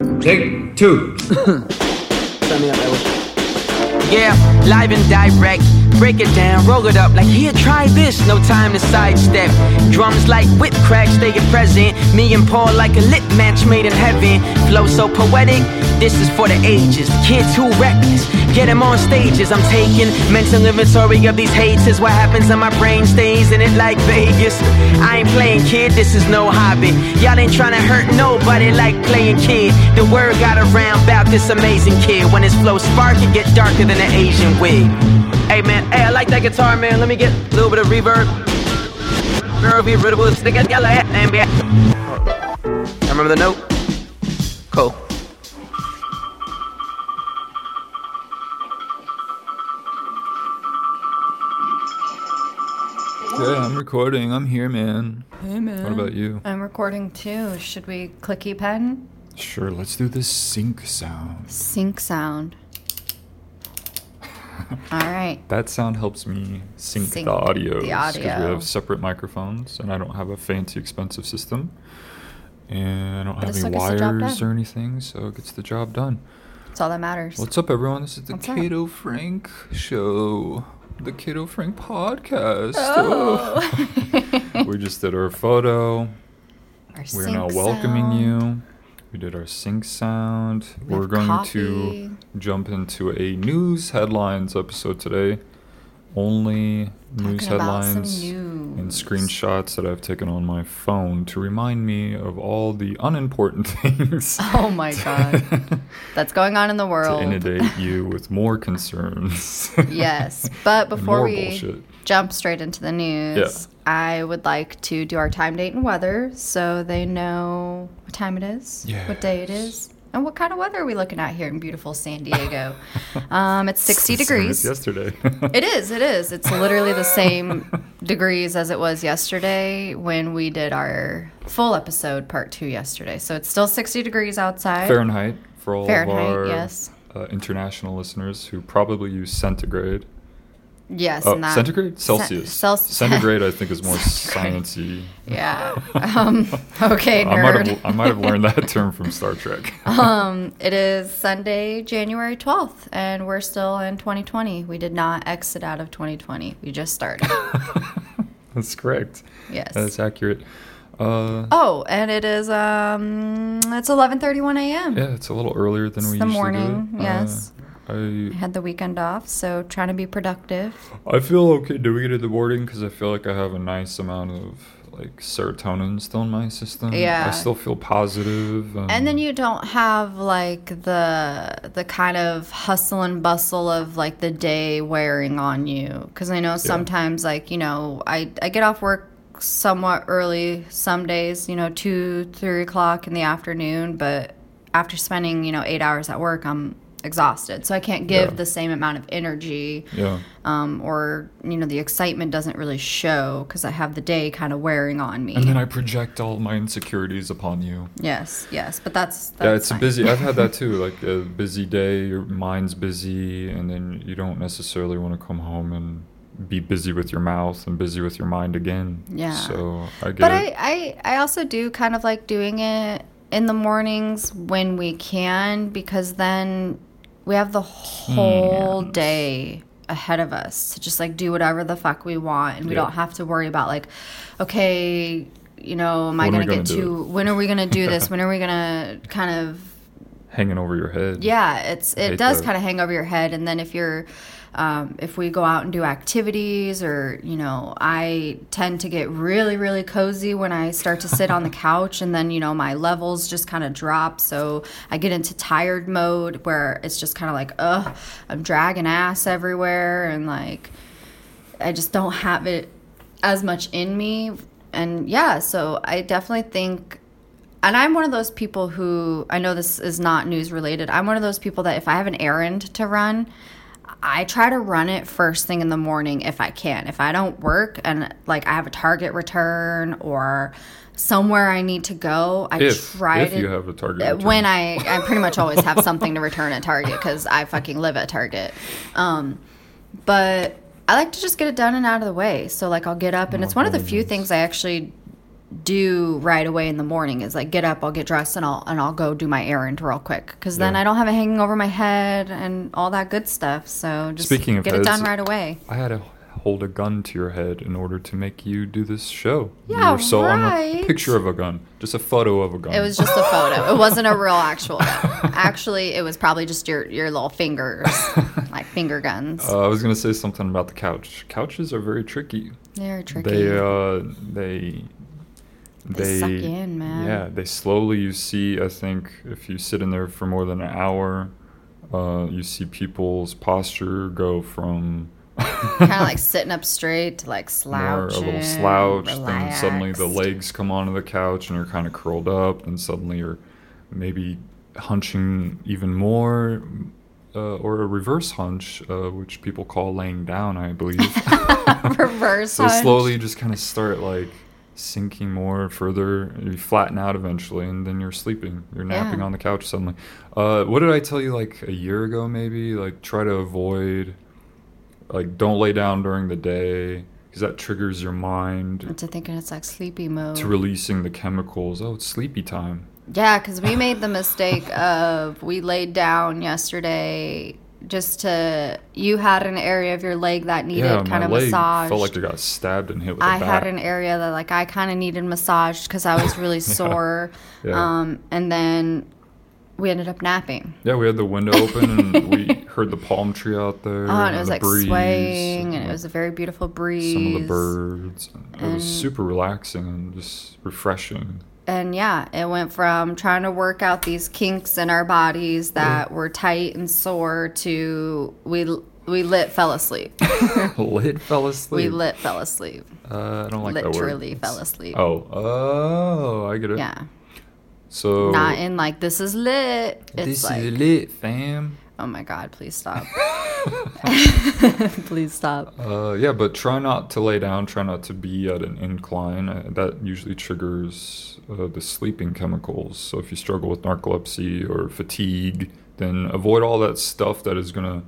Take two. Sign me up, Edward. Yeah, live and direct. Break it down, roll it up like here, try this. No time to sidestep. Drums like whip cracks, they get present. Me and Paul like a lit match made in heaven. Flow so poetic, this is for the ages. Kids who reckless, get them on stages. I'm taking mental inventory of these hates. Is what happens in my brain stays in it like Vegas. I ain't playing kid, this is no hobby. Y'all ain't trying to hurt nobody like playing kid. The word got around about this amazing kid. When his flow spark, it get darker than an Asian wig. Hey man, hey, I like that guitar, man. Let me get a little bit of reverb. And be. Remember the note? Cool. Okay, I'm recording. I'm here, man. Hey man. What about you? I'm recording too. Should we clicky pen? Sure, let's do this sync sound. Sync sound. All right. That sound helps me sync, Sync the audio. the we have separate microphones, and I don't have a fancy, expensive system. And I don't But have any the wires or anything, so it gets the job done. That's all that matters. What's up, everyone? This is the What's? Cato Frank Show. The Cato Frank podcast. Oh. we just did our photo. Our We're now welcoming sound. you. We did our sync sound. We We're going coffee. to jump into a news headlines episode today. Only news Talking about some headlines and screenshots that I've taken on my phone to remind me of all the unimportant things. Oh my god. That's going on in the world. to inundate you with more concerns. Yes. But before we bullshit. jump straight into the news, I would like to do our time, date, and weather so they know what time it is, what day it Yes. is, and what kind of weather are we looking at here in beautiful San Diego. um, it's 60 It's the same degrees. yesterday. It is. It is. It's literally the same degrees as it was yesterday when we did our full episode, part two, yesterday. So it's still 60 degrees outside. Fahrenheit for all Fahrenheit, of our yes. uh, international listeners who probably use centigrade. Yes. Oh, and that- centigrade? Ce- Celsius. Celsius. Centigrade, I think, is more sciencey. Yeah. Um, okay, I might nerd. have I might have learned that term from Star Trek. Um, it is Sunday, January 12th, and we're still in 2020. We did not exit out of 2020. We just started. That's correct. Yes. That's accurate. Uh, Oh, and it is um it's 11:31 a.m. yeah, it's a little earlier than It's we the usually morning, do. yes. Uh, I had the weekend off, so trying to be productive. I I feel okay doing it in the morning because I feel like I have a nice amount of like serotonin still in my system. Yeah. I still feel positive. And, And then you don't have like the the kind of hustle and bustle of like the day wearing on you because I know sometimes like you know I I get off work somewhat early some days you know two three o'clock in the afternoon but after spending you know eight hours at work I'm exhausted so I can't give Yeah. the same amount of energy Yeah. um, or you know the excitement doesn't really show because I have the day kind of wearing on me And then I project all my insecurities upon you. yes yes but that's, that's yeah, it's a fine. busy. I've had that too. Like a busy day, your mind's busy, and then you don't necessarily want to come home and be busy with your mouth and busy with your mind again. Yeah. So I get But it. I, I, I also do kind of like doing it in the mornings when we can because then we have the whole day ahead of us to just like do whatever the fuck we want and we Yeah. don't have to worry about like okay you know am i When we gonna gonna get to when are we gonna do this when are we gonna kind of Hanging over your head. yeah it's it does that. kind of hang over your head and then if you're um, if we go out and do activities or you know i tend to get really really cozy when i start to sit on the couch and then you know my levels just kind of drop so i get into tired mode where it's just kind of like ugh i'm dragging ass everywhere and like I just don't have it as much in me. And yeah, so I definitely think, and I'm one of those people who, I know this is not news related. I'm one of those people that if I have an errand to run, I try to run it first thing in the morning if I can. If I don't work and like I have a target return or somewhere I need to go, I If try if to you have a target. uh, return. when I, I pretty much always have something to return at Target because I fucking live at Target. Um, but I like to just get it done and out of the way. So like I'll get up and it's one of the few things I actually do right away in the morning is like get up, I'll get dressed, and I'll and I'll go do my errand real quick because then Yeah. I don't have it hanging over my head and all that good stuff. So just Speaking of get it done right away. I had to hold a gun to your head in order to make you do this show. Yeah, you were so on a right. picture of a gun, just a photo of a gun. It was just a photo. It wasn't a real actual gun. Actually, it was probably just your your little fingers, like finger guns. Uh, I was gonna say something about the couch. Couches are very tricky. They're tricky. They uh they They suck in, man. Yeah, they slowly you see. I think if you sit in there for more than an hour, uh, you see people's posture go from kind of like sitting up straight to like more a little slouch, then suddenly the legs come onto the couch and you're kind of curled up, and suddenly you're maybe hunching even more. Uh, or a reverse hunch, uh, which people call laying down, I believe. reverse. So hunch. slowly you just kind of start like sinking more further. You flatten out eventually, and then you're sleeping. You're napping Yeah. on the couch suddenly. Uh, what did I tell you like a year ago? Maybe like try to avoid, like don't lay down during the day because that triggers your mind Into thinking it's like sleepy mode. to releasing the chemicals. Oh, it's sleepy time. Yeah, because we made the mistake of we laid down yesterday just to. You had an area of your leg that needed yeah, kind of leg massaged. felt like it got stabbed and hit with a I had an area that like I kind of needed massaged because I was really sore. Yeah. Um, and then we ended up napping. Yeah, we had the window open and we heard the palm tree out there. Oh, and it was like breeze, swaying, and it was a very beautiful breeze. some of the birds. It was super relaxing and just refreshing. And yeah, it went from trying to work out these kinks in our bodies that were tight and sore to we we lit fell asleep. lit fell asleep. we lit fell asleep. Uh, I don't like that word. Literally fell asleep. Oh, oh, I get it. Yeah, So not in like this is lit. It's this like is lit, fam. Oh my god, please stop. please stop. Uh, yeah, but try not to lay down. Try not to be at an incline. Uh, that usually triggers uh, the sleeping chemicals. So if you struggle with narcolepsy or fatigue, then avoid all that stuff that is gonna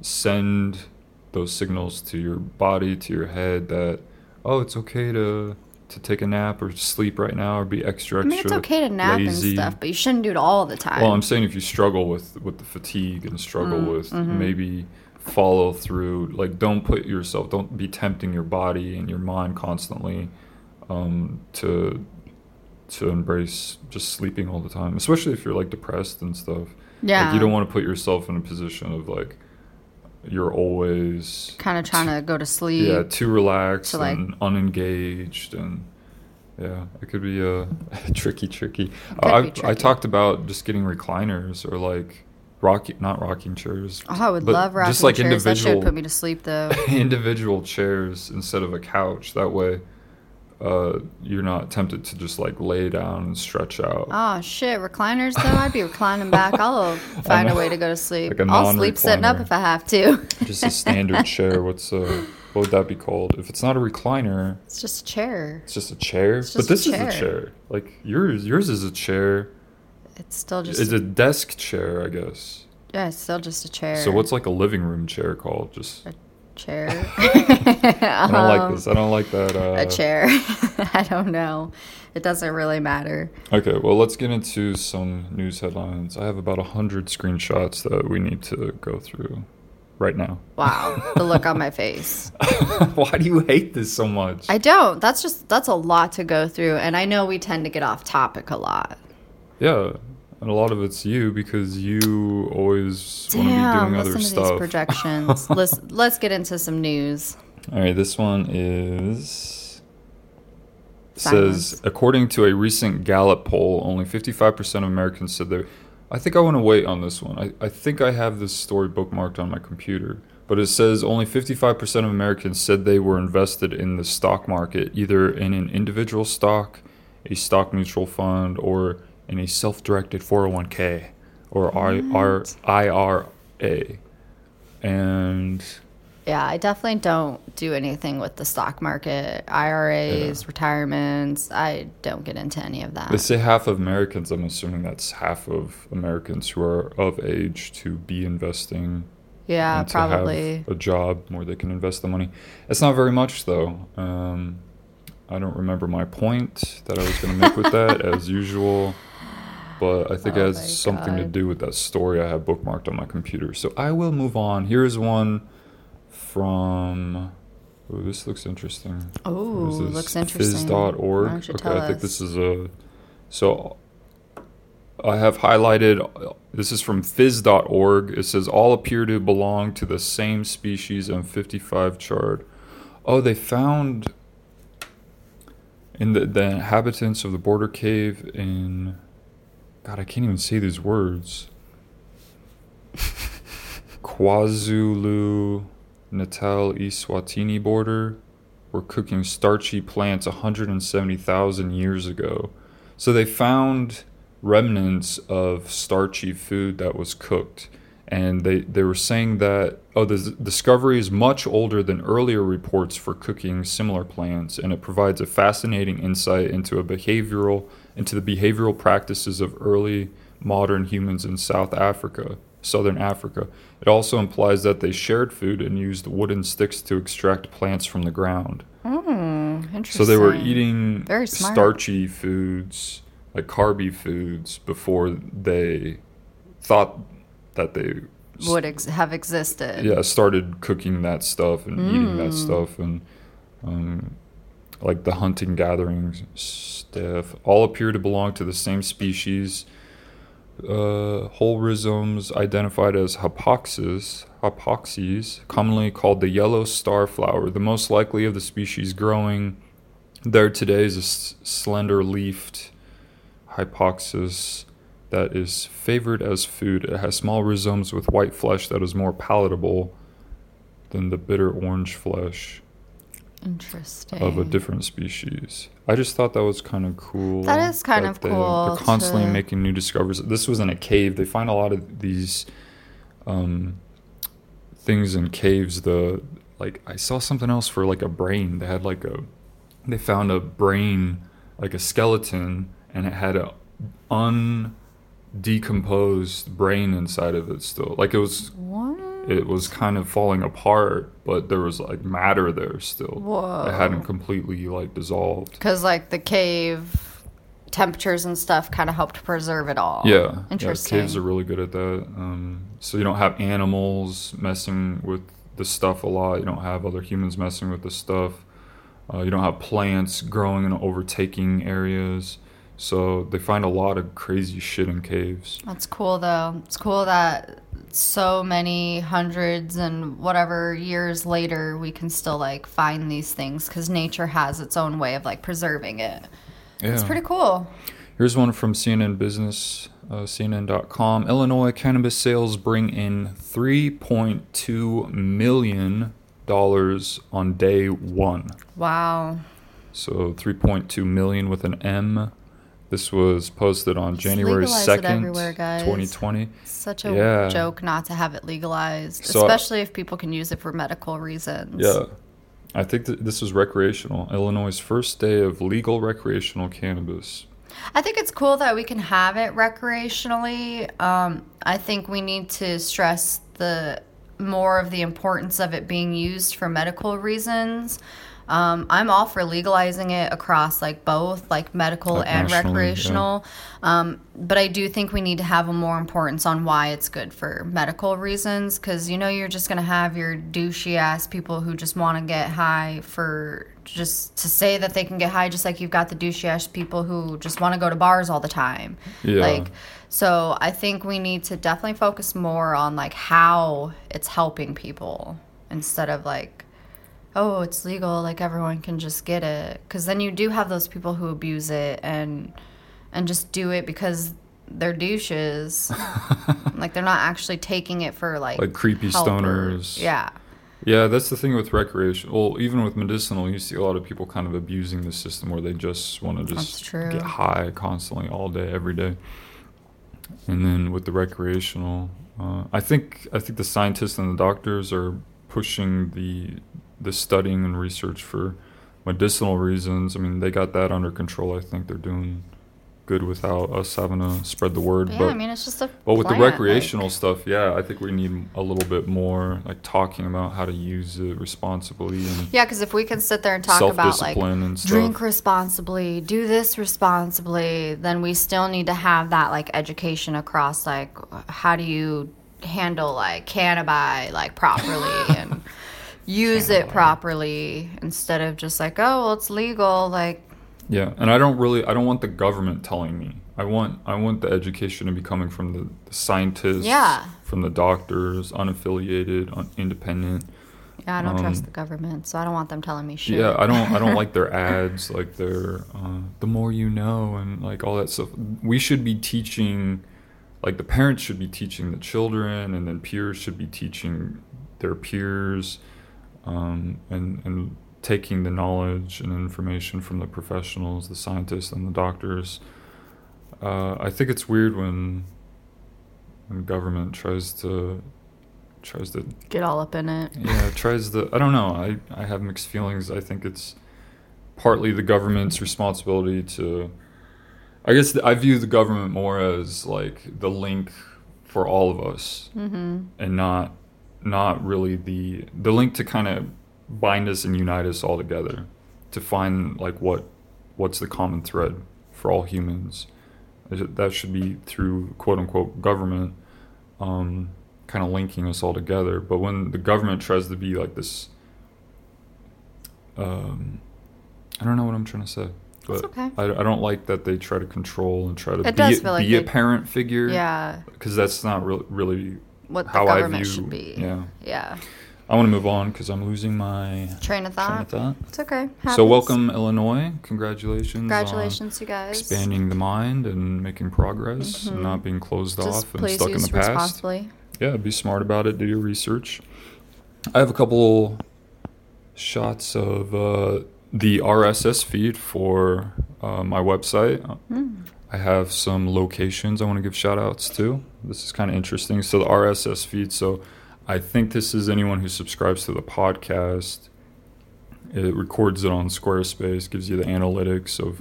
send those signals to your body, to your head that oh, it's okay to to take a nap or sleep right now or be extra extra. I mean, it's okay to nap lazy. and stuff, but you shouldn't do it all the time. Well, I'm saying if you struggle with with the fatigue and struggle Mm, with mm-hmm. maybe follow through, like don't put yourself, don't be tempting your body and your mind constantly um, to to embrace just sleeping all the time, especially if you're like depressed and stuff. yeah, Like you don't want to put yourself in a position of like you're always kind of trying to go to sleep. yeah too relaxed to, like- and unengaged and yeah it could be uh, a tricky tricky could uh, I, be I talked about just getting recliners or like rocking not rocking chairs Oh, I would love rocking just like chairs. That should put me to sleep though. individual chairs instead of a couch that way uh, you're not tempted to just like lay down and stretch out Oh shit, recliners though. I'd be reclining back. I'll find a way to go to sleep. Like a I'll sleep sitting up if I have to. just a standard chair what's uh what would that be called if it's not a recliner it's just a chair. It's just a chair. It's but just a this is a chair. Like yours yours is a chair. It's still just It's a desk chair, I guess. yeah, it's still just a chair. So what's like a living room chair called? Just chair? I don't like this. I don't like that uh Um, A chair. I don't know. It doesn't really matter. Okay, well let's get into some news headlines. I have about a hundred screenshots that we need to go through right now. Wow, the look on my face. Why do you hate this so much? I don't. That's just that's a lot to go through, and I know we tend to get off topic a lot. yeah. And a lot of it's you because you always want to be doing listen other to stuff. these projections. let's let's get into some news. All right, this one is Silence. says according to a recent Gallup poll, only 55% of Americans said they I think I want to wait on this one. I, I think I have this story bookmarked on my computer, but it says only 55% of Americans said they were invested in the stock market, either in an individual stock, a stock mutual fund, or in a self-directed 401k or I, R, IRA. And Yeah, I definitely don't do anything with the stock market, IRAs, retirements. I don't get into any of that. They say half of Americans. I'm assuming that's half of Americans who are of age to be investing yeah, and to probably. have a job where they can invest the money. It's not very much though. Um, I don't remember my point that I was going to make with that, as usual. But I think Oh it has something to do with that story I have bookmarked on my computer. So I will move on. Here's one from. Oh, this looks interesting. Oh, is looks interesting. Phys.org. Okay, I think us? this is a. So I have highlighted. This is from Phys.org. It says all appear to belong to the same species and 55 charred. Oh, they found in the the inhabitants of the border cave in. God, I can't even say these words. KwaZulu Natal Eswatini border were cooking starchy plants 170,000 years ago. So they found remnants of starchy food that was cooked. And they, they were saying that, oh, the discovery is much older than earlier reports for cooking similar plants, and it provides a fascinating insight into a behavioral into the behavioral practices of early modern humans in South Africa, Southern Africa. It also implies that they shared food and used wooden sticks to extract plants from the ground. Hmm, interesting. So they were eating Very smart. starchy foods, like carby foods, before they thought that they would ex- have existed. yeah started cooking that stuff and eating that Mm. stuff and um, like the hunting gathering stuff all appear to belong to the same species uh, whole rhizomes identified as hypoxis hypoxes commonly called the yellow star flower the most likely of the species growing there today is a s- slender leafed hypoxis that is favored as food. It has small rhizomes with white flesh that is more palatable than the bitter orange flesh Interesting. of a different species. I just thought that was kind of cool. That is kind that of they- cool They're constantly to- making new discoveries. This was in a cave. They find a lot of these um, things in caves. The like I saw something else for like a brain. They had like a they found a brain like a skeleton and it had a undecomposed brain inside of it still. Like it was What? it was kind of falling apart, but there was like matter there still. Whoa. It hadn't completely like dissolved. Because like the cave temperatures and stuff kind of helped preserve it all. Yeah, Interesting. Yeah, caves are really good at that. Um, so you don't have animals messing with the stuff a lot. You don't have other humans messing with the stuff. Uh, you don't have plants growing and overtaking areas. So they find a lot of crazy shit in caves. That's cool though. It's cool that so many hundreds and whatever years later we can still like find these things because nature has its own way of like preserving it. Yeah. It's pretty cool. Here's one from CNN Business, uh, CNN.com. Illinois cannabis sales bring in 3.2 million dollars on day one. Wow. So 3.2 million with an M. This was posted on Just January 2nd, everywhere, guys. 2020. Such a Yeah. joke not to have it legalized, So- especially if people can use it for medical reasons. Yeah. I think that this is recreational. Illinois' first day of legal recreational cannabis. I think it's cool that we can have it recreationally. Um, I think we need to stress the more of the importance of it being used for medical reasons. Um, I'm all for legalizing it across like both, like medical Like and nationally, yeah. recreational. Um, but I do think we need to have a more importance on why it's good for medical reasons, because you know you're just gonna have your douchey ass people who just want to get high for just to say that they can get high, just like you've got the douchey ass people who just want to go to bars all the time. Yeah. Like, so I think we need to definitely focus more on like how it's helping people instead of like oh, it's legal, like everyone can just get it. Because then you do have those people who abuse it and and just do it because they're douches. like they're not actually taking it for like Like creepy help stoners. Yeah, Yeah, that's the thing with recreation. Well, even with medicinal, you see a lot of people kind of abusing the system where they just want to just get high constantly, all day, every day. And then with the recreational, uh, I think I think the scientists and the doctors are pushing the the studying and research for medicinal reasons. I mean, they got that under control. I think they're doing good without us having to spread the word. Yeah, but I mean, it's just a. but with plant, the like- recreational stuff, yeah, I think we need a little bit more like talking about how to use it responsibly and yeah, because if we can sit there and talk about like drink responsibly, do this responsibly, then we still need to have that like education across like how do you handle like cannabis like properly and use it properly instead of just like oh well it's legal like Yeah, and I don't really I don't want the government telling me. I want I want the education to be coming from the, the scientists, Yeah. from the doctors, unaffiliated, un, independent. yeah I don't Um, trust the government so I don't want them telling me shit. Yeah, I don't I don't like their ads, like their uh, the more you know and like all that stuff. We should be teaching, like the parents should be teaching the children, and then peers should be teaching their peers, um, and and taking the knowledge and information from the professionals, the scientists and the doctors. Uh, I think it's weird when when government tries to tries to Get all up in it. yeah tries to i don't know i i have mixed feelings i think it's partly the government's responsibility to i guess i view the government more as like the link for all of us Mm-hmm. and not not really the the link to kind of bind us and unite us all together to find like what what's the common thread for all humans. That should be through quote unquote government um, kind of linking us all together. But when the government tries to be like this um, i don't know what i'm trying to say but okay. I, I don't like that they try to control and try to It be, feel like a they- parent figure. Yeah, because that's not re- really what the how I government view. should be. Yeah, Yeah. I want to move on because I'm losing my Train of train thought. of thought. It's okay. So welcome Illinois. Congratulations. on Congratulations, you guys. expanding the mind and making progress and Mhm. not being closed Just off and stuck in the past. Yeah, be smart about it. Do your research. I have a couple shots of uh, the RSS feed for uh, my website. Hmm. I have some locations I want to give shout outs to. This is kind of interesting. So, the RSS feed. So, I think this is anyone who subscribes to the podcast. It records it on Squarespace, gives you the analytics of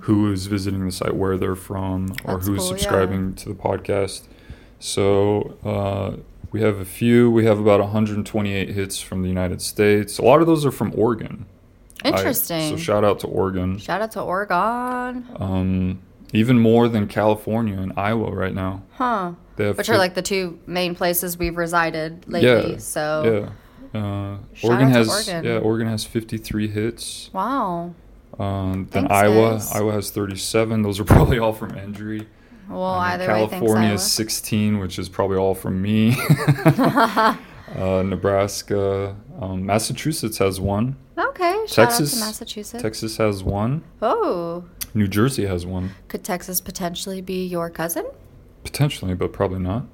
who is visiting the site, where they're from, or. That's who's cool, yeah. subscribing to the podcast. So uh, we have a few. We have about 128 hits from the United States. A lot of those are from Oregon. I- Interesting. so shout out to Oregon. Shout out to Oregon. Um, even more than California and Iowa right now. Huh. They have Which are like the two main places we've resided lately. Yeah, so yeah. Uh, Oregon has Oregon. yeah. Oregon has 53 hits. wow. Um, then Thanks, Iowa, guys. Iowa has 37. Those are probably all from injury. Well, then either way, thanks, California Iowa. is 16, which is probably all from me. uh, Nebraska, um, Massachusetts has one. Okay. Texas, Massachusetts. Texas has one. oh, New Jersey has one, could Texas potentially be your cousin? potentially, but probably not.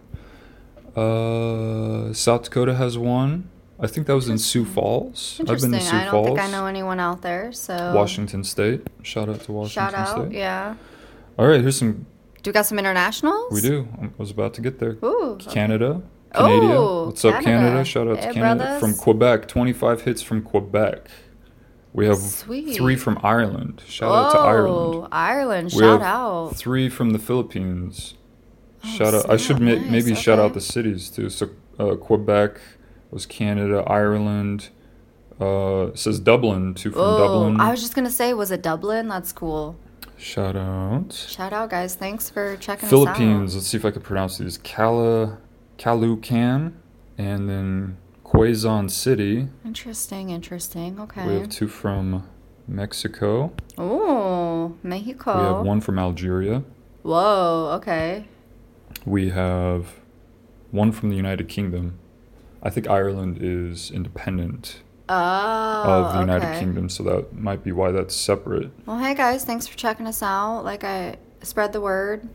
Uh, South Dakota has one. I think that was in Sioux Falls. I've Interesting. been to Sioux I don't Falls. think I know anyone out there. So Washington State. Shout out to Washington Shout out. State. Yeah. All right, here's some. Do we got some internationals? We do. I was about to get there. Ooh. okay. Canada. Oh, What's up, Canada? Canada. Shout out Hey, to Canada. brothers. From Quebec, 25 hits from Quebec. We have Sweet. three from Ireland. Shout out to Ireland. Oh, Ireland. We Shout out. Three from the Philippines. Oh, shout out. I should ma- Nice, maybe shout out the cities too. So uh, Quebec was Canada, Ireland. Uh, it says Dublin, two from Oh, Dublin. I was just gonna say, was it Dublin? That's cool. Shout out. Shout out, guys. Thanks for checking Philippines. Let's see if I can pronounce these. Cala, Caloocan, and then Quezon City. Interesting, Interesting, Okay. We have two from Mexico. Oh, Mexico. We have one from Algeria. Whoa. Okay. We have one from the United Kingdom. I think Ireland is independent Oh. of the United okay. Kingdom, so that might be why that's separate. Well, hey guys, thanks for checking us out. Like I spread the word.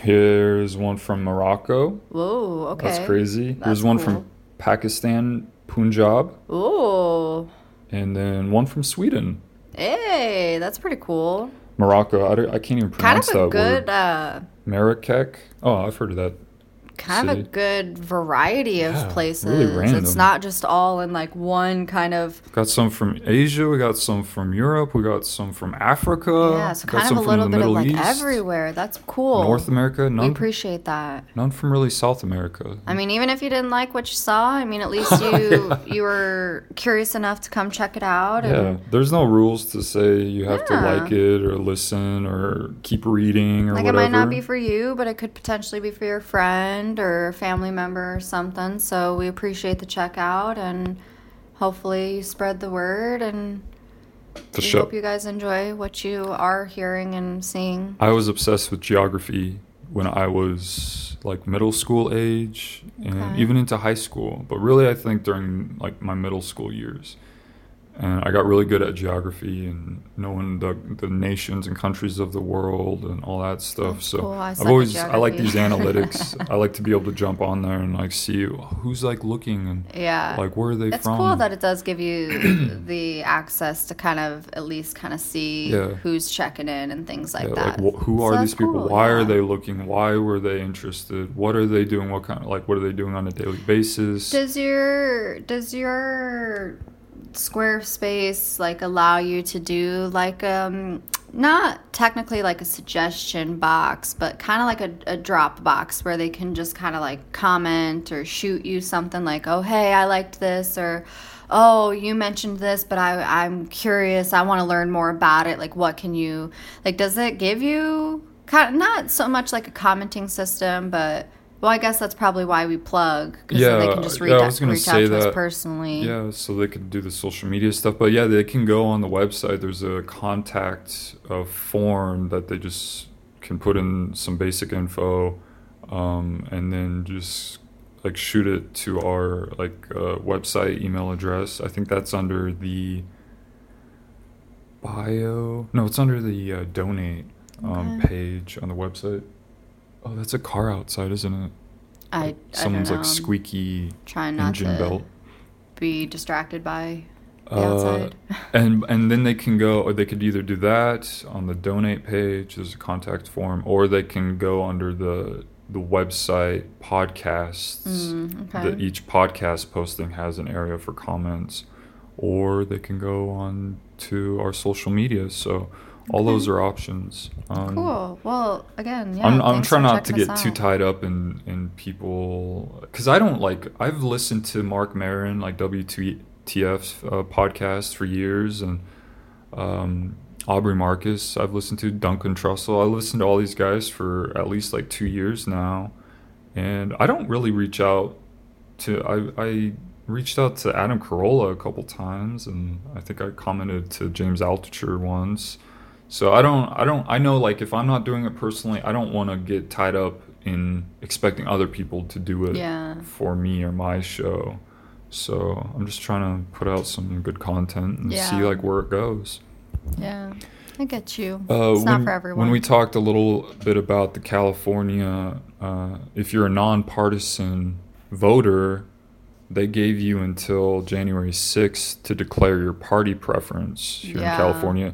Here's one from Morocco. Whoa. Okay. That's crazy. That's Here's one cool. from Pakistan, Punjab, Ooh. and then one from Sweden. Hey, that's pretty cool. Morocco. I, I can't even Kind pronounce of a that good, word. uh, Marrakech. Oh, I've heard of that. Kind of a good variety of Yeah, really places. random. It's not just all in like one kind of Got some from Asia. We got some from Europe. We got some from Africa. yeah, so kind of a little bit of like East, everywhere. That's cool. North America. we appreciate that. none from really South America. I mean, even if you didn't like what you saw, I mean, at least you you were curious enough to come check it out. Yeah, there's no rules to say you have to like it or listen or keep reading or like whatever. it might not be for you, but it could potentially be for your friend or family member or something. So we appreciate the checkout and hopefully you spread the word and the we show. hope you guys enjoy what you are hearing and seeing. I was obsessed with geography when I was like middle school age and Okay. even into high school. But really, I think during like my middle school years, and I got really good at geography and knowing the the nations and countries of the world and all that stuff. That's so cool. I I've always I like these analytics. I like to be able to jump on there and like see who's like looking and Yeah. like where are they it's from. It's cool that it does give you the access to kind of at least kind of see Yeah. who's checking in and things like Yeah, that. Like, wh- who So are these people? cool, Why are they looking? Why were they interested? What are they doing? What kind of like what are they doing on a daily basis? Does your does your Squarespace like allow you to do like um not technically like a suggestion box, but kind of like a, a drop box where they can just kind of like comment or shoot you something like, "Oh, hey, I liked this," or "Oh, you mentioned this, but I I'm curious. I want to learn more about it. Like, what can you like? Does it give you kind of not so much like a commenting system, but well, I guess that's probably why we plug because they Yeah, can just yeah, reach, I out, was gonna reach out say to us that. personally. Yeah, so they could do the social media stuff, but yeah, they can go on the website. There's a contact uh, form that they just can put in some basic info, um, and then just like shoot it to our like uh, website email address. I think that's under the bio. No, it's under the uh, donate um, Okay. page on the website. Oh, that's a car outside, isn't it? I, Like, I someone's know. like squeaky trying not engine to belt. be distracted by the Uh, outside. and and then they can go or they could either do that on the donate page there's a contact form or they can go under the the website podcasts Mm, okay. that each podcast posting has an area for comments or they can go on to our social media so all those are options um, cool. Well, again, yeah. I'm, I'm trying not to get us too tied up in, in people because I don't like I've listened to Marc Maron like WTF's uh, podcast for years and um, Aubrey Marcus I've listened to Duncan Trussell I listened to all these guys for at least like two years now and I don't really reach out to I I reached out to Adam Carolla a couple times and I think I commented to James Altucher once so I don't I don't I know like if I'm not doing it personally, I don't want to get tied up in expecting other people to do it Yeah. for me or my show. So I'm just trying to put out some good content and see like where it goes. Yeah. I get you. Uh, it's when, not for everyone. When we talked a little bit about the California, uh, if you're a nonpartisan voter, they gave you until January 6th to declare your party preference here Yeah. in California.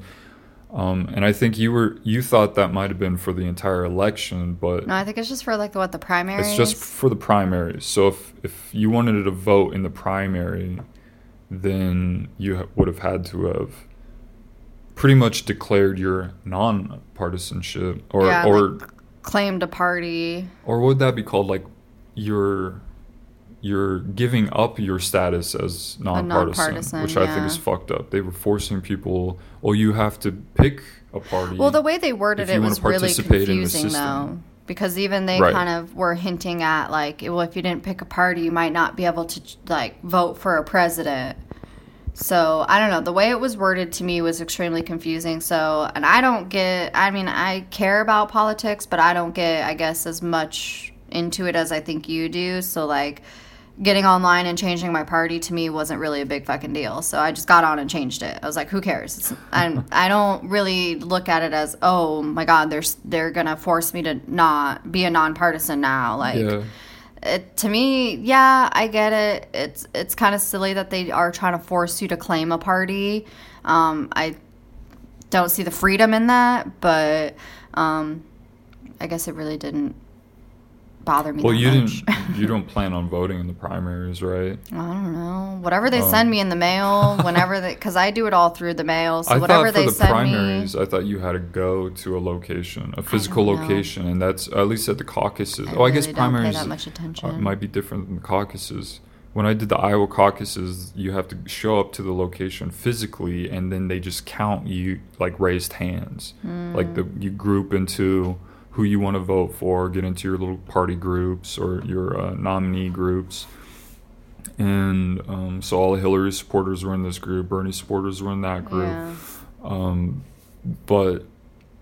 Um, and I think you were you thought that might have been for the entire election, but no, I think it's just for like the what the primaries. it's just for the primaries. So if if you wanted to vote in the primary, then you ha- would have had to have pretty much declared your non-partisanship, or Yeah, or like- claimed a party. or would that be called like you're you're giving up your status as nonpartisan, nonpartisan, which I think is fucked up. They were forcing people. Well, you have to pick a party. Well, the way they worded it was really participate in the confusing, though, because even they Right. kind of were hinting at like, well, if you didn't pick a party, you might not be able to like vote for a president. So I don't know. The way it was worded to me was extremely confusing. So, and I don't get. I mean, I care about politics, but I don't get, I guess, as much into it as I think you do. So, like, getting online and changing my party to me wasn't really a big fucking deal. So I just got on and changed it. I was like, who cares? It's, I'm, I don't really look at it as, oh my god, they're they're gonna force me to not be a nonpartisan now. Like, yeah. it, to me, yeah, I get it. It's it's kind of silly that they are trying to force you to claim a party. Um, I don't see the freedom in that, but um, I guess it really didn't bother me. Well, you much. didn't. You don't plan on voting in the primaries, right? I don't know. Whatever they Oh. send me in the mail, whenever they, because I do it all through the mail. So I whatever thought for they the send primaries, me. I thought you had to go to a location, a physical location, and that's at least at the caucuses. I oh, I guess really don't pay primaries that much uh, might be different than the caucuses. When I did the Iowa caucuses, you have to show up to the location physically, and then they just count you like raised hands. Like the Hmm. you group into who you want to vote for, get into your little party groups or your uh, nominee groups. And um, so all the Hillary supporters were in this group, Bernie supporters were in that group. Yeah. Um, but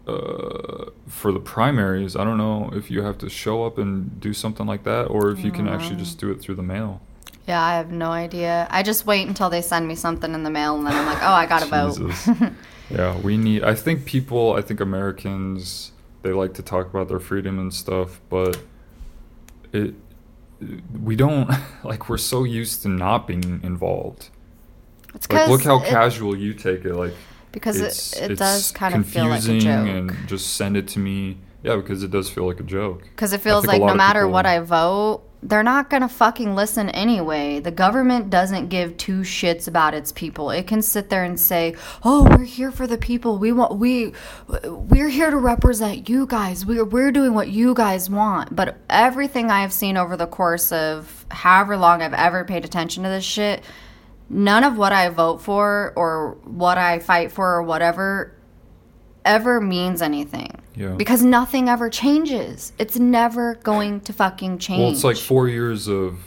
uh, for the primaries, I don't know if you have to show up and do something like that, or if you can actually just do it through the mail. Yeah, I have no idea. I just wait until they send me something in the mail, and then I'm like, oh, I gotta vote. Yeah, we need. I think people. I think Americans. They like to talk about their freedom and stuff, but it. We don't like. We're so used to not being involved. It's Like, look how it- casual you take it. Like, because it's, it, it it's does kind of feel like a joke. and just send it to me. Yeah, because it does feel like a joke. Because it feels like no matter people- what I vote, they're not gonna fucking listen anyway. The government doesn't give two shits about its people. It can sit there and say, "Oh, we're here for the people. We want we we're here to represent you guys. We're we're doing what you guys want." But everything I have seen over the course of however long I've ever paid attention to this shit, none of what I vote for or what I fight for or whatever ever means anything. Yeah. Because nothing ever changes. It's never going to fucking change. Well, it's like four years of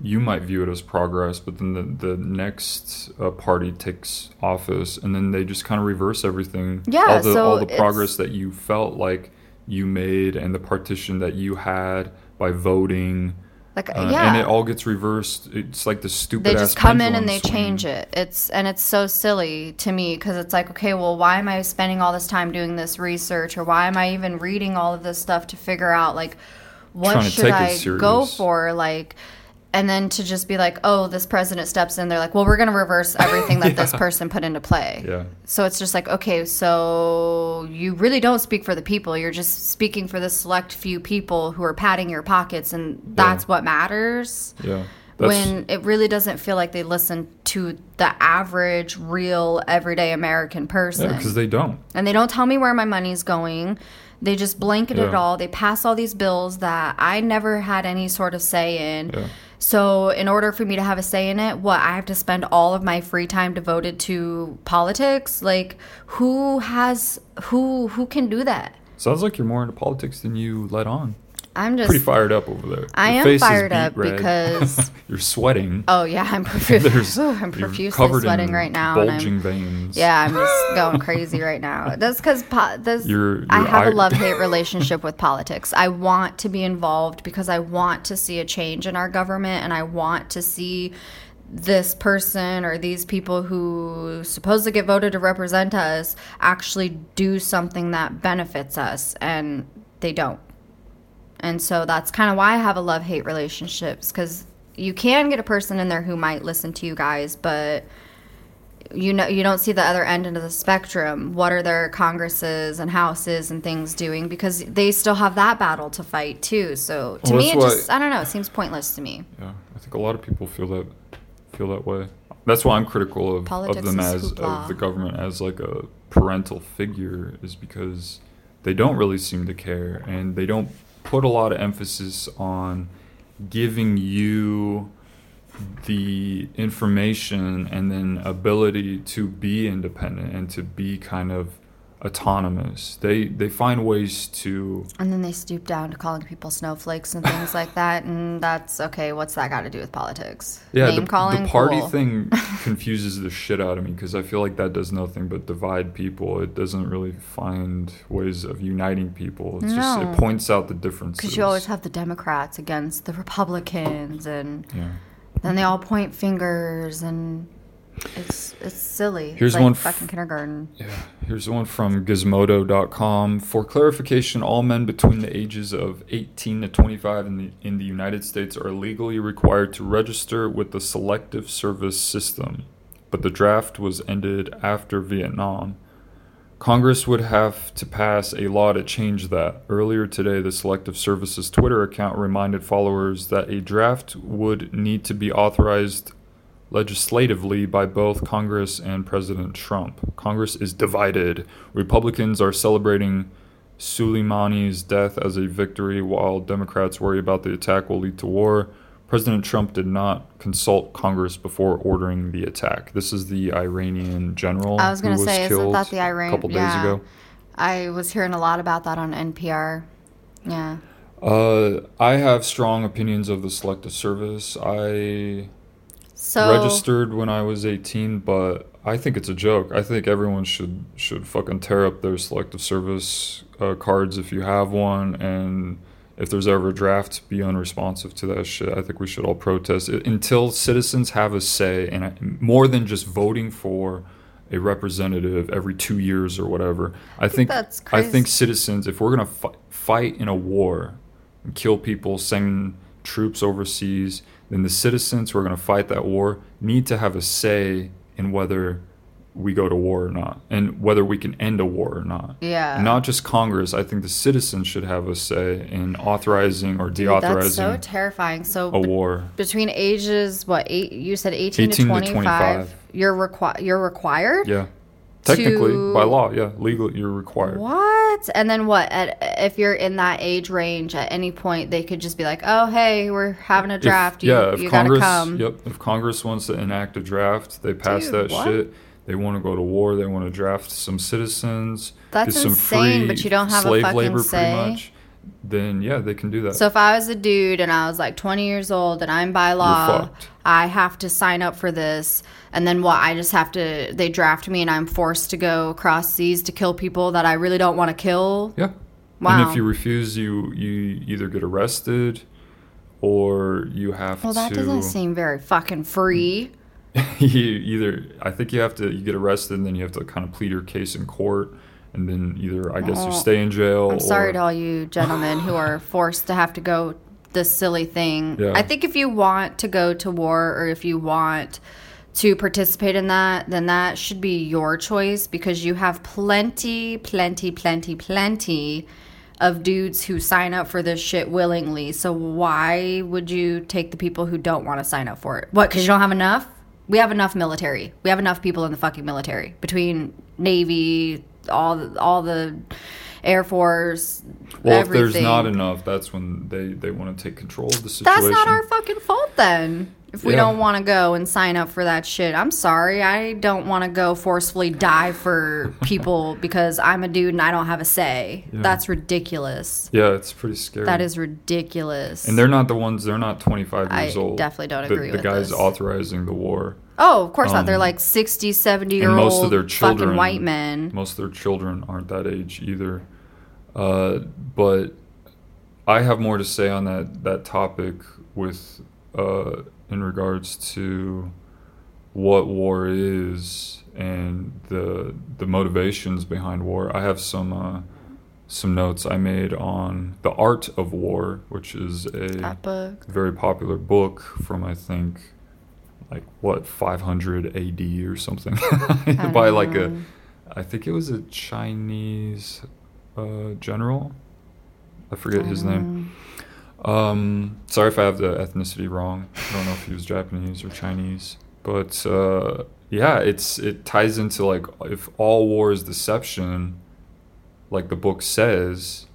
you might view it as progress, but then the the next uh, party takes office, and then they just kind of reverse everything. Yeah, all the so all the progress that you felt like you made, and the partition that you had by voting. Like Uh, yeah. and it all gets reversed. It's like the stupid. they ass just come in and they swing. change it. It's and it's so silly to me because it's like, okay, well, why am I spending all this time doing this research, or why am I even reading all of this stuff to figure out like what should I go for, like. And then to just be like, oh, this president steps in, they're like, well, we're going to reverse everything that this person put into play. Yeah. So it's just like, okay, so you really don't speak for the people. You're just speaking for the select few people who are padding your pockets, and that's what matters. Yeah. That's, when it really doesn't feel like they listen to the average, real, everyday American person. yeah, because they don't. and they don't tell me where my money's going. They just blanket it all. They pass all these bills that I never had any sort of say in. Yeah. So, in order for me to have a say in it, what I have to spend all of my free time devoted to politics? Like, who has who who can do that? Sounds like you're more into politics than you let on. I'm just Pretty fired up over there. I Your am fired up red. because- you're sweating. Oh yeah, I'm profu- There's, I'm profusely sweating in right now. and I'm- Bulging veins. Yeah, I'm just going crazy right now. That's because po- this, I have a love hate relationship with politics. I want to be involved because I want to see a change in our government and I want to see this person or these people who supposed to get voted to represent us actually do something that benefits us and they don't. And so that's kind of why I have a love hate relationships because you can get a person in there who might listen to you guys, but you know you don't see the other end of the spectrum what are their congresses and houses and things doing because they still have that battle to fight too so to Well, me it just i don't know it seems pointless to me Yeah, I think a lot of people feel that feel that way. That's why I'm critical of, Politics of them as hoopla. of the government as like a parental figure is because they don't really seem to care and they don't put a lot of emphasis on giving you the information and then ability to be independent and to be kind of autonomous. They they find ways to and then they stoop down to calling people snowflakes and things like that and that's okay what's that got to do with politics Yeah, name the, calling the party Cool. thing confuses the shit out of me because I feel like that does nothing but divide people. It doesn't really find ways of uniting people. It's just No. it points out the differences. because you always have the democrats against the republicans and yeah. then they all point fingers and it's it's silly Here's like one f- fucking kindergarten Yeah, here's one from Gizmodo.com. For clarification, all men between the ages of 18 to 25 in the, in the United States are legally required to register with the Selective Service System, but the draft was ended after Vietnam. Congress would have to pass a law to change that. Earlier today, the Selective Services Twitter account reminded followers that a draft would need to be authorized legislatively by both Congress and President Trump. Congress is divided. Republicans are celebrating Soleimani's death as a victory, while Democrats worry about the attack will lead to war. President Trump did not consult Congress before ordering the attack. This is the Iranian general I was gonna was say, isn't that the Iran- a couple days yeah. ago. I was hearing a lot about that on NPR. Yeah. Uh, I have strong opinions of the Selective Service. I So registered when I was 18, but I think it's a joke. I think everyone should should fucking tear up their Selective Service uh, cards if you have one, and if there's ever a draft, be unresponsive to that shit. I think we should all protest it until citizens have a say, and I, more than just voting for a representative every two years or whatever. I think that's I think citizens, if we're gonna fi- fight in a war and kill people, send troops overseas, then the citizens who are going to fight that war need to have a say in whether we go to war or not, and whether we can end a war or not. Yeah. Not just Congress. I think the citizens should have a say in authorizing or deauthorizing. Dude, that's so terrifying. So a be- war. between ages what eight? You said eighteen, 18 to to 25, 25. You're required. You're required. Yeah. Technically, To- by law, yeah, legal, you're required. What? And then what? At, if you're in that age range, at any point they could just be like, "Oh, hey, we're having a If- draft. you yeah, if you Congress, gotta come." yep, if Congress wants to enact a draft, they pass Dude, that what? shit. They want to go to war. They want to draft some citizens. That's get some insane, free but you don't have a slave fucking labor, say? pretty much. Then yeah, they can do that. So if I was a dude and I was like 20 years old and I'm by law. I have to sign up for this. And then what? I just have to, they draft me and I'm forced to go across seas to kill people that I really don't want to kill. yeah. Wow. And if you refuse, you you either get arrested, or you have to Well, that to. doesn't seem very fucking free. you either I think you have to you get arrested and then you have to kind of plead your case in court and then either I guess you stay in jail I'm sorry to all you gentlemen who are forced to have to go this silly thing. Yeah. I think if you want to go to war or if you want to participate in that, then that should be your choice because you have plenty, plenty, plenty, plenty of dudes who sign up for this shit willingly. So why would you take the people who don't want to sign up for it? What, because you don't have enough? We have enough military. We have enough people in the fucking military between Navy, all all the Air Force. well everything. if there's not enough that's when they they want to take control of the situation That's not our fucking fault then. If we Yeah. don't want to go and sign up for that shit, I'm sorry. I don't want to go forcefully die for people because I'm a dude and I don't have a say. That's ridiculous. yeah it's pretty scary That is ridiculous. and they're not the ones they're not 25 I years old definitely don't agree the with the guys this. authorizing the war oh, of course not. They're um, like 60, 70 year and old of their children fucking white men. most of their children aren't that age either uh, but i have more to say on that that topic with uh, in regards to what war is and the the motivations behind war i have some uh, some notes i made on the art of war which is a very popular book from I think like what 500 AD or something by don't like a I think it was a Chinese uh, general. I forget his name. Um, sorry if I have the ethnicity wrong. I don't know if he was Japanese or Chinese, but uh, yeah, it's it ties into like if all war is deception, like the book says,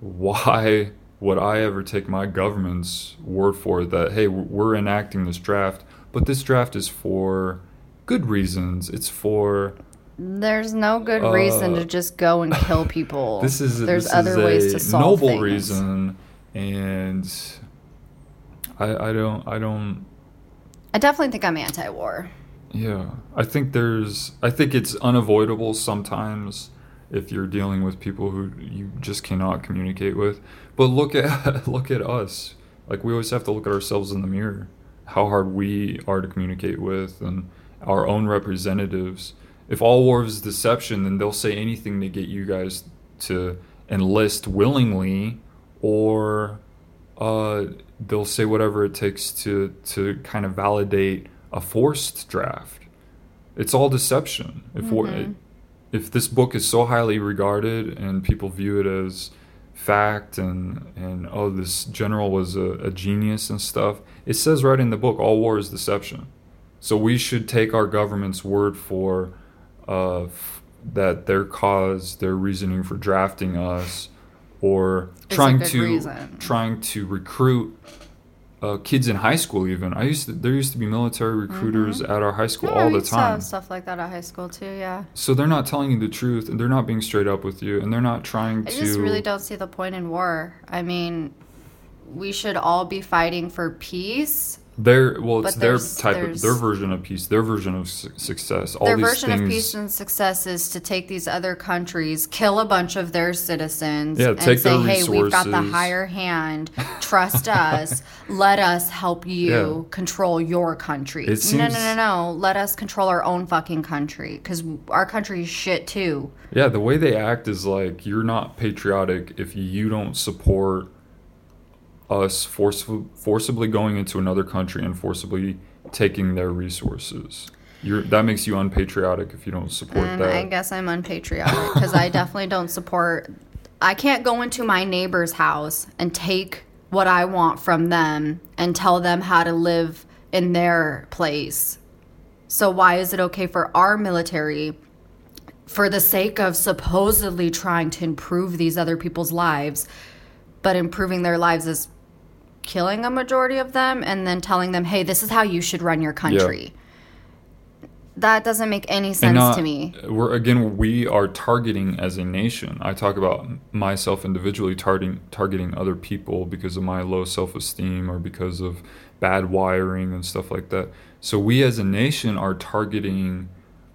why would I ever take my government's word for it that hey we're enacting this draft, but this draft is for good reasons. It's for There's no good reason Uh, to just go and kill people. this is There's this other is ways to solve noble things. reason, and I I don't I don't I definitely think I'm anti-war. yeah I think there's I think it's unavoidable sometimes if you're dealing with people who you just cannot communicate with. But look at look at us. Like we always have to look at ourselves in the mirror. How hard we are to communicate with and our own representatives. If all war is deception, then they'll say anything to get you guys to enlist willingly or uh, they'll say whatever it takes to to kind of validate a forced draft. It's all deception. If Mm-hmm. if this book is so highly regarded and people view it as fact and and oh this general was a, a genius and stuff it says right in the book all war is deception so we should take our government's word for uh, f- that their cause their reasoning for drafting us or It's trying to reason. trying to recruit uh, kids in high school even i used to there used to be military recruiters at our high school Mm-hmm. Yeah, all the used to have time stuff like that at high school too. Yeah. so they're not telling you the truth and they're not being straight up with you and they're not trying I to i just really don't see the point in war. I mean, we should all be fighting for peace. Their well it's But their type of their version of peace their version of su- success all Their version things of peace and success is to take these other countries, kill a bunch of their citizens, Yeah, and say, "Hey, we've got the higher hand. Trust us. Let us help you Yeah. control your country." It no, no, no, no. Let us control our own fucking country because our country is shit too. yeah the way they act is like you're not patriotic if you don't support us forceful, forcibly going into another country and forcibly taking their resources you're, that makes you unpatriotic if you don't support And that I guess I'm unpatriotic because I definitely don't support. I can't go into my neighbor's house and take what I want from them and tell them how to live in their place. So, why is it okay for our military, for the sake of supposedly trying to improve these other people's lives, but improving their lives is killing a majority of them and then telling them, hey, this is how you should run your country? That doesn't make any sense not- to me. We're again, we are targeting as a nation. I talk about myself individually targeting targeting other people because of my low self esteem or because of bad wiring and stuff like that. So we as a nation are targeting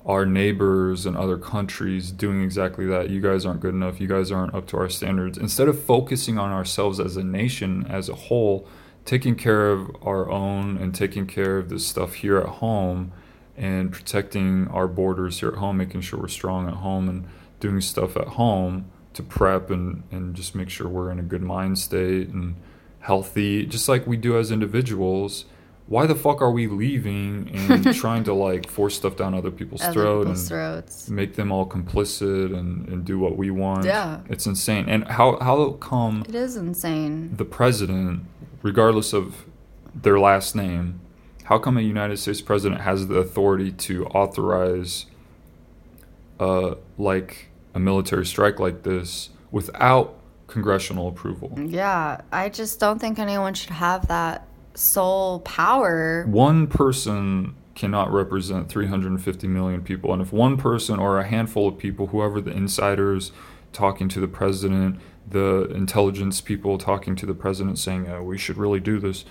our neighbors and other countries doing exactly that. You guys aren't good enough. You guys aren't up to our standards. Instead of focusing on ourselves as a nation as a whole, taking care of our own and taking care of this stuff here at home and protecting our borders here at home, making sure we're strong at home and doing stuff at home to prep and, and just make sure we're in a good mind state and healthy, just like we do as individuals. Why the fuck are we leaving and trying to like force stuff down other people's Other throat people's and throats. make them all complicit and, and do what we want? Yeah. It's insane. And how how come It is insane. the president, regardless of their last name, how come a United States president has the authority to authorize, uh, like a military strike like this without congressional approval? Yeah, I just don't think anyone should have that sole power. One person cannot represent 350 million people, and if one person or a handful of people, whoever the insiders talking to the president, the intelligence people talking to the president saying uh, we should really do this.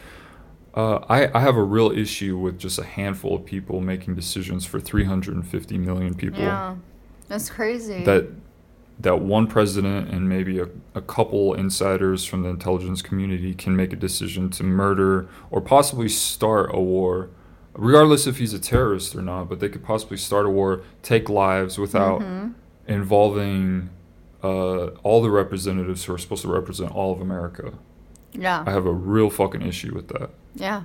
Uh, I, I have a real issue with just a handful of people making decisions for 350 million people. Yeah, that's crazy. That that one president and maybe a, a couple insiders from the intelligence community can make a decision to murder or possibly start a war, regardless if he's a terrorist or not. But they could possibly start a war, take lives without Mm-hmm. involving uh, all the representatives who are supposed to represent all of America. Yeah. I have a real fucking issue with that. yeah.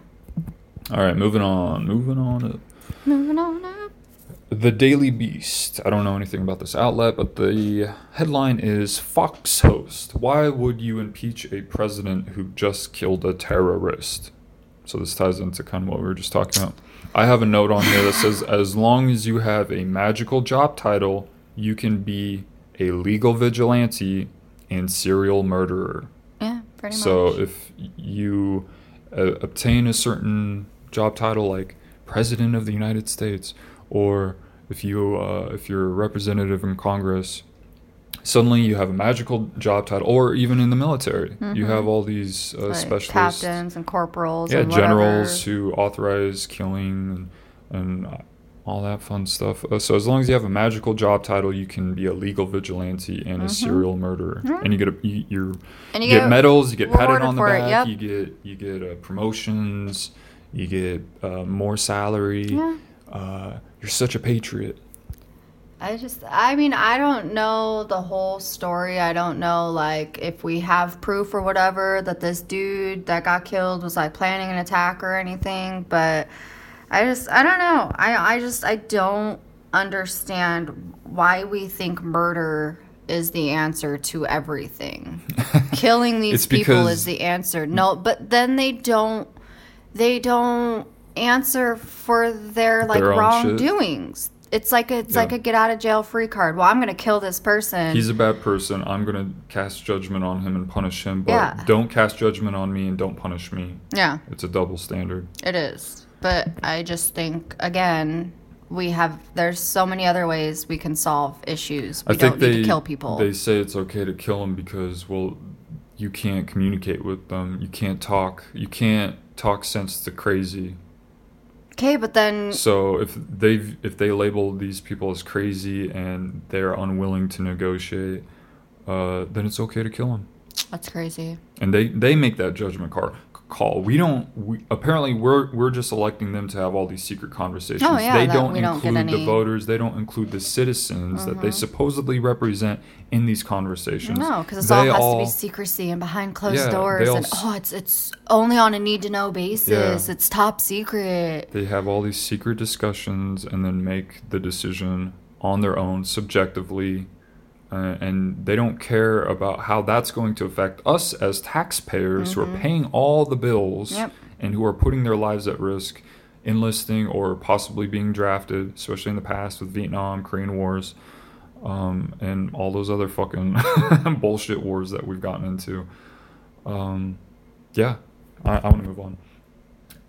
All right, moving on. Moving on. Up. Moving on up. The Daily Beast. I don't know anything about this outlet, but the headline is Fox host. Why would you impeach a president who just killed a terrorist? So this ties into kind of what we were just talking about. I have a note on here that says as long as you have a magical job title, you can be a legal vigilante and serial murderer. Yeah, pretty So much. So if you uh, obtain a certain job title like President of the United States, or if you uh, if you're a representative in Congress, suddenly you have a magical job title, or even in the military, you have all these uh, Mm-hmm. Like specialists, captains and corporals. yeah, and generals who authorize killing and, and uh, all that fun stuff. Uh, so as long as you have a magical job title, you can be a legal vigilante and a serial murderer, and you get a you, you're Mm-hmm. And you you get, get medals, you get patted on the for it, back, yep. you get you get uh, promotions, you get uh, more salary. Yeah. You're such a patriot. I just, I mean, I don't know the whole story. I don't know, like, if we have proof or whatever that this dude that got killed was, like, planning an attack or anything, but I just, I don't know. I, I just, I don't understand why we think murder is the answer to everything. Killing these people because- is the answer. No, but then they don't they don't answer for their like Their wrongdoings. It's like a, it's Yeah. like a get out of jail free card. Well, I'm going to kill this person. He's a bad person. I'm gonna cast judgment on him and punish him, but Yeah. don't cast judgment on me and don't punish me. yeah. It's a double standard. It is. But I just think again, we have there's so many other ways we can solve issues. We I don't think need they to kill people. they say it's okay to kill them because well, you can't communicate with them. You can't talk. You can't talk sense to crazy. Okay, but then So if they if they label these people as crazy and they're unwilling to negotiate, uh, then it's okay to kill them. that's crazy. And they they make that judgment call. Call. We don't. We, apparently, we're we're just electing them to have all these secret conversations. Oh, yeah, they don't we don't include the Mm-hmm. voters. They don't include the citizens that they supposedly represent in these conversations. No, because it all has to be secrecy and behind closed Yeah, doors, all and oh, it's it's only on a need to know basis. Yeah. It's top secret. They have all these secret discussions and then make the decision on their own subjectively. Uh, and they don't care about how that's going to affect us as taxpayers who are paying all the bills Mm-hmm. Yep. and who are putting their lives at risk, enlisting or possibly being drafted, especially in the past with Vietnam, Korean Wars, um, and all those other fucking bullshit wars that we've gotten into. Um, yeah, I, I want to move on.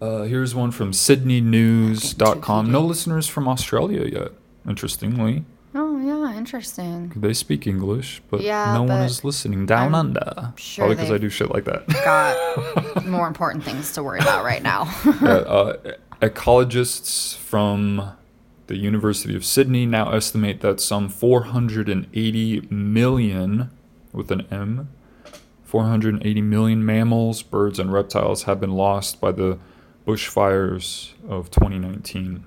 Uh, here's one from SydneyNews.com. No listeners from Australia yet, interestingly. Oh yeah, interesting. They speak English, but Yeah, no one is listening down I'm under. sure Probably because I do shit like that. Got more important things to worry about right now. Yeah, uh, ecologists from the University of Sydney now estimate that some 480 million, with an M, 480 million mammals, birds, and reptiles have been lost by the bushfires of 2019.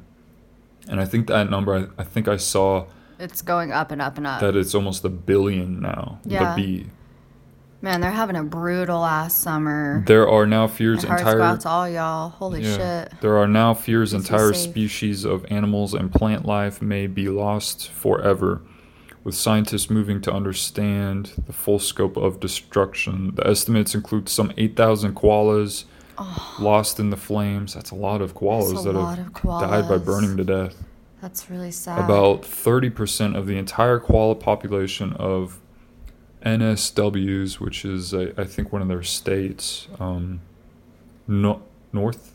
And I think that number, I, I think I saw it's going up and up and up. that it's almost a billion now. Yeah. The B. Man, they're having a brutal ass summer. There are now fears My entire to all y'all. Holy shit. There are now fears Please entire species of animals and plant life may be lost forever, with scientists moving to understand the full scope of destruction. The estimates include some 8,000 koalas oh. lost in the flames. That's a lot of koalas that have of died by burning to death. That's really sad. About 30% of the entire koala population of NSWs, which is, I I think, one of their states, um, no, North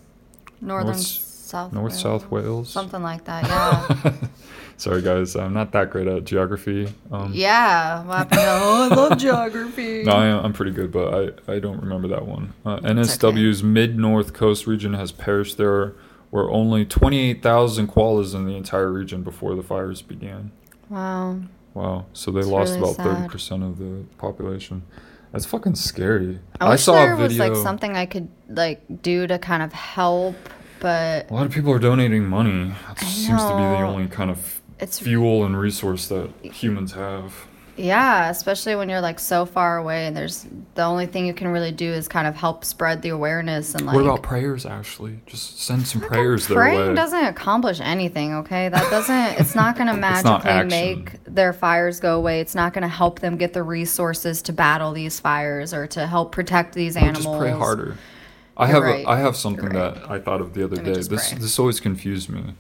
northern North- south North Wales. South Wales. Something like that, yeah. Sorry, guys, I'm not that great at geography. Um, yeah. Happened? Oh, I love geography. No, I am, I'm pretty good, but I, I don't remember that one. Uh, NSW's mid north coast region has perished. There were only 28,000 koalas in the entire region before the fires began. Wow. Wow. So they It's lost really about sad. 30% of the population. That's fucking scary. I, wish saw there a video. was like something I could like do to kind of help, but a lot of people are donating money. That I seems to be the only kind of it's fuel and resource that humans have. Yeah, especially when you're like so far away and there's the only thing you can really do is kind of help spread the awareness and like what about prayers, Ashley? Just send some prayers their praying way. doesn't accomplish anything okay that doesn't it's not going to It's not magically make their fires go away it's not going to help them get the resources to battle these fires or to help protect these animals Just pray harder. I You're have right. a, I have something right. that I thought of the other day. This pray. this always confused me.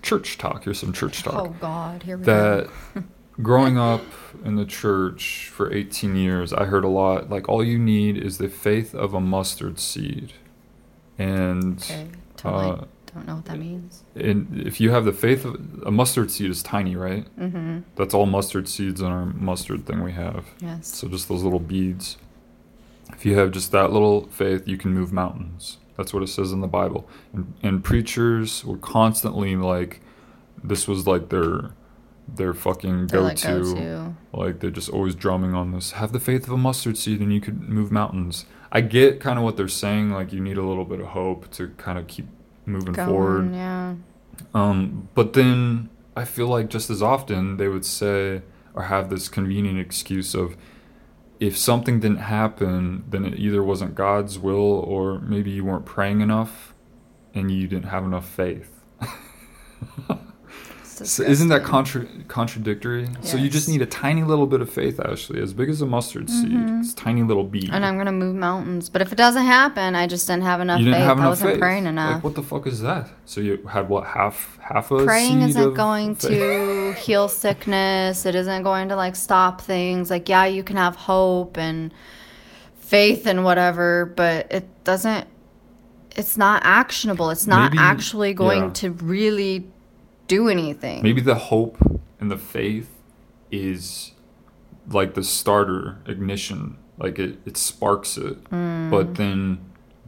Church talk. Here's some church oh, talk. oh god here we go that growing up in the church for 18 years, I heard a lot like all you need is the faith of a mustard seed. And okay totally uh, don't know what that means And if you have the faith of a mustard seed is tiny, right? mm-hmm That's all mustard seeds in our mustard thing we have. yes So just those little beads. If you have just that little faith, you can move mountains. That's what it says in the Bible. And, and preachers were constantly like, this was like their their fucking go to. go-to. Like they're just always drumming on this. Have the faith of a mustard seed, and you could move mountains. I get kind of what they're saying. Like you need a little bit of hope to kind of keep moving Going, forward. yeah Um, but then I feel like just as often they would say or have this convenient excuse of if something didn't happen, then it either wasn't God's will or maybe you weren't praying enough and you didn't have enough faith. So isn't that contra- contradictory? So you just need a tiny little bit of faith, Ashley, as big as a mustard seed. It's a tiny little bead. Mm-hmm. And I'm gonna move mountains. But if it doesn't happen, I just didn't have enough you didn't faith. have I enough wasn't faith. praying enough. Like what the fuck is that? So you had what half half a praying isn't going faith? to heal sickness it isn't going to like stop things like yeah you can have hope and faith and whatever but it doesn't it's not actionable it's not Maybe- actually going yeah. to really do anything Maybe the hope and the faith is like the starter ignition, like it, it sparks it. Mm. But then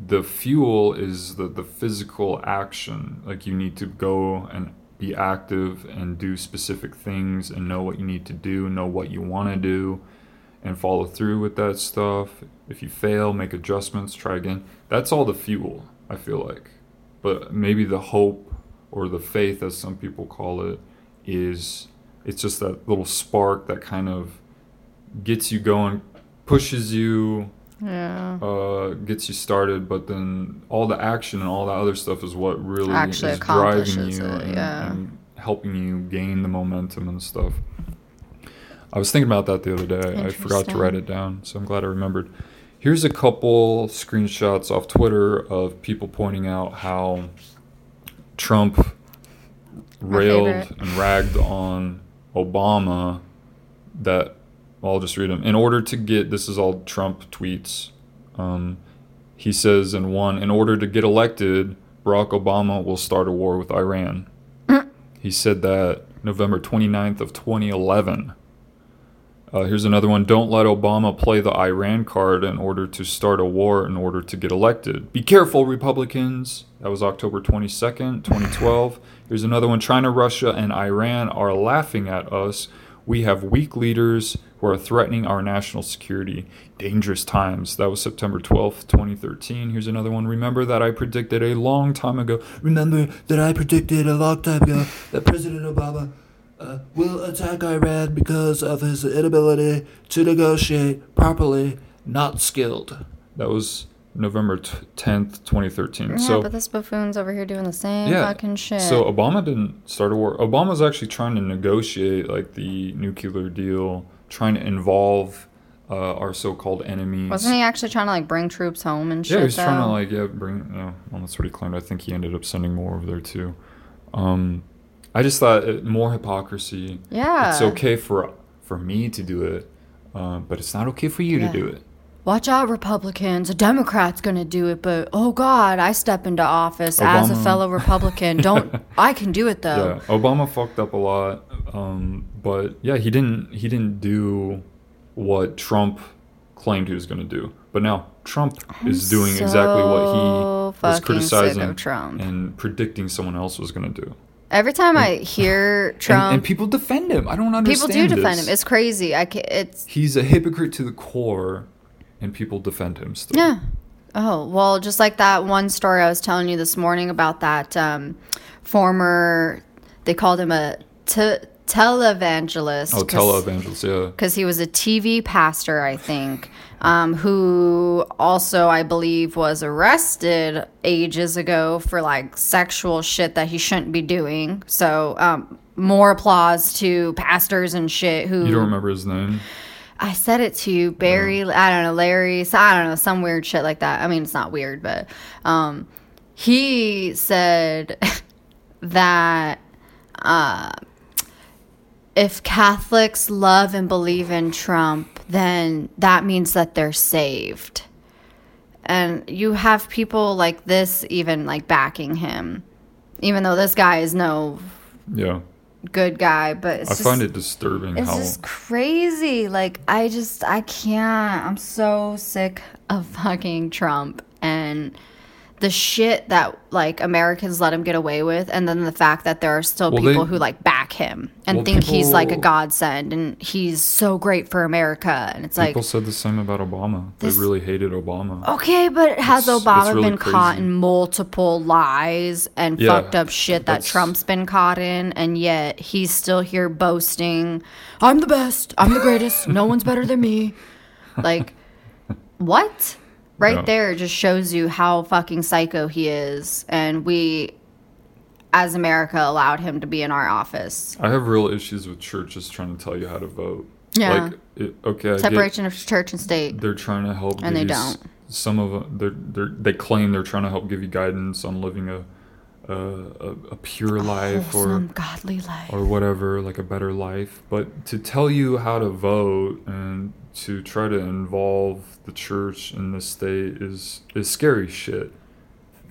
the fuel is the, the physical action. Like you need to go and be active and do specific things and know what you need to do, know what you want to do, and follow through with that stuff. If you fail, make adjustments, try again. That's all the fuel, I feel like. But maybe the hope or the faith, as some people call it, is it's just that little spark that kind of gets you going, pushes you, yeah uh, gets you started, but then all the action and all that other stuff is what really Actually is driving you it, and, yeah. and helping you gain the momentum and stuff. I was thinking about that the other day. I forgot to write it down, so I'm glad I remembered. Here's a couple screenshots off Twitter of people pointing out how Trump railed and ragged on Obama that well, I'll just read them. In order to get this is all Trump tweets. Um, he says in one, in order to get elected, Barack Obama will start a war with Iran. he said that November 29th of 2011. Uh, here's another one. Don't let Obama play the Iran card in order to start a war in order to get elected. Be careful, Republicans. That was October 22nd, 2012. Here's another one. China, Russia, and Iran are laughing at us. We have weak leaders who are threatening our national security. Dangerous times. That was September 12th, 2013. Here's another one. Remember that I predicted a long time ago. Remember that I predicted a long time ago that President Obama uh, will attack Iran because of his inability to negotiate properly, not skilled. That was November t- 10th, 2013. yeah so but this buffoon's over here doing the same yeah. fucking shit So Obama didn't start a war. Obama's actually trying to negotiate like the nuclear deal, trying to involve uh, our so-called enemies. wasn't he actually trying to like bring troops home and shit yeah, he was trying to like yeah bring yeah. Well, that's what he claimed. I think he ended up sending more over there too. Um, I just thought it, more hypocrisy. yeah It's okay for for me to do it, uh, but it's not okay for you Yeah. to do it. Watch out, Republicans. A Democrat's going to do it, but oh God, I step into office as a fellow Republican. Don't, I can do it though. Yeah, Obama fucked up a lot, um, but yeah, he didn't. He didn't do what Trump claimed he was going to do. But now Trump is doing exactly what he was criticizing Trump. and predicting someone else was going to do. Every time I hear Trump, and people defend him. I don't understand. people do defend him. It's crazy. I ca it's, He's a hypocrite to the core, and people defend him still. yeah. Oh, well, just like that one story I was telling you this morning about that um, former, they called him a televangelist. Oh, televangelist. yeah. because he was a TV pastor, I think, um, who also, I believe, was arrested ages ago for like sexual shit that he shouldn't be doing. So, um, more applause to pastors and shit who You don't remember his name? I said it to you, Barry. I don't know, Larry. So I don't know, some weird shit like that. I mean, it's not weird, but um, he said that uh, if Catholics love and believe in Trump, then that means that they're saved. And you have people like this even like backing him, even though this guy is no Yeah. good guy. But it's I just, find it disturbing it's how. just crazy. Like I just I can't. I'm so sick of fucking Trump and the shit that like Americans let him get away with and then the fact that there are still Well, people they- who like back him and Well, think he's like a godsend and he's so great for America and it's like People said the same about Obama. This- they really hated Obama. Okay, but has It's- Obama it's really been caught in multiple lies and Yeah, fucked up shit that Trump's been caught in, and yet he's still here boasting, "I'm the best, I'm the greatest, no one's better than me." Like, what? Right Yeah. there just shows you how fucking psycho he is, and we. as America allowed him to be in our office. I have real issues with churches trying to tell you how to vote. Yeah. Like, it, okay, I get Separation of church and state. they're trying to help, And they don't. Some of them, they're, they're, they claim they're trying to help give you guidance on living a a, a, a pure life or Wholesome, godly life. or whatever, like a better life. But to tell you how to vote and to try to involve the church in this state is is scary shit.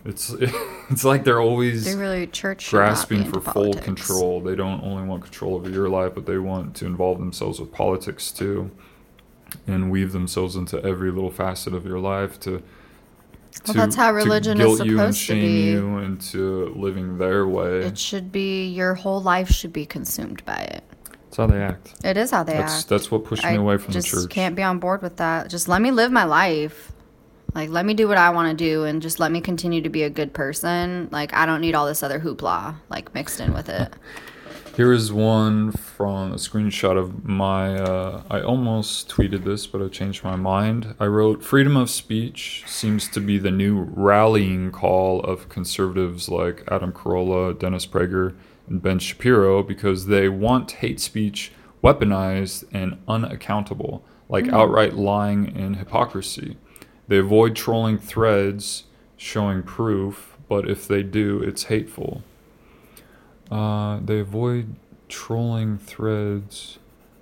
It's it's like they're always They really church should not be grasping for full politics. control. They don't only want control over your life, but they want to involve themselves with politics too, and weave themselves into every little facet of your life to. Well, that's how religion is guilt you and supposed to shame be. you into living their way. It should be your whole life should be consumed by it. That's how they act. It is how they That's act. that's what pushed me I away from the just church. can't be on board with that. Just let me live my life. Like let me do what I want to do and just let me continue to be a good person. Like I don't need all this other hoopla like mixed in with it. Here is one from a screenshot of my. Uh, I almost tweeted this, but I changed my mind. I wrote Freedom of speech seems to be the new rallying call of conservatives like Adam Carolla, Dennis Prager, and Ben Shapiro because they want hate speech weaponized and unaccountable, like outright lying and hypocrisy. They avoid trolling threads showing proof, but if they do, it's hateful. Uh, they avoid trolling threads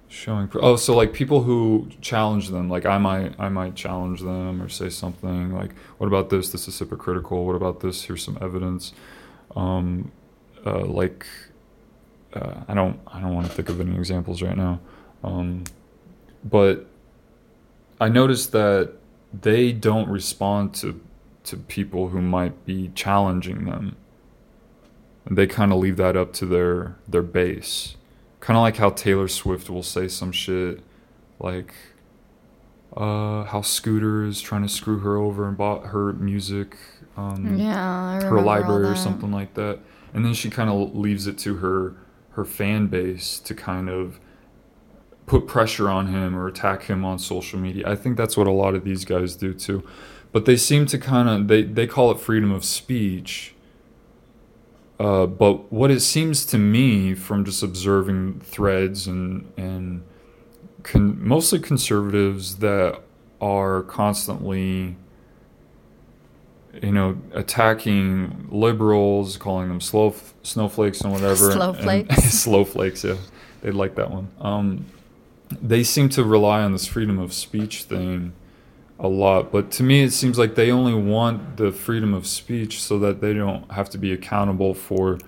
showing. Pro- oh, so like people who challenge them, like I might, I might challenge them or say something like, "What about this? This is hypocritical. What about this? Here's some evidence." Um, uh, like, uh, I don't, I don't want to think of any examples right now, um, but I noticed that they don't respond to to people who might be challenging them. And they kind of leave that up to their their base. Kind of like how taylor swift will say some shit like uh how scooter is trying to screw her over and bought her music um Yeah, her library or something like that and then she kind of leaves it to her her fan base to kind of put pressure on him or attack him on social media. I think that's what a lot of these guys do too. But they seem to kind of they, they call it freedom of speech. Uh, but what it seems to me from just observing threads and and con- mostly conservatives that are constantly you know attacking liberals calling them slow snowflakes and whatever. Slowflakes. and, slowflakes. Yeah. They like that one. Um, they seem to rely on this freedom of speech thing a lot but to me it seems like they only want the freedom of speech so that they don't have to be accountable for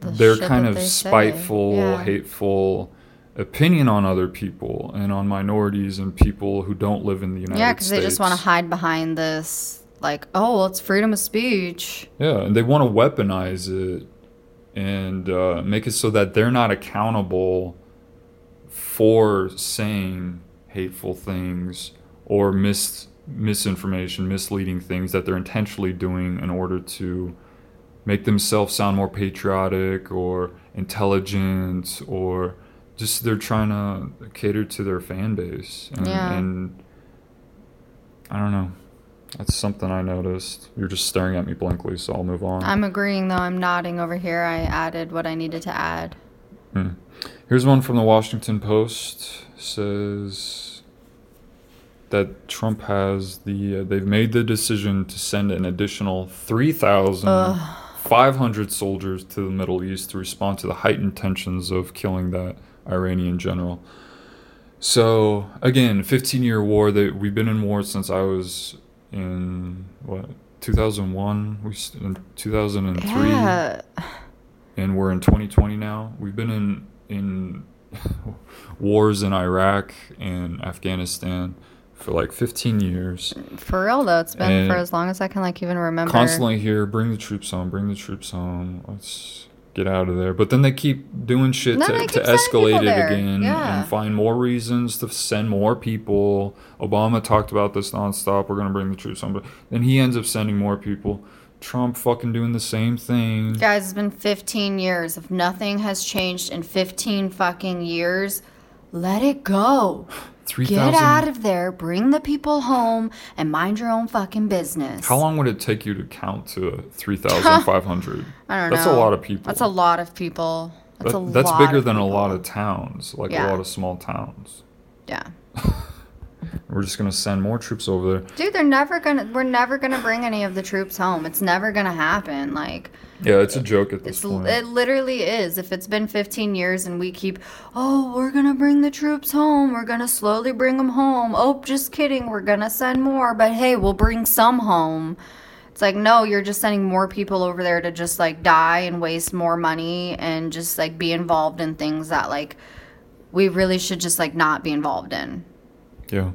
The their kind of spiteful Yeah. hateful opinion on other people and on minorities and people who don't live in the united Yeah, states because they just want to hide behind this, like, oh, well, it's freedom of speech. yeah and they want to weaponize it and uh, make it so that they're not accountable for saying hateful things or mis- misinformation, misleading things that they're intentionally doing in order to make themselves sound more patriotic or intelligent or just they're trying to cater to their fan base. And, Yeah. and I don't know. That's something I noticed. You're just staring at me blankly, so I'll move on. I'm agreeing, though. I'm nodding over here. I added what I needed to add. Hmm. Here's one from the Washington Post. Says that Trump has the uh, they've made the decision to send an additional 3,500 soldiers to the Middle East to respond to the heightened tensions of killing that Iranian general. So again, 15 year war. That we've been in war since I was in what 2001. We in 2003 Yeah. and we're in 2020 now. We've been in in wars in Iraq and Afghanistan for like 15 years. For real, though. It's been for as long as I can, like, even remember. Constantly here, bring the troops home, bring the troops home. Let's get out of there. But then they keep doing shit No, to, to escalate it again Yeah. and find more reasons to send more people. Obama talked about this nonstop. We're going to bring the troops home. But then he ends up sending more people. Trump fucking doing the same thing. Guys, it's been 15 years. If nothing has changed in 15 fucking years, let it go. Three Get thousand. out of there, bring the people home, and mind your own fucking business. How long would it take you to count to three thousand five hundred? I don't That's know. That's a lot of people. That's a lot of people. That's That- that's bigger than a lot of towns, like Yeah. a lot of small towns. Yeah. We're just gonna send more troops over there. Dude, they're never gonna. We're never gonna bring any of the troops home. It's never gonna happen. Like, Yeah, it's a joke at this point. it literally is. If it's been 15 years and we keep, oh, we're gonna bring the troops home. We're gonna slowly bring them home. Oh, just kidding. We're gonna send more, but hey, we'll bring some home. It's like no, you're just sending more people over there to just like die and waste more money and just like be involved in things that like we really should just like not be involved in. Yeah.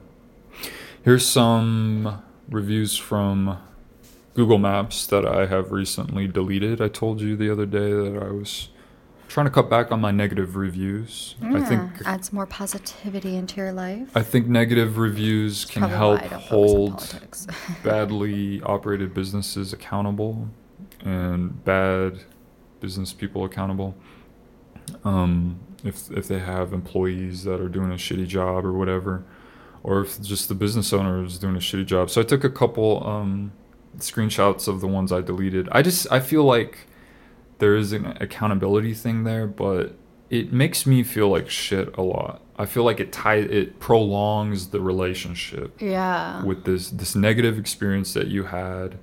Here's some reviews from Google Maps that I have recently deleted. I told you the other day that I was trying to cut back on my negative reviews. I think adds more positivity into your life. I think negative reviews can help why I don't focus on hold badly operated businesses accountable and bad business people accountable. Um, if if they have employees that are doing a shitty job or whatever, or if just the business owner is doing a shitty job. So I took a couple um, screenshots of the ones I deleted. I just I feel like there is an accountability thing there, but it makes me feel like shit a lot. I feel like it tie it prolongs the relationship yeah. with this this negative experience that you had,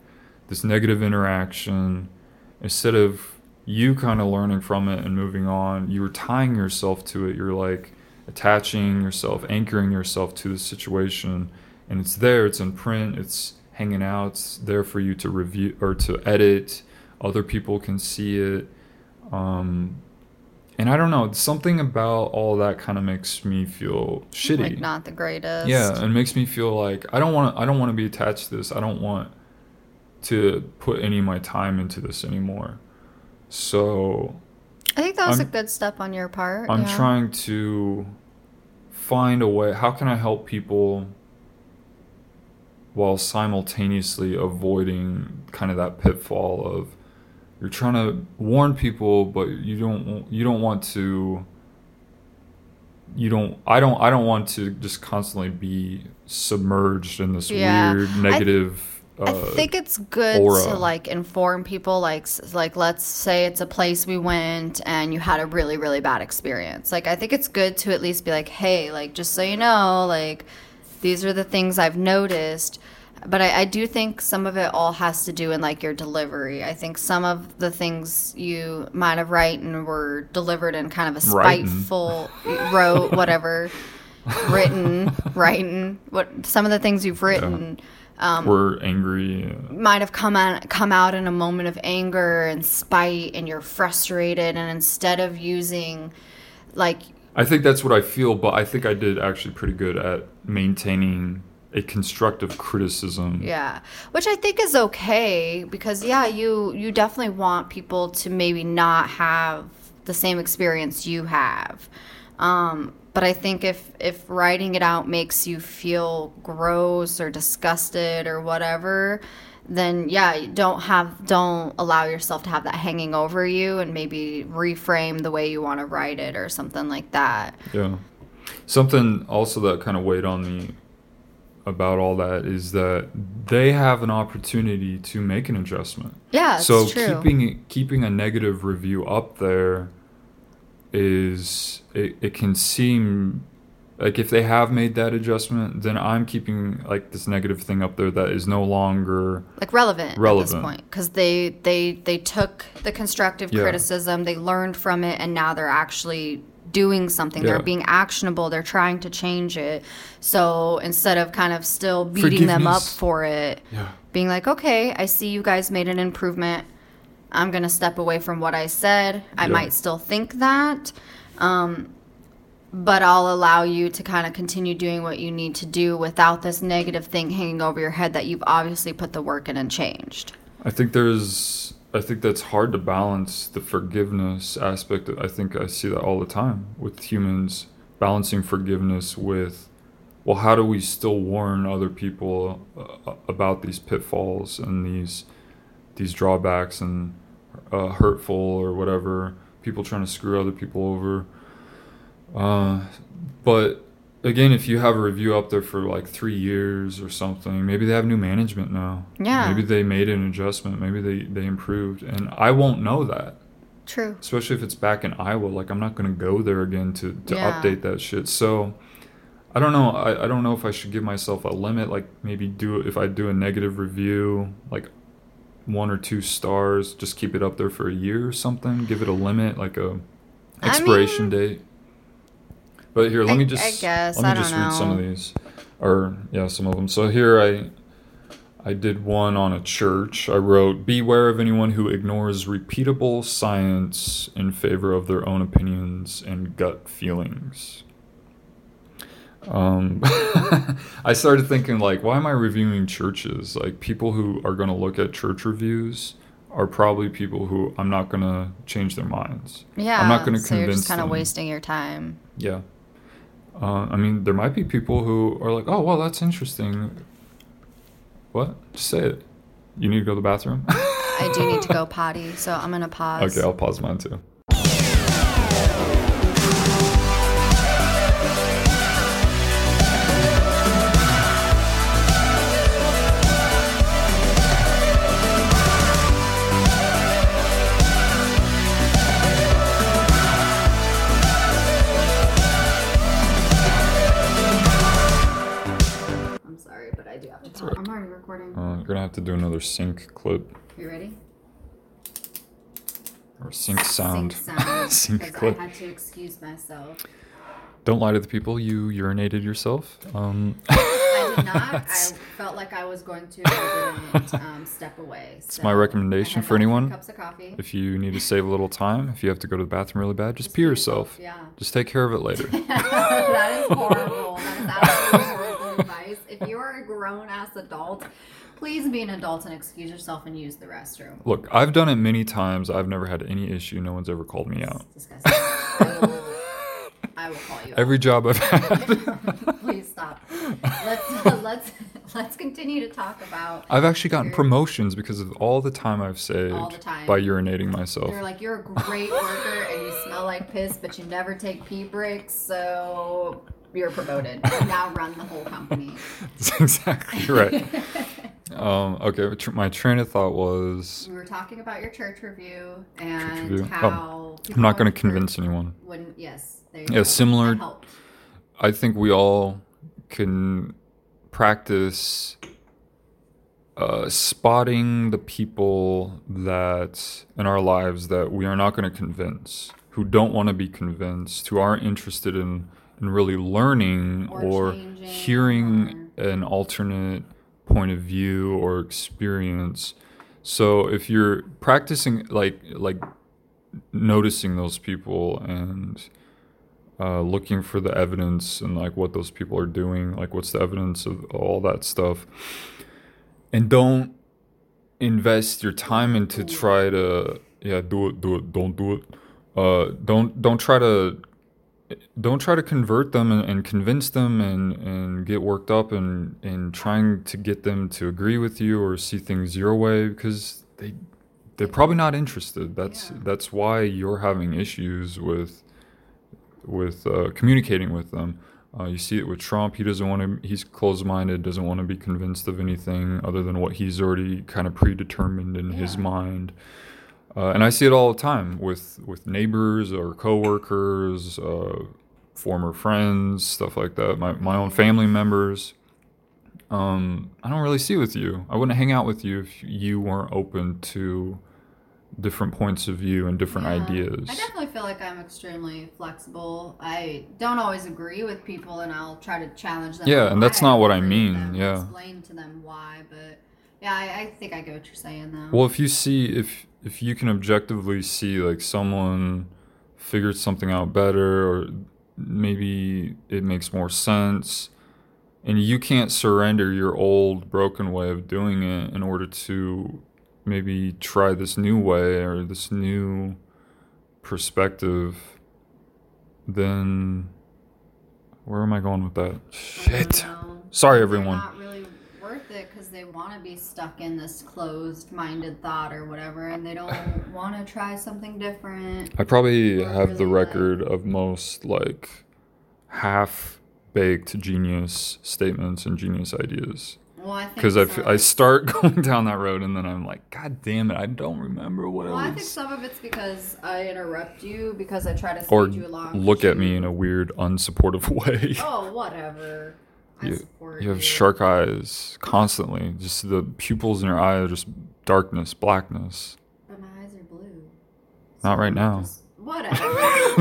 this negative interaction, instead of you kind of learning from it and moving on, you were tying yourself to it. You're like attaching yourself, anchoring yourself to the situation, and it's there. It's in print. It's hanging out. It's there for you to review or to edit. Other people can see it. Um, and I don't know, something about all that kind of makes me feel shitty. Like not the greatest. Yeah, it makes me feel like I don't want. I don't want to be attached to this. I don't want to put any of my time into this anymore. So I think that was I'm- a good step on your part. I'm yeah. trying to find a way. How can I help people while simultaneously avoiding kind of that pitfall of you're trying to warn people, but you don't you don't want to. You don't. I don't. I don't want to just constantly be submerged in this Yeah. weird negative. I uh, think it's good aura. to like inform people like like let's say it's a place we went and you had a really really bad experience. Like I think it's good to at least be like, "Hey, like just so you know, like these are the things I've noticed." But I, I do think some of it all has to do in like your delivery. I think some of the things you might have written were delivered in kind of a spiteful, wrote whatever, written, writing. What some of the things you've written we're angry. might have come out come out in a moment of anger and spite and you're frustrated and instead of using like I think that's what I feel, but I think I did actually pretty good at maintaining a constructive criticism. yeah which i think is okay because yeah you you definitely want people to maybe not have the same experience you have um but i think if if writing it out makes you feel gross or disgusted or whatever then yeah don't have don't allow yourself to have that hanging over you and maybe reframe the way you want to write it or something like that Yeah. Something also that kind of weighed on me about all that is that they have an opportunity to make an adjustment. yeah so keeping keeping a negative review up there is it, it can seem like if they have made that adjustment then i'm keeping like this negative thing up there that is no longer like relevant, at this point because they they they took the constructive Yeah. criticism they learned from it and now they're actually doing something. They're being actionable they're trying to change it. So instead of kind of still beating them up for it yeah. being like okay i see you guys made an improvement i'm gonna step away from what i said i Yeah. might still think that um, but I'll allow you to kind of continue doing what you need to do without this negative thing hanging over your head that you've obviously put the work in and changed. I think there's I think that's hard to balance the forgiveness aspect. I think I see that all the time with humans balancing forgiveness with well how do we still warn other people uh, about these pitfalls and these these drawbacks and uh, hurtful or whatever people trying to screw other people over uh, but again, if you have a review up there for like three years or something, maybe they have new management now. Yeah. Maybe they made an adjustment. Maybe they, they improved. And I won't know that. True. Especially if it's back in Iowa. Like, I'm not going to go there again to, to Yeah. update that shit. So, I don't know. I, I don't know if I should give myself a limit. Like, maybe do if I do a negative review, like one or two stars, just keep it up there for a year or something. Give it a limit, like a expiration mean- date. But here, let I- me I just guess, let me I just read some of these, or yeah, some of them. So here I I did one on a church. I wrote, "Beware of anyone who ignores repeatable science in favor of their own opinions and gut feelings." Um, I started thinking like, why am I reviewing churches? Like people who are going to look at church reviews are probably people who I'm not going to change their minds. Yeah. I'm not going to so you're just kind of wasting your time. Yeah. Uh, I mean, there might be people who are like, "Oh, well, that's interesting." What? Just say it. You need to go to the bathroom. I do need to go potty, so I'm gonna pause. okay, I'll pause mine too. Recording. Uh, you're gonna have to do another sync clip you ready? or sync sound. Sync sound. sync clip. I had to excuse myself. Don't lie to the people. You urinated yourself. Um, I did not. I felt like I was going to. I didn't um, step away. It's my recommendation for anyone. Cups of coffee. if you need to save a little time, if you have to go to the bathroom really bad, just pee yourself. Yeah. Just take care of it later. that is horrible. That is absolutely horrible advice. If you are a grown ass adult, please be an adult and excuse yourself and use the restroom. Look, I've done it many times. I've never had any issue. No one's ever called me out. Disgusting. I will, I will call you. out. Every job I've had. Please stop. Let's let's let's continue to talk about. I've actually gotten You're- promotions because of all the time I've saved time. by urinating myself. They're like, you're a great worker and you smell like piss, but you never take pee breaks, so you're promoted. You now run the whole company. That's exactly right. um, okay, tr- my train of thought was We were talking about your church review and review. how I'm not going to convince anyone. When yes, there you Yeah, go. similar- I think we all can practice uh, spotting the people that in our lives that we are not going to convince, who don't want to be convinced, who aren't interested in, in really learning Or or, hearing an alternate point of view or experience. So if you're practicing like like noticing those people and uh, looking for the evidence and like what those people are doing, like what's the evidence of all that stuff, and don't invest your time into try to yeah do it do it don't do it uh don't don't try to don't try to convert them and, and convince them and and get worked up and and trying to get them to agree with you or see things your way because they they're probably not interested that's Yeah. that's why you're having issues with with uh, communicating with them uh, you see it with Trump. He doesn't want to. He's closed-minded. Doesn't want to be convinced of anything other than what he's already kind of predetermined in his mind. Uh, and I see it all the time with with neighbors or coworkers, uh, former friends, stuff like that. My my own family members. Um, I don't really see with you. I wouldn't hang out with you if you weren't open to different points of view and different Yeah. ideas. I definitely feel like I'm extremely flexible. I don't always agree with people, and I'll try to challenge them. Yeah, and that's not what I mean, yeah. explain to them why, but yeah, I, I think I get what you're saying though. Well, if you see if if you can objectively see like someone figured something out better or maybe it makes more sense and you can't surrender your old broken way of doing it in order to maybe try this new way or this new perspective then where am I going with that? Shit. Sorry everyone. Not really worth it because they want to be stuck in this closed-minded thought or whatever, and they don't want to try something different. I probably have the really, like- record of most like half baked genius statements and genius ideas. Well, I think Because I, some f- of I it's- start going down that road and then I'm like, God damn it, I don't remember what Well, I think some of it's because I interrupt you because I try to speed or you along. look at to- me in a weird, unsupportive way. Oh, whatever. You, you have shark eyes constantly. Just the pupils in your eye are just darkness, blackness. But my eyes are blue. Not right now. Just, whatever.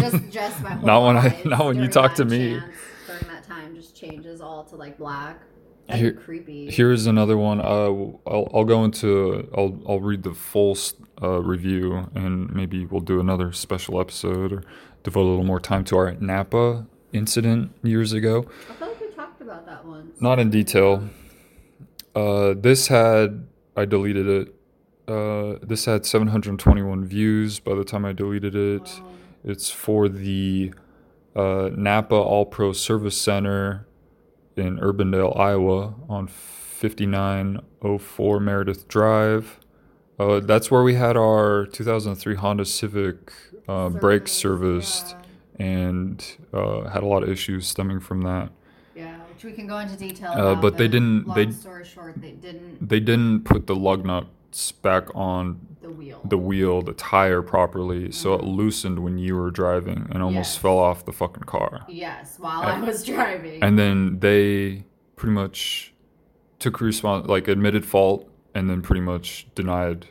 just, just my whole Not when I- not when you talk to me. chance, during that time, just changes all to like black. That'd Here- creepy. Here's another one. Uh, I'll, I'll go into. I'll I'll read the full uh, review and maybe we'll do another special episode or devote a little more time to our Napa incident years ago. About that once. Not in detail. Uh, this had I deleted it. Uh, this had 721 views by the time I deleted it. Um, It's for the uh, Napa All Pro Service Center in Urbandale, Iowa, on 5904 Meredith Drive. Uh, that's where we had our 2003 Honda Civic uh, brake Service, serviced and uh, had a lot of issues stemming from that. Yeah, which we can go into detail. Uh, but they didn't- Long they- story short, they didn't They didn't put the lug nuts back on the wheel. the wheel, the tire properly, so it loosened when you were driving and almost Yes. fell off the fucking car. yes, while I was driving. and then they pretty much took respons like admitted fault and then pretty much denied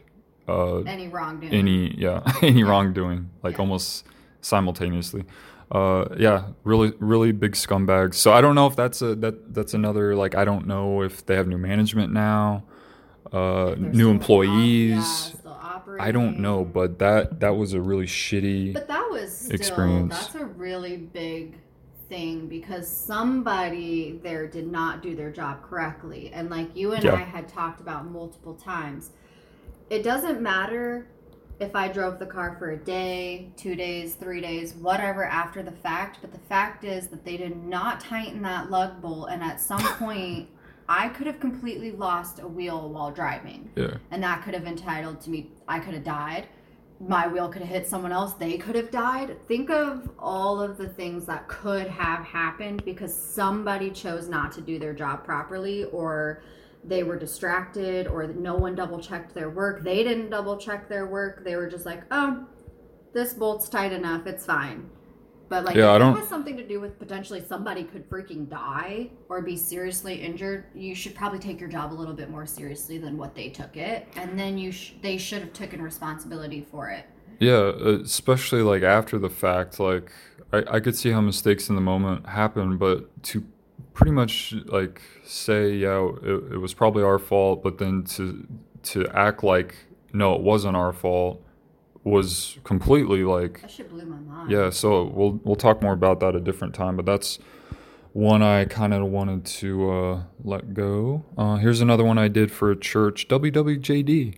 uh, any wrongdoing. any yeah any wrongdoing like almost simultaneously uh yeah really really big scumbags so i don't know if that's a that that's another like i don't know if they have new management now uh new still op- employees yeah, i don't know but that that was a really shitty But that was still experience. that's a really big thing because somebody there did not do their job correctly. And like you and Yeah. I had talked about multiple times, it doesn't matter if I drove the car for a day, two days, three days, whatever after the fact, but the fact is that they did not tighten that lug bolt and at some point I could have completely lost a wheel while driving. Yeah. And that could have entitled to me i could have died. My wheel could have hit someone else they could have died. Think of all of the things that could have happened because somebody chose not to do their job properly or they were distracted or no one double checked their work. They didn't double check their work. They were just like oh this bolt's tight enough. It's fine. But like Yeah, if I it don't- has something to do with potentially somebody could freaking die or be seriously injured, you should probably take your job a little bit more seriously than what they took it, and then you sh- they should have taken responsibility for it. Yeah, especially like after the fact, like I, I could see how mistakes in the moment happen, but to pretty much like say, yeah, it, it was probably our fault, but then to to act like no, it wasn't our fault was completely like That shit blew my mind. yeah. So we'll we'll talk more about that a different time, but that's one I kind of wanted to uh, let go. Uh, here's another one I did for a church, WWJD.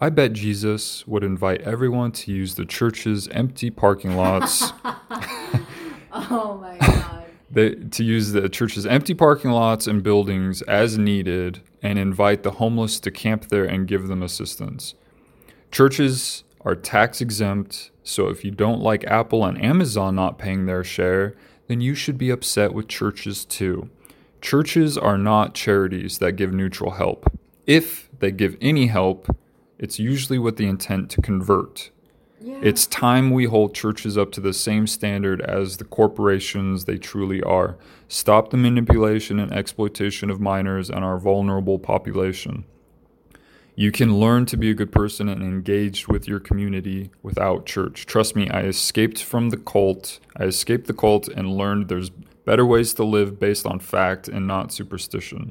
I bet Jesus would invite everyone to use the church's empty parking lots. Oh my god. They, to use the church's empty parking lots and buildings as needed and invite the homeless to camp there and give them assistance. Churches are tax exempt, so if you don't like Apple and Amazon not paying their share, then you should be upset with churches too. Churches are not charities that give neutral help. If they give any help, it's usually with the intent to convert. Yeah. It's time we hold churches up to the same standard as the corporations they truly are. Stop the manipulation and exploitation of minors and our vulnerable population. You can learn to be a good person and engaged with your community without church. Trust me, I escaped from the cult. I escaped the cult and learned there's better ways to live based on fact and not superstition.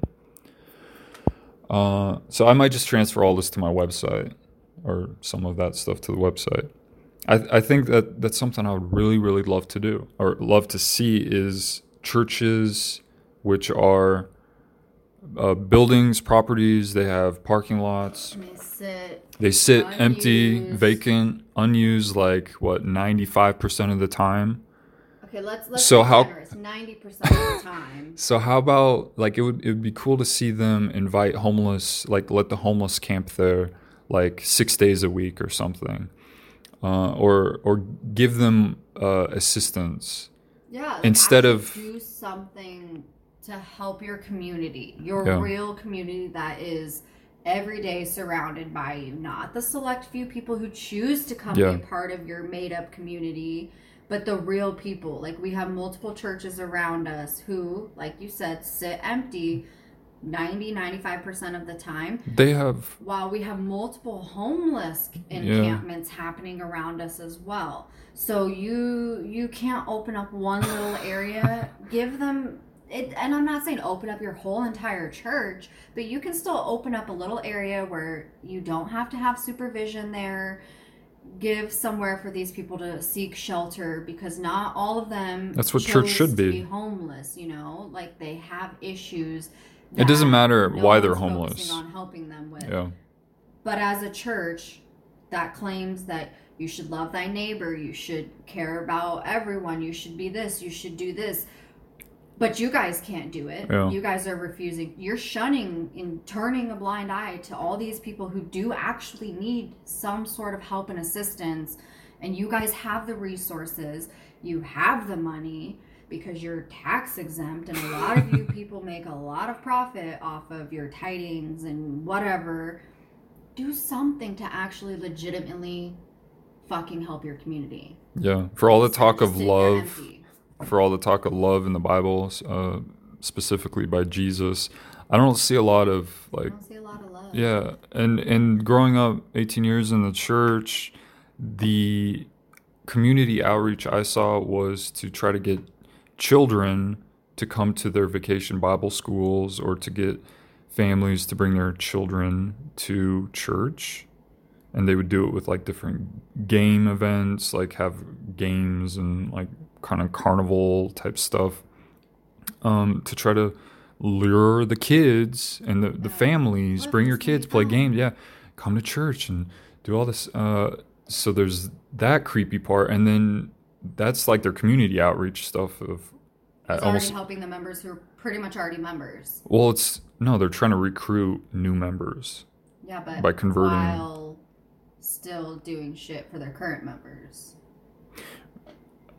Uh, so I might just transfer all this to my website or some of that stuff to the website. I, I think that that's something I would really, really love to do or love to see is churches which are uh, buildings, properties, they have parking lots. They sit. They sit empty, vacant, unused like what, 95% of the time. Okay, let's let's So how-. Ninety percent of the time. So how about like it would it would be cool to see them invite homeless like let the homeless camp there like six days a week or something, uh, or or give them uh, assistance Yeah. like, Instead of- do something to help your community, your Yeah. real community that is every day surrounded by you, not the select few people who choose to come Yeah. be part of your made up community, but the real people. Like we have multiple churches around us who, like you said, sit empty 90 95% of the time. They have while we have multiple homeless encampments happening around us as well. So you you can't open up one little area. Give them it and i'm not saying open up your whole entire church but you can still open up a little area where you don't have to have supervision there. Give somewhere for these people to seek shelter because not all of them That's what church should to be. homeless you know? Like they have issues It doesn't matter no why they're homeless. on helping them with yeah. but as a church that claims that you should love thy neighbor, you should care about everyone, you should be this, you should do this. But you guys can't do it. Yeah. You guys are refusing. You're shunning and turning a blind eye to all these people who do actually need some sort of help and assistance. And you guys have the resources, you have the money because you're tax exempt, and a lot of you people make a lot of profit off of your tidings and whatever do something to actually legitimately fucking help your community. Yeah. For all the talk of love, for all the talk of love in the Bible, uh, specifically by Jesus, I don't see a lot of like I don't see a lot of love. Yeah, and and growing up 18 years in the church, the community outreach I saw was to try to get children to come to their vacation Bible schools or to get families to bring their children to church. And they would do it with like different game events, like have games and like kind of carnival type stuff um, to try to lure the kids and the, the families, bring your kids, play games. Yeah, come to church and do all this. Uh, so there's that creepy part, and then that's like their community outreach stuff of uh, It's almost. already helping the members who are pretty much already members. Well, it's no, they're trying to recruit new members. Yeah, but By converting- while still doing shit for their current members.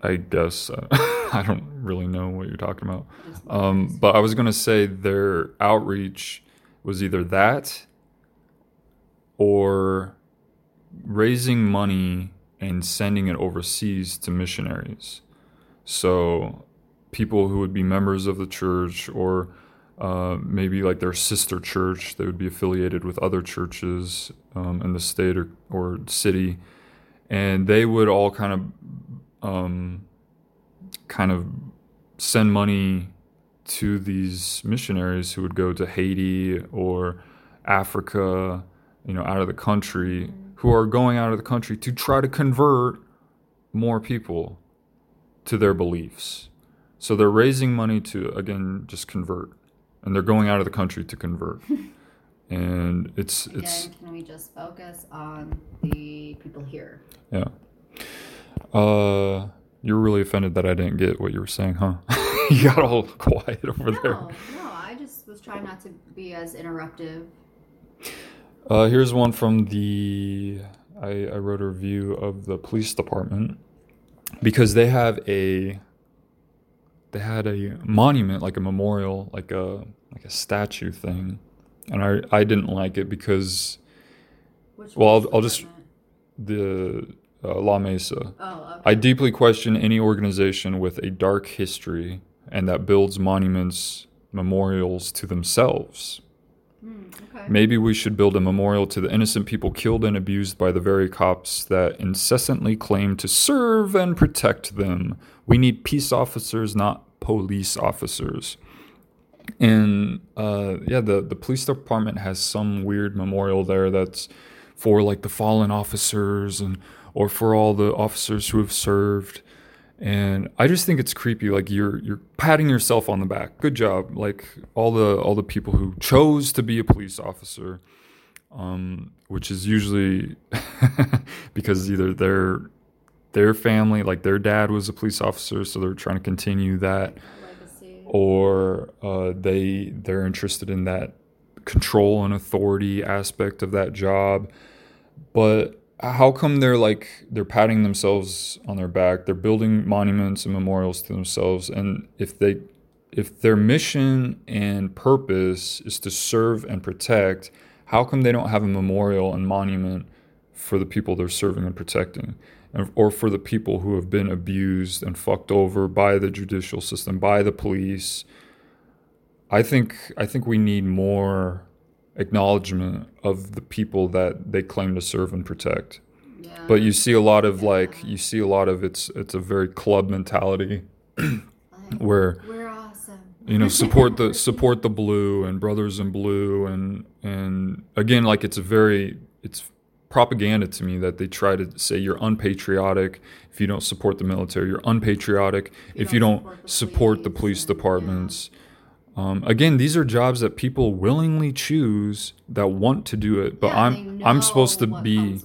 I guess uh, I don't really know what you're talking about. Um, but I was going to say their outreach was either that or raising money and sending it overseas to missionaries. So people who would be members of the church or uh, maybe like their sister church, they would be affiliated with other churches um, in the state or, or city. And they would all kind of um, kind of send money to these missionaries who would go to Haiti or Africa, you know, out of the country, who are going out of the country to try to convert more people to their beliefs. So they're raising money to again just convert, and they're going out of the country to convert. and it's it's can we just focus on the people here? yeah. Uh, you're really offended that I didn't get what you were saying, huh? you got all quiet over there. No, no, I just was trying not to be as interruptive. Uh, here's one from the. I, I wrote a review of the police department because they have a. They had a monument, like a memorial, like a like a statue thing, and I I didn't like it because Which Well, I'll- I'll just- the uh, La Mesa. Oh, okay. I deeply question any organization with a dark history and that builds monuments, memorials to themselves. Maybe we should build a memorial to the innocent people killed and abused by the very cops that incessantly claim to serve and protect them. We need peace officers, not police officers. And uh, yeah, the, the police department has some weird memorial there that's for like the fallen officers and or for all the officers who have served. And I just think it's creepy. Like you're you're patting yourself on the back. Good job. Like all the all the people who chose to be a police officer, um, which is usually because either their their family, like their dad was a police officer, so they're trying to continue that, Legacy. or uh, they they're interested in that control and authority aspect of that job. But how come they're like they're patting themselves on their back they're building monuments and memorials to themselves and if they if their mission and purpose is to serve and protect how come they don't have a memorial and monument for the people they're serving and protecting? And, or for the people who have been abused and fucked over by the judicial system by the police? I think i think we need more acknowledgement of the people that they claim to serve and protect. Yeah. but you see a lot of like you see a lot of it's it's a very club mentality where We're awesome. you know support the support the blue and brothers in blue and and again like it's a very it's propaganda to me that they try to say you're unpatriotic if you don't support the military. You're unpatriotic if you don't support the police departments um, again these are jobs that people willingly choose that want to do it but Yeah, i'm i'm supposed to be it.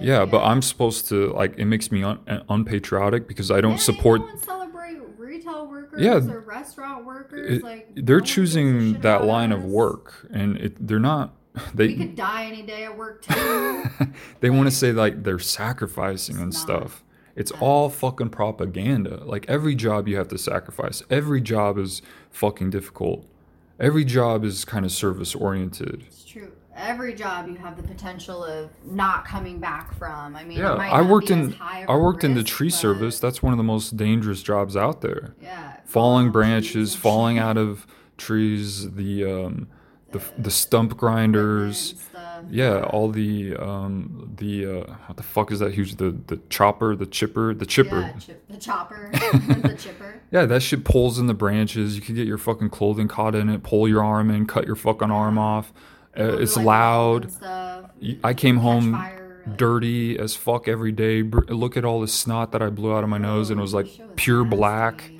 yeah, but I'm supposed to like it makes me un- unpatriotic because I don't Yeah, support. Celebrate retail workers Yeah. or restaurant workers. It, like they're no one gives a choosing that line of work, and it, they're not. We They could die any day at work too. they want to say like they're sacrificing and not. stuff. It's all fucking propaganda. Like every job you have to sacrifice. Every job is fucking difficult. Every job is kind of service oriented. it's true. Every job you have the potential of not coming back from. I mean, it Yeah, might I worked in I high of I a worked in the tree but service. That's one of the most dangerous jobs out there. Yeah, falling branches, falling out of trees, the um, the the stump grinders. Yeah, all the um, the uh, what the fuck is that huge? The the chopper, the chipper, the chipper. Yeah, chip, the chopper, the chipper. Yeah, that shit pulls in the branches. You could get your fucking clothing caught in it, pull your arm in, cut your fucking arm off. Uh, it's like, loud. and stuff. Y- I came home fire, like- dirty as fuck every day. Br- Look at all the snot that I blew out of my nose, and it was Oh, like was pure nasty. black. Yeah,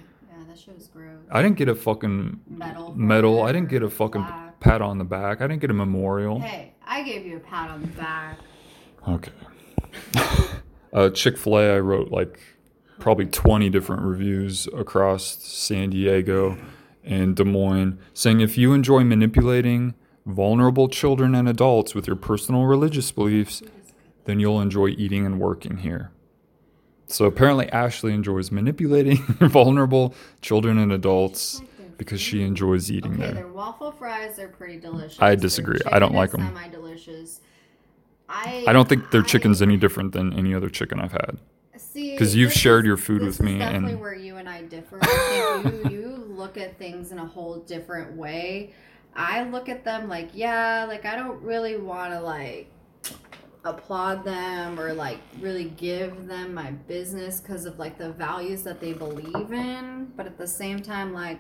that shit was gross. I didn't get a fucking Metal. medal. I didn't get a fucking black. pat on the back. I didn't get a memorial. Hey, I gave you a pat on the back. Okay. uh, Chick Fil A. I wrote like probably twenty different reviews across San Diego and Des Moines, saying if you enjoy manipulating vulnerable children and adults with your personal religious beliefs, then you'll enjoy eating and working here. So apparently, Ashley enjoys manipulating vulnerable children and adults because she enjoys eating Okay, there. their waffle fries are pretty delicious. I disagree. I don't like is 'em. Semi-delicious. I I don't think their I- chicken's any different than any other chicken I've had. See, 'Cause you've shared is- your food with me and- definitely where you and I differ. I think you you look at things in a whole different way. I look at them like, yeah, like I don't really want to like applaud them or like really give them my business because of like the values that they believe in, but at the same time, like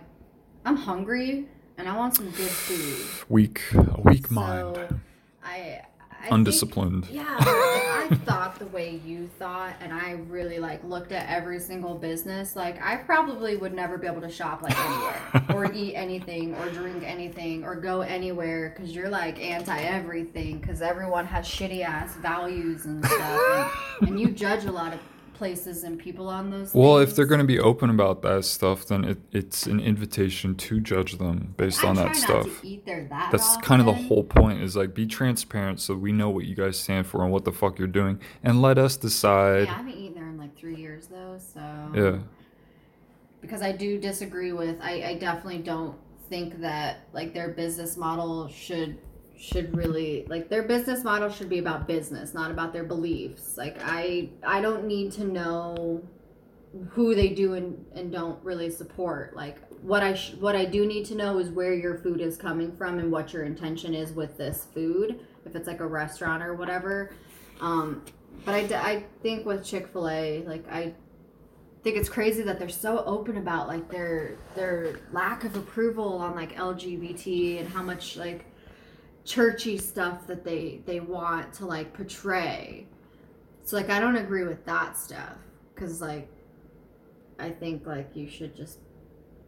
I'm hungry and I want some good food. Weak, a weak So mind, I, I undisciplined. Think, yeah, if I thought the way you thought, and I really like looked at every single business. Like I probably would never be able to shop like anywhere, or eat anything, or drink anything, or go anywhere because you're like anti everything because everyone has shitty ass values and stuff, and, and you judge a lot of places and people on those. Well, if they're going to be open about that stuff, then it, it's an invitation to judge them based I on that stuff. To eat there that That's kind of the whole point is like be transparent so we know what you guys stand for and what the fuck you're doing and let us decide. Yeah, I haven't eaten there in like three years though, so Yeah. because I do disagree with I, I definitely don't think that like their business model should should really like their business model should be about business, not about their beliefs. Like I I don't need to know who they do and, and don't really support. Like what I sh- what I do need to know is where your food is coming from and what your intention is with this food. If it's like a restaurant or whatever. Um, but I, d- I think with Chick Fil A, like I think it's crazy that they're so open about like their their lack of approval on like LGBT and how much like churchy stuff that they they want to like portray. So like I don't agree with that stuff because like I think like you should just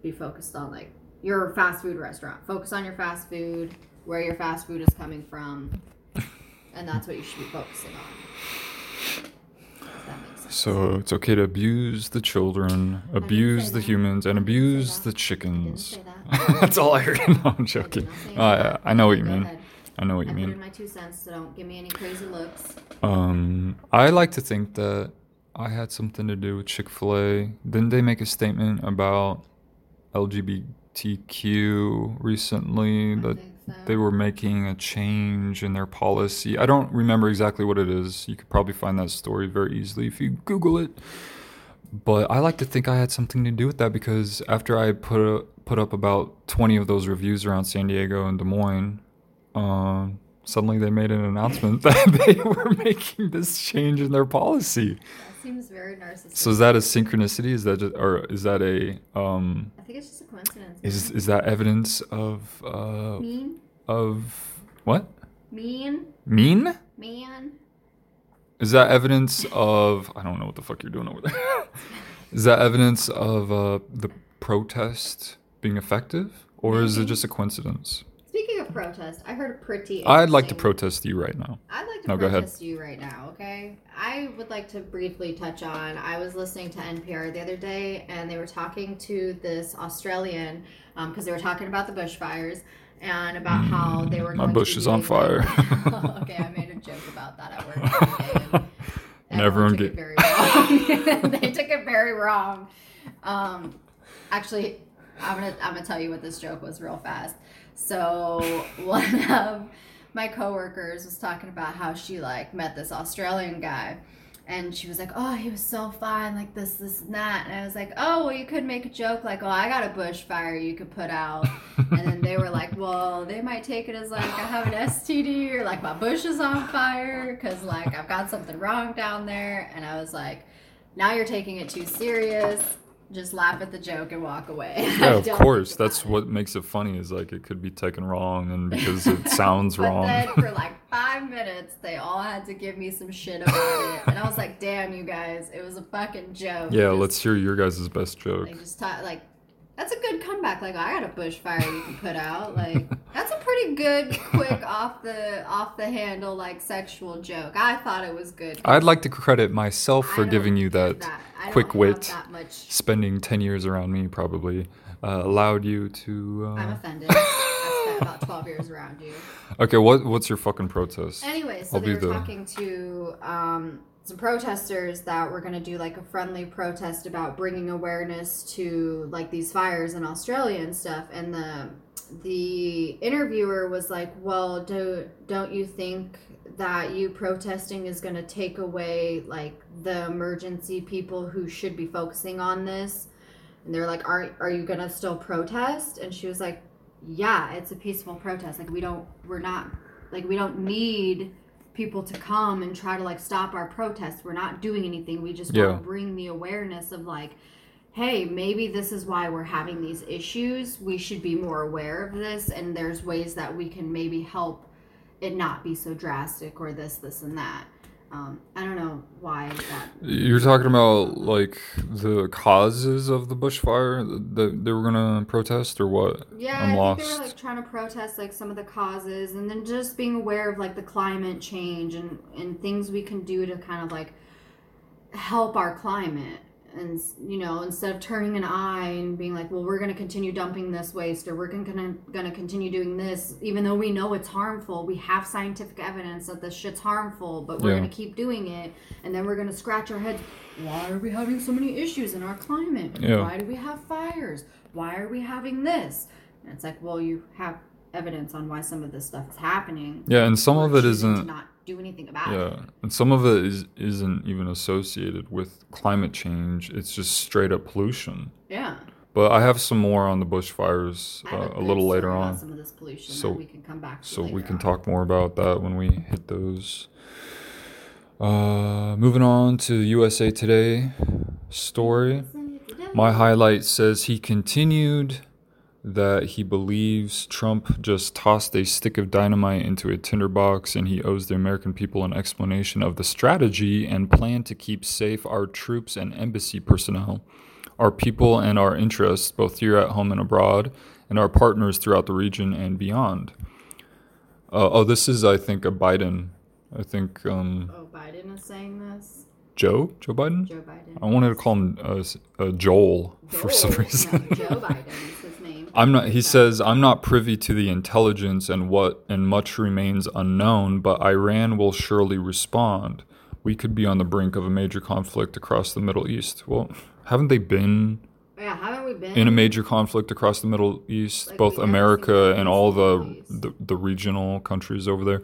be focused on like your fast food restaurant. Focus on your fast food, where your fast food is coming from, and that's what you should be focusing on. If that makes sense. So it's okay to abuse the children, abuse the that. humans, and I abuse that. the chickens. that. That's all I heard. no, I'm joking. say Uh. I know what you mean. I know what I you put in mean. my two cents, so don't give me any crazy looks. Um, I like to think that I had something to do with Chick Fil A. Didn't they make a statement about LGBTQ recently that think so. they were making a change in their policy? I don't remember exactly what it is. You could probably find that story very easily if you Google it. But I like to think I had something to do with that because after I put a, put up about 20 of those reviews around San Diego and Des Moines, um, suddenly they made an announcement that they were making this change in their policy. That seems very narcissistic. So is that a synchronicity? Is that just, or is that a um, I think it's just a coincidence. is is that evidence of uh, mean, of what mean, mean? man. Is that evidence of I don't know what the fuck you're doing over there. is that evidence of uh, the protest being effective, or is it just a coincidence? Protest, I heard a pretty. I'd like to protest you right now. I'd like to No, protest you right now, okay? I would like to briefly touch on. I was listening to NPR the other day, and they were talking to this Australian because they were talking about the bushfires and about how they were. My bush is on fire. okay, I made a joke about that at work. the other day, and And everyone took get- it very wrong. they took it very wrong. Um, actually, I'm gonna I'm gonna tell you what this joke was real fast. So one of my coworkers was talking about how she like met this Australian guy. And she was like, "Oh, he was so fine, like this, this, and that." And I was like, "Oh, well, you could make a joke like, oh, I got a bushfire you could put out." and then they were like, "Well, they might take it as like I have an STD or like my bush is on fire because like I've got something wrong down there." And I was like, "Now you're taking it too serious. Just laugh at the joke and walk away." Yeah, of course. That's it. what makes it funny. Is like it could be taken wrong, and because it sounds But wrong. then for like five minutes, they all had to give me some shit about it, and I was like, "Damn, you guys, it was a fucking joke." yeah, Just- let's hear your guys' best joke. Like just ta- like that's a good comeback. Like I got a bushfire you can put out. Like that's a pretty good, quick off the off the handle like sexual joke. I thought it was good. I'd like to credit myself for giving you do that, quick wit. That much. Spending ten years around me probably uh, allowed you to. I'm Uh... offended. I spent about twelve years around you. Okay, what what's your fucking protest? Anyway, so I'll they be were the- talking to um, some protesters that were going to do like a friendly protest about bringing awareness to like these fires in Australia and stuff. And the the interviewer was like, "Well, do don't you think that you protesting is going to take away like the emergency people who should be focusing on this?" And they're like, "Are are you going to still protest?" And she was like, "Yeah, it's a peaceful protest. Like we don't we're not like we don't need people to come and try to like stop our protests. We're not doing anything. We just Yeah. want to bring the awareness of like, hey, maybe this is why we're having these issues. We should be more aware of this, and there's ways that we can maybe help it not be so drastic or this, this, and that. Um, I don't know why that. You're talking about like the causes of the bushfire that they were gonna protest, or what? Yeah, I'm I lost. think they were like trying to protest like some of the causes, and then just being aware of like the climate change and and things we can do to kind of like help our climate. And you know, instead of turning an eye and being like, "Well, we're going to continue dumping this waste, or we're going to continue doing this," even though we know it's harmful, we have scientific evidence that this shit's harmful, but we're Yeah. going to keep doing it, and then we're going to scratch our heads. Why are we having so many issues in our climate? Yeah. Why do we have fires? Why are we having this? And it's like, well, you have evidence on why some of this stuff is happening. Yeah, and some of it isn't. not do anything about it. Yeah, and some of it is isn't even associated with climate change. It's just straight up pollution. Yeah. But I have some more on the bushfires uh, a little later on, Some of this pollution So- that we can come back to. so we can on. talk more about that when we hit those. Uh, moving on to the USA Today story. My highlight says he continued that he believes Trump just tossed a stick of dynamite into a tinderbox and he owes the American people an explanation of the strategy and plan to keep safe our troops and embassy personnel, our people and our interests, both here at home and abroad, and our partners throughout the region and beyond. Uh, oh, this is, I think, a Biden. I think um, Oh, Biden is saying this. Joe? Joe Biden? Joe Biden. I wanted to call him uh, uh, Joel, for some reason. No, Joe Biden is his name. I'm not. He says I'm not privy to the intelligence and what and much remains unknown. But Iran will surely respond. We could be on the brink of a major conflict across the Middle East. Well, haven't they been Yeah, haven't we been in a major conflict across the Middle East, Like, both we haven't seen America and all the, the the regional countries over there.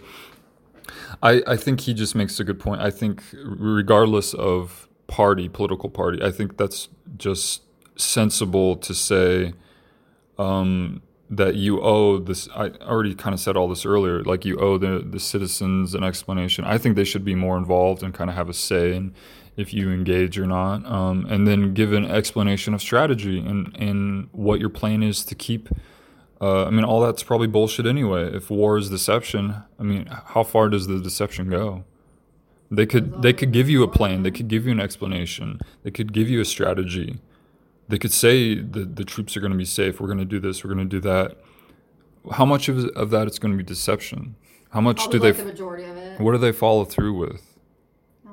I I think he just makes a good point. I think regardless of party, political party, I think that's just sensible to say um, that you owe this. I already kind of said all this earlier. Like you owe the the citizens an explanation. I think they should be more involved and kind of have a say in if you engage or not, um, and then give an explanation of strategy and and what your plan is to keep. Uh, I mean, all that's probably bullshit anyway. If war is deception, I mean, how far does the deception go? They could they could give you a plan. They could give you an explanation. They could give you a strategy. They could say the the troops are going to be safe. We're going to do this. We're going to do that. How much of of that is going to be deception? How much Probably do they? like the majority of it. What do they follow through with?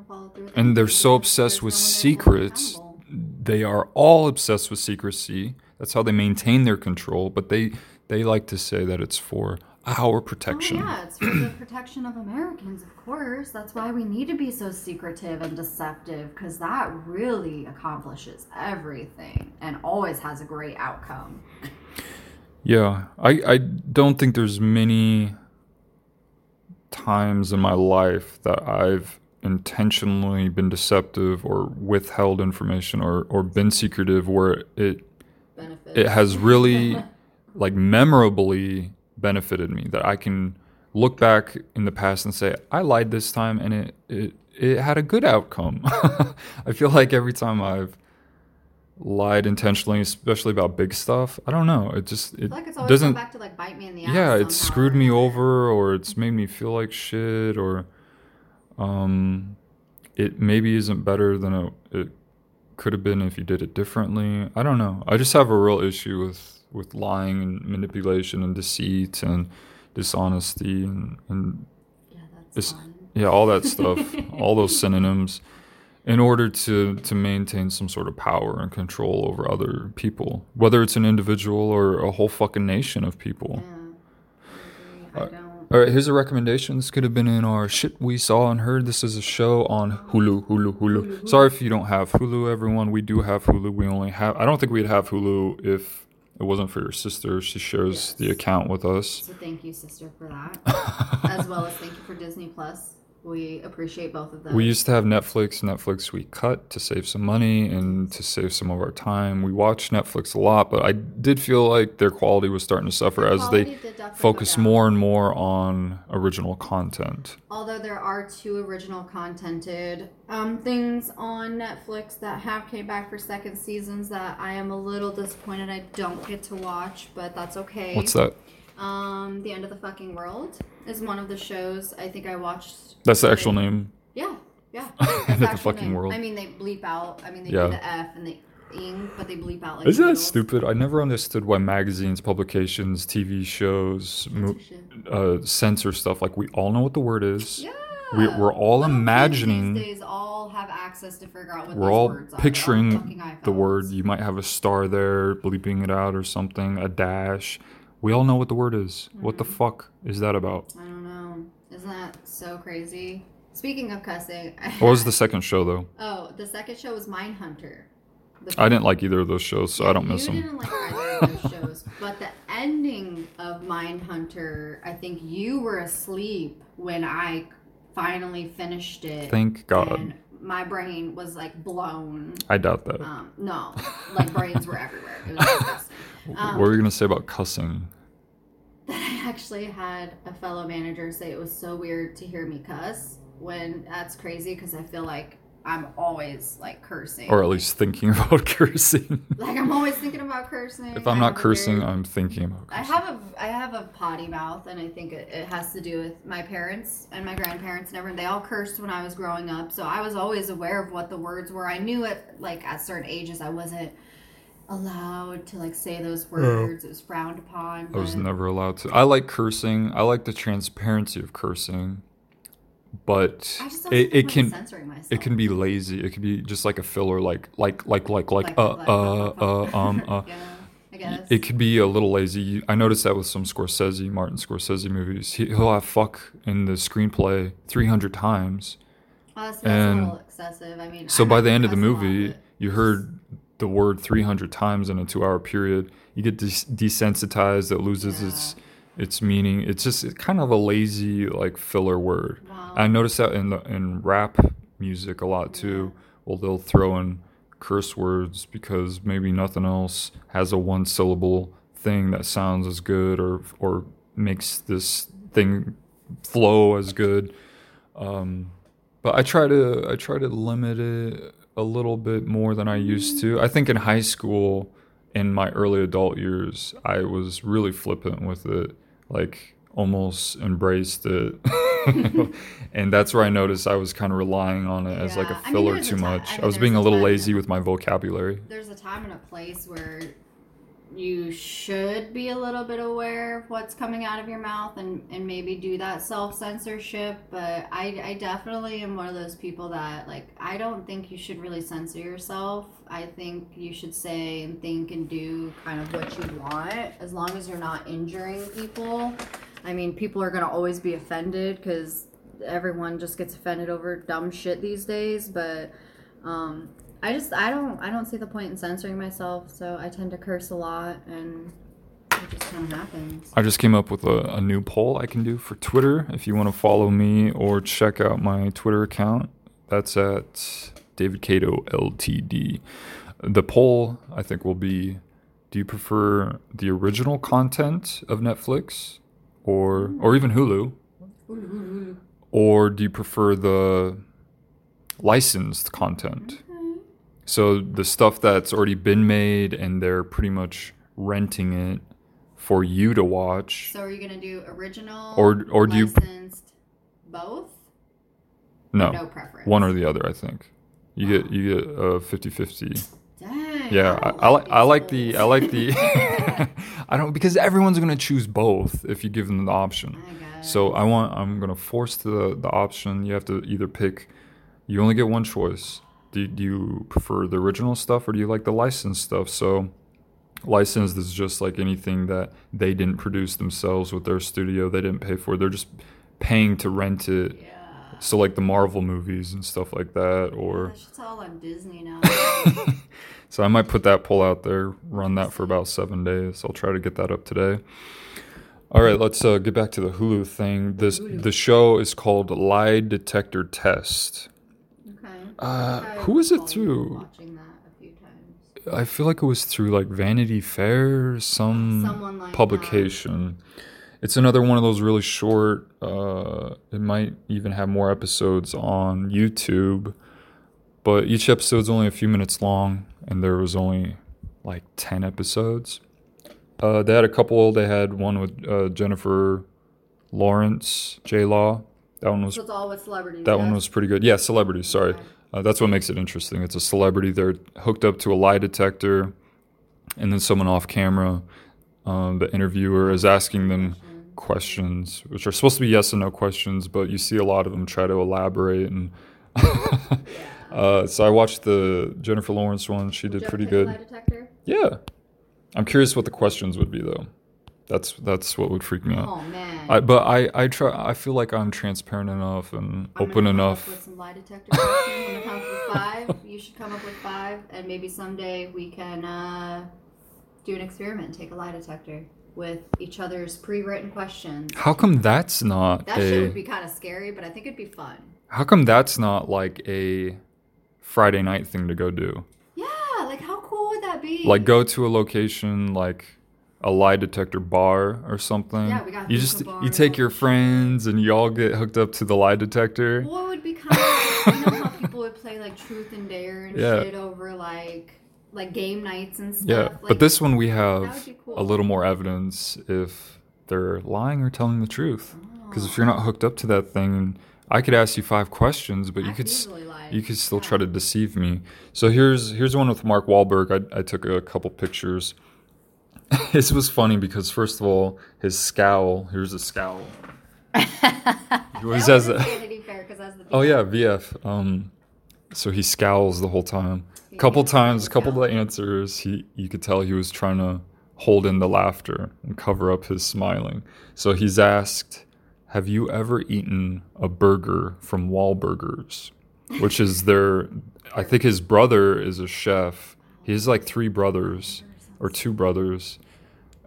Follow through with And they're so obsessed with no one there to hold secrets. They are all obsessed with secrecy. That's how they maintain their control. But they they like to say that it's for our protection. Oh, yeah, it's for the protection of Americans, of course. That's why we need to be so secretive and deceptive, because that really accomplishes everything and always has a great outcome. Yeah, I, I don't think there's many times in my life that I've intentionally been deceptive or withheld information or, or been secretive where it Benefit. it has really like memorably benefited me that I can look back in the past and say I lied this time and it it, it had a good outcome. I feel like every time I've lied intentionally, especially about big stuff, I don't know. It just it like it's always doesn't come back to like bite me in the ass. yeah, it's screwed me over or it's made me feel like shit or um it maybe isn't better than it, it could have been if you did it differently. I don't know. I just have a real issue with with lying and manipulation and deceit and dishonesty and, and Yeah, yeah, all that stuff, all those synonyms in order to to maintain some sort of power and control over other people, whether it's an individual or a whole fucking nation of people. Yeah. I agree. I uh, don't. All right, here's a recommendation. This could have been in our shit we saw and heard. This is a show on Hulu, Hulu, Hulu. Sorry if you don't have Hulu, everyone. We do have Hulu. We only have. I don't think we'd have Hulu if it wasn't for your sister. She shares the account with us. So thank you, sister, for that, as well as thank you for Disney Plus. We appreciate both of them. We used to have Netflix. Netflix we cut to save some money and to save some of our time. We watched Netflix a lot, but I did feel like their quality was starting to suffer Their as they focus more and more on original content. Although there are two original contented um, things on Netflix that have came back for second seasons that I am a little disappointed I don't get to watch, but that's okay. What's that? Um, The End of the Fucking World is one of the shows I think I watched. That's the actual name. Yeah, yeah. That's the fucking name. world. I mean, they bleep out. I mean, they Yeah. do the F and the ing, but they bleep out like. Isn't that stupid? I never understood why magazines, publications, TV shows, mo- uh, censor stuff. Like we all know what the word is. Yeah. We, we're all Little imagining. These days all have access to figure out what We're all words are. They're all picturing the word. You might have a star there, bleeping it out or something, a dash. We all know what the word is. What the Mm-hmm. fuck is that about? I don't know. Isn't that so crazy? Speaking of cussing, What was the second show though? Oh, the second show was Mindhunter. The I didn't like either of those shows, so I don't miss you them. didn't like either of those shows, but the ending of Mindhunter, I think you were asleep when I finally finished it. Thank God. My brain was like blown. I doubt that. Um, no, like brains were everywhere. It was disgusting. Um, what were you gonna say about cussing? That I actually had a fellow manager say it was so weird to hear me cuss when that's crazy because I feel like I'm always like cursing. Or at least thinking about cursing. like I'm always thinking about cursing. if I'm not cursing, very- I'm thinking about I have a I have a potty mouth, and I think it, it has to do with my parents and my grandparents and everyone. They all cursed when I was growing up, so I was always aware of what the words were. I knew it like at certain ages I wasn't allowed to like say those words. It was frowned upon. I was but- never allowed to. I like cursing. I like the transparency of cursing, but I just don't it, see the it point can censoring myself. it can be lazy. It can be just like a filler, like like like like like Like, uh like, uh like, uh like. um uh. yeah, I guess. it could be a little lazy. You- I noticed that with some Scorsese, Martin Scorsese movies. He, he'll have fuck in the screenplay 300 times. Well, that's, that's and a little excessive. I mean, So I by have the end of the cuss a lot, movie, but- you heard the word 300 times in a two hour period. You get des- desensitized, it loses its its meaning. It's just kind of a lazy like filler word. Wow. I noticed that in the in rap music a lot too. Well, they'll throw in curse words because maybe nothing else has a one syllable thing that sounds as good or or makes this thing flow as good. Um, but I try to I try to limit it a little bit more than I used to. I think in high school, in my early adult years, I was really flippant with it, like almost embraced it. and that's where I noticed I was kind of relying on it as like a Yeah. I mean, filler a too much. I I, was being a little lazy with my vocabulary. there's a time and a place where you should be a little bit aware of what's coming out of your mouth and, and maybe do that self censorship. But I, I definitely am one of those people that, like, I don't think you should really censor yourself. I think you should say and think and do kind of what you want as long as you're not injuring people. I mean, people are going to always be offended because everyone just gets offended over dumb shit these days. But um, I just I don't I don't see the point in censoring myself, so I tend to curse a lot, and it just kind of happens. I just came up with a, a new poll I can do for Twitter. If you want to follow me or check out my Twitter account, that's at David Cato LTD. The poll I think will be: Do you prefer the original content of Netflix, or or even Hulu, or do you prefer the licensed content? So the stuff that's already been made and they're pretty much renting it for you to watch. So are you gonna do original Or- or do you- licensed both? No, No preference. one or the other. I think you get you get a 50-50. Dang. Yeah, I, I like I like the I like the I don't because everyone's gonna choose both if you give them the option. I. So I want I'm gonna force the the option. You have to either pick. You only get one choice. Do, do you prefer the original stuff or do you like the licensed stuff? So licensed is just like anything that they didn't produce themselves with their studio. They didn't pay for. They're just paying to rent it. yeah. So like the Marvel movies and stuff like that, or shit's all on Disney now. so I might put that poll out there, run that for about seven days. I'll try to get that up today. All right, let's uh, get back to the Hulu thing. This the show is called Lie Detector Test. Uh, who is it through? Watching that a few times. I feel like it was through like Vanity Fair, some Someone like that. publication. It's another one of those really short. Uh, it might even have more episodes on YouTube, but each episode's only a few minutes long, and there was only like ten episodes. Uh, they had a couple. They had one with uh, Jennifer Lawrence, J Law. That one was So all with celebrities. that yeah? one was pretty good. Yeah, celebrities. Sorry, Okay. Uh, that's what makes it interesting. It's a celebrity. They're hooked up to a lie detector, and then someone off camera, um, the interviewer is asking them questions, which are supposed to be yes and no questions, but you see a lot of them try to elaborate. And uh, so I watched the Jennifer Lawrence one. She did pretty ever take a good. Yeah, I'm curious what the questions would be though. That's that's what would freak me out. Oh man. I, but I, I try. I feel like I'm transparent enough and I'm open come enough. Up with some lie detector questions. I'm gonna come up with five. You should come up with five, and maybe someday we can uh, do an experiment. Take a lie detector with each other's pre-written questions. How come that's not That shit would be kind of scary, but I think it'd be fun. how come that's not like a Friday night thing to go do? Yeah, like how cool would that be? Like go to a location like a lie detector bar or something. Yeah, we got you just you take your friends and you all get hooked up to the lie detector. What would be kind of like, you know how people would play like truth and dare and Yeah. shit over like like game nights and stuff. Yeah, Like, but this one we have cool. a little more evidence if they're lying or telling the truth. Oh. Because if you're not hooked up to that thing, I could ask you five questions, but I you could s- easily lie. you could still Yeah. try to deceive me. So here's here's one with Mark Wahlberg. I, I took a couple pictures. this was funny because first of all, his scowl. Here's a scowl. He always has a- Vanity Fair 'cause that's the Oh yeah, VF. Um, so he scowls the whole time. A couple times, a couple of the answers, he you could tell he was trying to hold in the laughter and cover up his smiling. So he's asked, "Have you ever eaten a burger from Wahlburgers?" Which is their I think his brother is a chef. He has like three brothers or two brothers.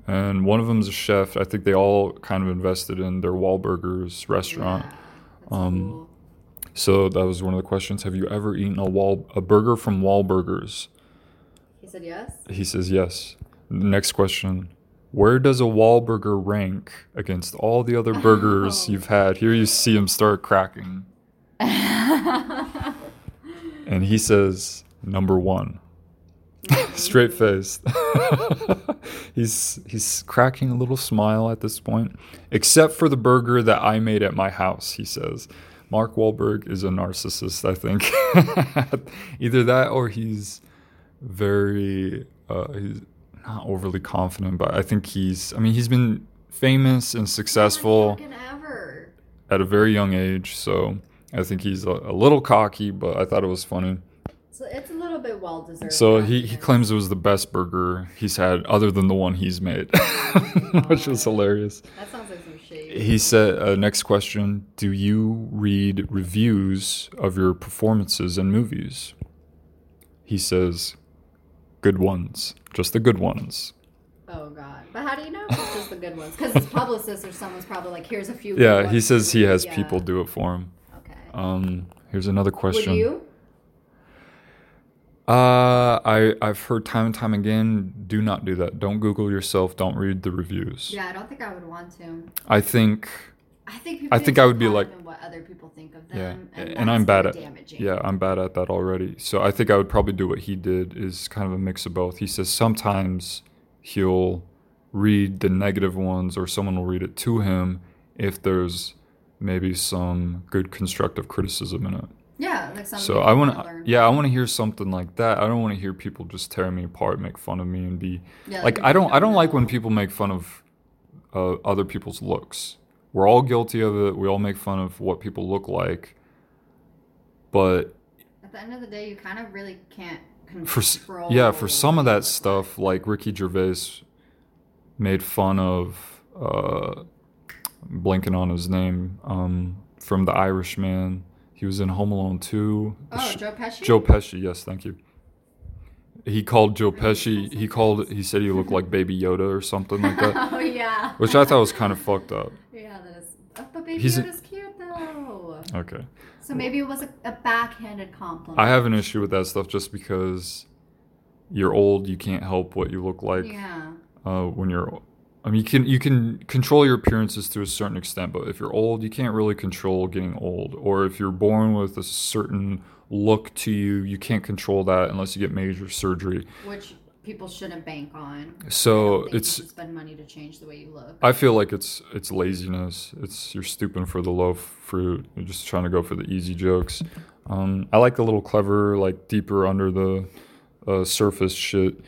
And one of them's a chef. I think they all kind of invested in their Wahlburgers restaurant. That's Um, cool. So that was one of the questions. Have you ever eaten a wall a burger from Wahlburgers? He said yes. He says yes. Next question. Where does a Wahlburger rank against all the other burgers Oh. you've had? Here you see him start cracking. and he says number one. Straight faced. he's he's cracking a little smile at this point. Except for the burger that I made at my house, he says. Mark Wahlberg is a narcissist, I think. Either that or he's very uh, he's not overly confident, but I think he's I mean he's been famous and successful at a very young age, so I think he's a, a little cocky, but I thought it was funny. So it's a little bit well deserved. So he, he claims it was the best burger he's had other than the one he's made, which was hilarious. that sounds like some shade. He said, uh, next question Do you read reviews of your performances in movies? He says, Good ones, just the good ones. Oh god. But how do you know if it's just the good ones? Because his publicist or someone's probably like, here's a few. Yeah, he says he has Yeah. people do it for him. Okay. Um, here's another question. Would you? Uh, I I've heard time and time again. Do not do that. Don't Google yourself. Don't read the reviews. Yeah, I don't think I would want to. I think I think I think I would be like- what other people think of yeah, them, and, and, I'm bad at damaging. yeah, I'm bad at that already. So I think I would probably do what he did is kind of a mix of both. He says sometimes he'll read the negative ones or someone will read it to him if there's maybe some good constructive criticism in it. Yeah, like something. So I want to, yeah, I want to hear something like that. I don't want to hear people just tear me apart, make fun of me, and be Yeah, like, I don't, I don't like when people make fun of uh, other people's looks. We're all guilty of it. We all make fun of what people look like, but At the end of the day, you kind of really can't for control. yeah, for some of that stuff, like Ricky Gervais made fun of, uh, blanking on his name, um, from The Irishman. He was in Home Alone 2. Oh, Joe Pesci. Joe Pesci, yes, thank you. He called Joe Pesci. He called. He said he looked like Baby Yoda or something like that, oh yeah. which I thought was kind of fucked up. Yeah, that is. Oh, but Baby He's a- Yoda's cute though. Okay, So maybe it was a, a backhanded compliment. I have an issue with that stuff just because you're old. You can't help what you look like Yeah. uh, when you're. I mean, you can you can control your appearances to a certain extent, but if you're old, you can't really control getting old. Or if you're born with a certain look to you, you can't control that unless you get major surgery. Which people shouldn't bank on. So don't think you it's spend money to change the way you look. I feel like it's it's laziness. It's you're stooping for the low fruit. You're just trying to go for the easy jokes. Um, I like the little clever, like deeper under the uh, surface shit.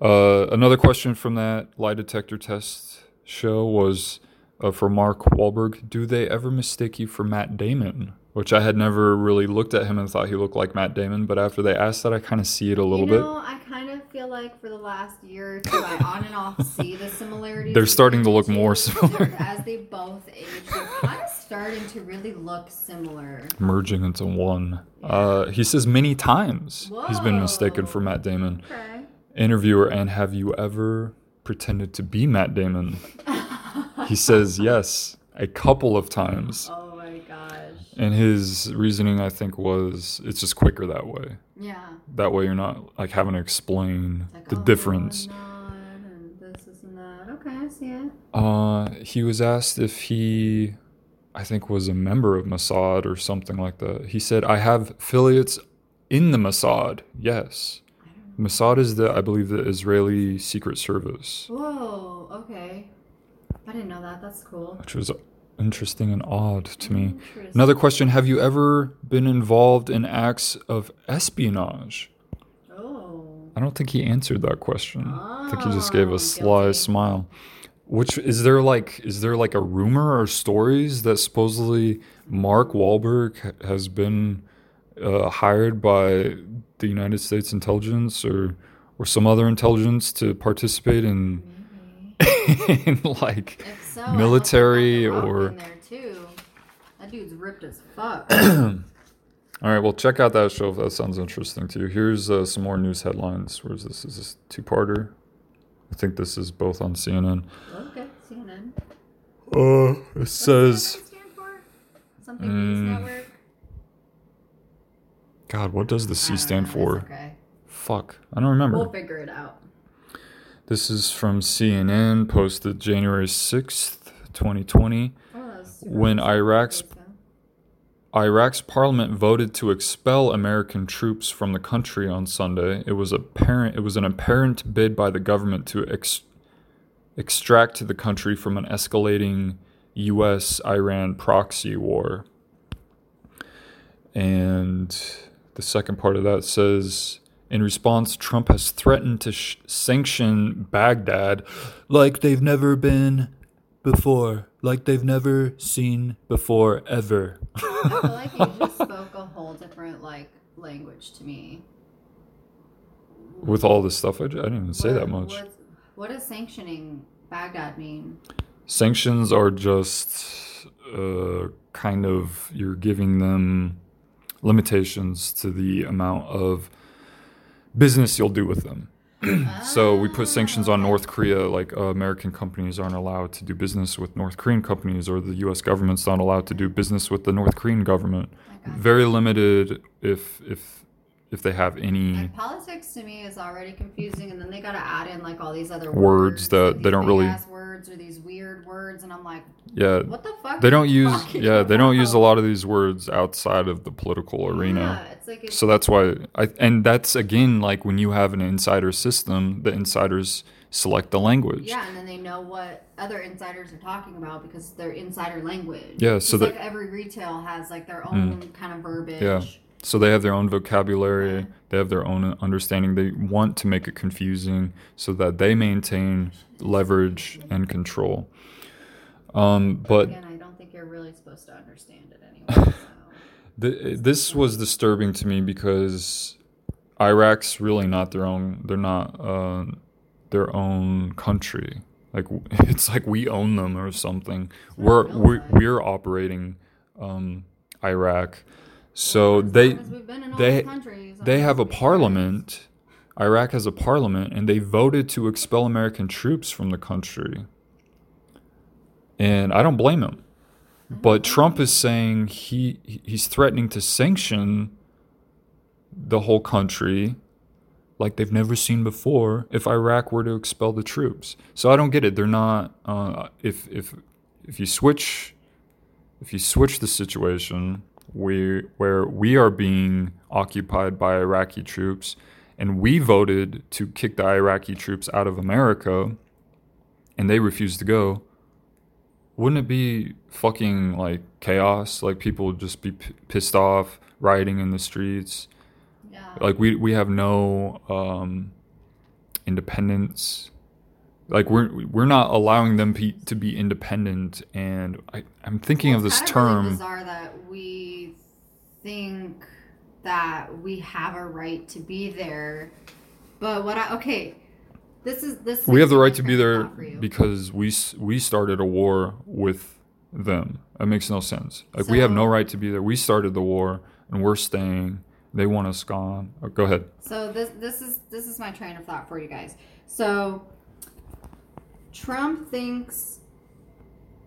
Uh, another question from that lie detector test show was uh, for Mark Wahlberg. Do they ever mistake you for Matt Damon? Which I had never really looked at him and thought he looked like Matt Damon, but after they asked that, I kind of see it a little you bit. know, I kind of feel like for the last year or two, I on and off see the similarities. They're starting to look two. more similar. As they both age, they're kind of starting to really look similar. merging into one. Uh, he says many times he's been mistaken for Matt Damon. Okay. Interviewer, and have you ever pretended to be Matt Damon? he says yes, a couple of times. Oh my gosh. And his reasoning, I think, was it's just quicker that way. Yeah. That way, you're not like having to explain Like, the oh, difference. I'm not, and this, this, and that. Okay, I see it. Uh, he was asked if he, I think, was a member of Mossad or something like that. He said, "I have affiliates in the Mossad." Yes, Mossad is the, I believe, the Israeli Secret Service, Whoa. Okay. I didn't know that. That's cool. which was interesting and odd to me. Another question: Have you ever been involved in acts of espionage? Oh. I don't think he answered that question. I think he just gave Oh, a ah, sly guilty. smile. Which is there like is there like a rumor or stories that supposedly Mark Wahlberg has been uh, hired by the United States intelligence or or some other intelligence to participate in in like If so, I hope military they got The Rock or in there too. That dude's ripped as fuck. All right, well, check out that show if that sounds interesting to you. Here's uh, some more news headlines. Where's this? Is this two-parter? I think this is both on CNN. okay, CNN. Uh, it What's says, CNN stand for? Something News Mm, Network. God, what does the C ah, stand know, for? Okay, Fuck, I don't remember. we'll figure it out. This is from CNN, posted January 6th, 2020. Oh, When Iraq's. Iraq's parliament voted to expel American troops from the country on Sunday. It was apparent it was an apparent bid by the government to ex- extract the country from an escalating US-Iran proxy war. And the second part of that says in response Trump has threatened to sh- sanction Baghdad Like they've never been before. Like they've never seen before ever. I feel like he just spoke a whole different like language to me. with all this stuff. I, j- I didn't even say What- that much. What does sanctioning Baghdad mean? Sanctions are just uh, kind of you're giving them limitations to the amount of business you'll do with them. so we put sanctions on North Korea, like uh, American companies aren't allowed to do business with North Korean companies, or the U.S. government's not allowed to do business with the North Korean government. Very limited if if if they have any Like politics to me is already confusing, and then they gotta add in like all these other Words words, that they don't really- words or these weird words, and I'm like, yeah what the fuck? they don't use yeah they don't use a lot of these words outside of the political arena. Yeah, it's like it's, So that's why I and that's again like when you have an insider system, the insiders select the language. yeah, and then they know what other insiders are talking about because they're insider language. Yeah, so that- like every retail has like their mm. own kind of verbiage. Yeah. So they have their own vocabulary, they have their own understanding. They want to make it confusing so that they maintain leverage and control. Um, but Again, I don't think you're really supposed to understand it anyway. So. th- this was disturbing to me because Iraq's really not their own. They're not uh, their own country. Like it's like we own them or something. We're we're, we're operating um, Iraq, so they we've been in all they these countries, I they have a parliament. Iraq has a parliament, and they voted to expel American troops from the country. And I don't blame him. But Trump is saying he he's threatening to sanction the whole country like they've never seen before if Iraq were to expel the troops. So I don't get it. They're not uh, if if if you switch if you switch the situation we where we are being occupied by Iraqi troops and we voted to kick the Iraqi troops out of America and they refused to go wouldn't it be fucking like chaos? Like people would just be p- pissed off rioting in the streets. Yeah. like we we have no um independence like we're we're not allowing them pe- to be independent and I, i'm thinking Well, of this kinda really term bizarre that we think that we have a right to be there, but what I okay, this is this. we have the right to be there about for you. because we we started a war with them it makes no sense like we have no right to be there we started the war and we're staying they want us gone oh, go ahead So this this is this is my train of thought for you guys. So Trump thinks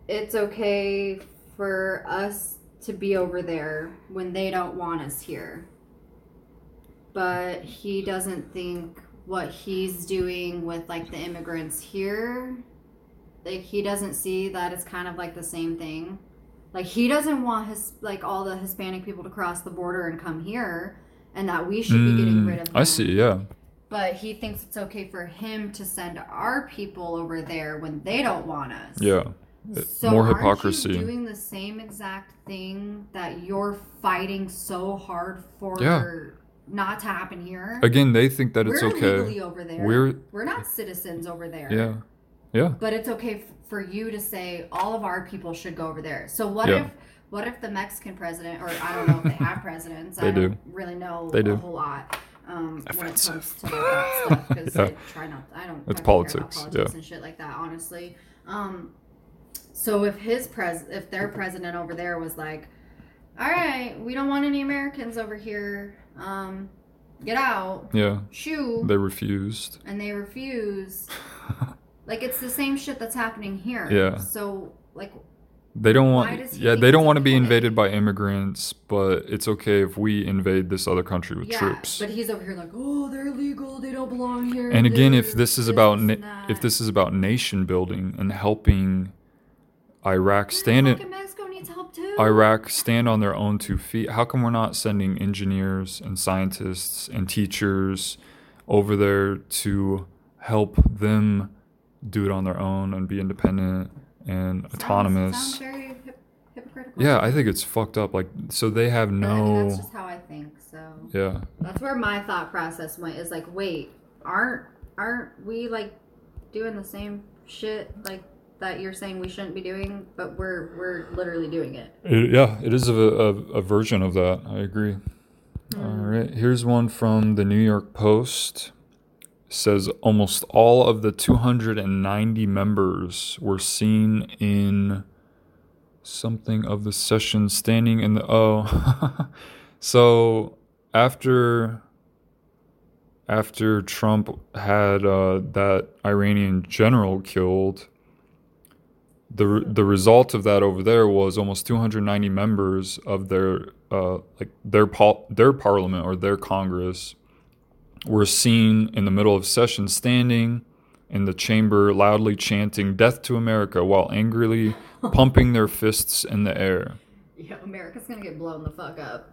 it's okay for us to be over there when they don't want us here. But he doesn't think what he's doing with like the immigrants here like he doesn't see that it's kind of like the same thing. Like he doesn't want his like all the Hispanic people to cross the border and come here and that we should be getting Mm, rid of them. i see yeah But he thinks it's okay for him to send our people over there when they don't want us. yeah So more aren't hypocrisy You doing the same exact thing that you're fighting so hard for Yeah. not to happen here. again they think that it's we're okay legally over there. We're- we're not citizens over there. yeah yeah But it's okay f- for you to say all of our people should go over there. So what Yeah. if what if the Mexican president, or I don't know if they have presidents, They I don't really know They a do. whole lot. Um, when it comes to that stuff because Yeah. I try not. I don't. It's I care about politics, politics yeah. and shit like that. Honestly, um, so if his pres, if their president over there was like, "All right, we don't want any Americans over here. Um, get out, Yeah, shoo," they refused. and they refused. like it's the same shit that's happening here. Yeah. So like, They don't want. Yeah, they don't want to be invaded by immigrants, but it's okay if we invade this other country with yeah. troops. But he's over here like, "Oh, they're illegal. They don't belong here." and again, if this is about na- if this is about nation building and helping Iraq stand in, Fucking Mexico needs help too. Iraq stand on their own two feet, how come we're not sending engineers and scientists and teachers over there to help them do it on their own and be independent and Sounds- autonomous? Sounds. Yeah, I think it's fucked up. Like, so they have But, I mean, no. that's just how I think. So Yeah, that's where my thought process went. Is like, wait, aren't aren't we like doing the same shit like that you're saying we shouldn't be doing, but we're we're literally doing it. It- yeah, it is a, a, a version of that. I agree. Hmm. All right, here's one from the New York Post. Says almost all of the 290 members were seen in something of the session standing in the oh. so after after Trump had uh, that Iranian general killed, the the result of that over there was almost 290 members of their uh, like their pol- their parliament or their Congress were seen in the middle of session standing in the chamber loudly chanting death to America while angrily pumping their fists in the air. Yeah, America's gonna get blown the fuck up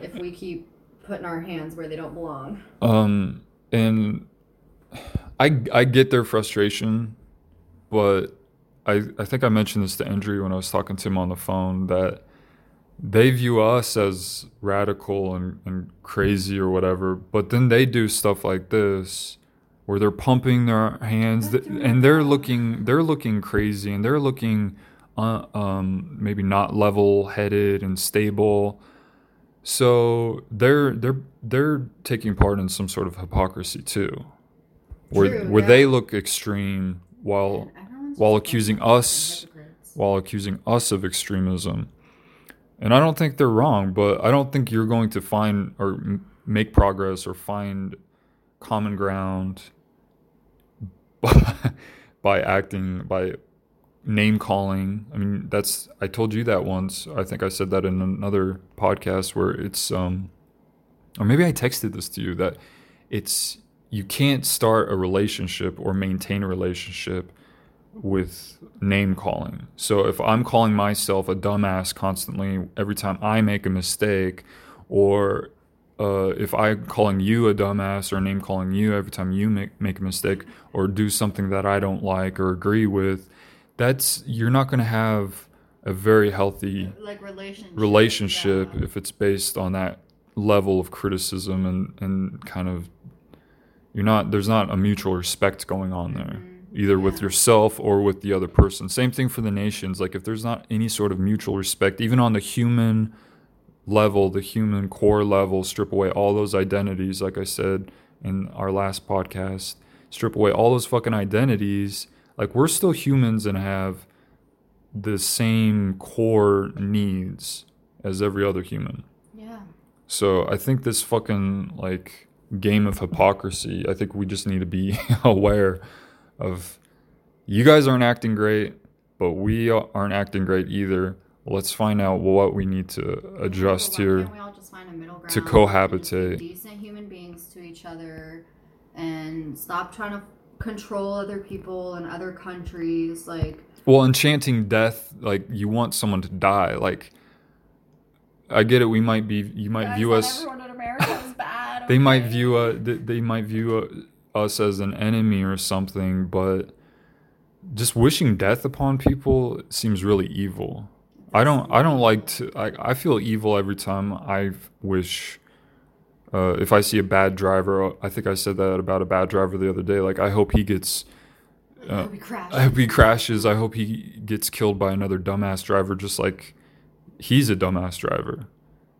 if we keep putting our hands where they don't belong. Um, and I I get their frustration, but I I think I mentioned this to Andrew when I was talking to him on the phone that they view us as radical and, and crazy or whatever, but then they do stuff like this where they're pumping their hands th- and they're looking they're looking crazy and they're looking uh, um, maybe not level headed and stable. So they're they're they're taking part in some sort of hypocrisy too, where True, where yeah. they look extreme while while accusing us while accusing us of extremism. And I don't think they're wrong, but I don't think you're going to find or m- make progress or find common ground by acting by name calling. I mean, that's I told you that once. I think I said that in another podcast where it's um or maybe I texted this to you that it's you can't start a relationship or maintain a relationship with name calling. So if I'm calling myself a dumbass constantly every time I make a mistake, or uh, if I'm calling you a dumbass or name calling you every time you make, make a mistake or do something that I don't like or agree with, that's you're not going to have a very healthy like relationship. relationship yeah. if it's based on that level of criticism and, and kind of you're not there's not a mutual respect going on there either with yourself or with the other person same thing for the nations like if there's not any sort of mutual respect even on the human level the human core level strip away all those identities like i said in our last podcast strip away all those fucking identities like we're still humans and have the same core needs as every other human. Yeah. So I think this fucking like game of hypocrisy, I think we just need to be aware of you guys aren't acting great, but we aren't acting great either. Let's find out what we need to adjust But here. can't we all just find a middle ground to and cohabitate. just be decent human beings to each other and stop trying to control other people and other countries like Well, enchanting death, like you want someone to die. Like I get it. We might be. You might view us. everyone in America is bad. they might view uh, th- they might view uh, us as an enemy or something but just wishing death upon people seems really evil i don't i don't like to i, I feel evil every time i wish uh, if i see a bad driver i think i said that about a bad driver the other day like i hope he gets uh, We crashed. I hope he crashes. I hope he gets killed by another dumbass driver, just like he's a dumbass driver,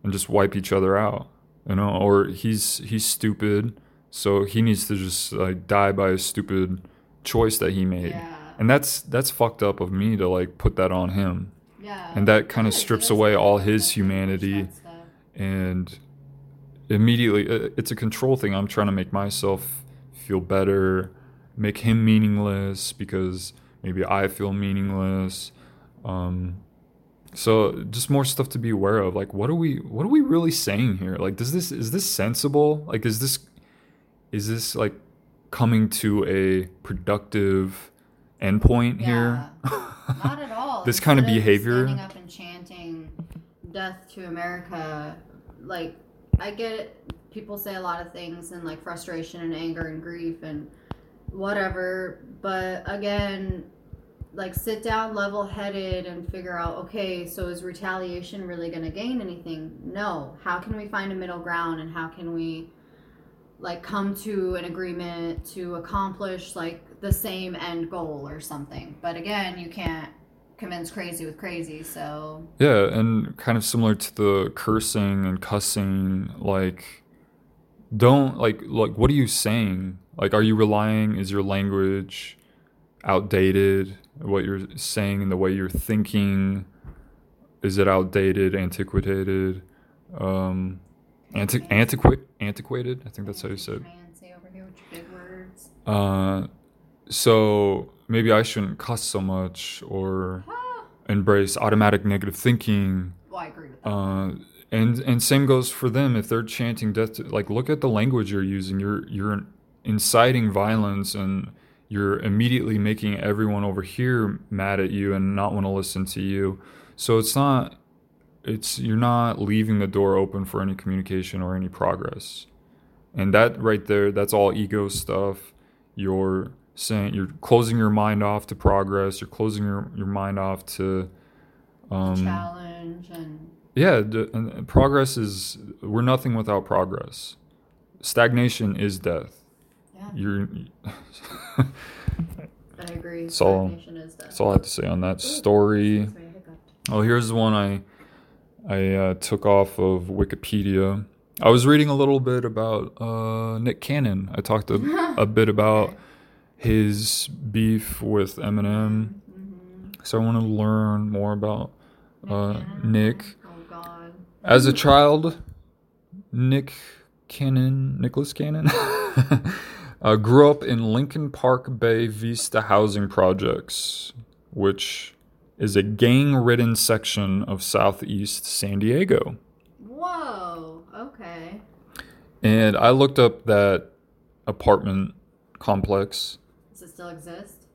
and just wipe each other out. you know, or he's he's stupid, so he needs to just like die by a stupid choice that he made. Yeah. And that's that's fucked up of me to like put that on him. Yeah. And that kind of strips away all his humanity and immediately uh, it's a control thing. I'm trying to make myself feel better, make him meaningless because maybe I feel meaningless. Um, so just more stuff to be aware of. Like, what are we? What are we really saying here? Like, does this is this sensible? Like, is this is this like coming to a productive endpoint here? Not at all. This kind of behavior? Standing up and chanting "Death to America," like I get it. People say a lot of things and like frustration and anger and grief and whatever. But again, like sit down level headed and figure out okay, so is retaliation really going to gain anything? No. How can we find a middle ground and how can we like come to an agreement to accomplish like the same end goal or something? But again, you can't convince crazy with crazy, so Yeah, and kind of similar to the cursing and cussing, like don't like like what are you saying? Like are you relying is your language outdated? What you're saying and the way you're thinking is it outdated, antiquated? Um anti- antiquate antiquated? I think that's how you said. fancy over here with your big words. Uh, so maybe I shouldn't cuss so much or embrace automatic negative thinking. Well, I agree with that. Uh, and and same goes for them if they're chanting death. To, like look at the language you're using. You're you're inciting violence and you're immediately making everyone over here mad at you and not want to listen to you. So it's not. It's you're not leaving the door open for any communication or any progress. And that right there, that's all ego stuff. You're saying you're closing your mind off to progress. You're closing your, your mind off to um, Challenge and yeah. D- and progress is we're nothing without progress. Stagnation is death. yeah, You're. I agree. That's all- Stagnation is death. That's all I have to say on that story. Excuse me, I hiccuped. Oh, here's the one I I uh, took off of Wikipedia. I was reading a little bit about uh, Nick Cannon. I talked a, a bit about his beef with Eminem. So I want to learn more about uh, Nick. Oh God. As a child, Nick Cannon, Nicholas Cannon, uh, grew up in Lincoln Park Bay Vista housing projects, which is a gang-ridden section of southeast San Diego. Whoa. Okay. And I looked up that apartment complex. Does it still exist?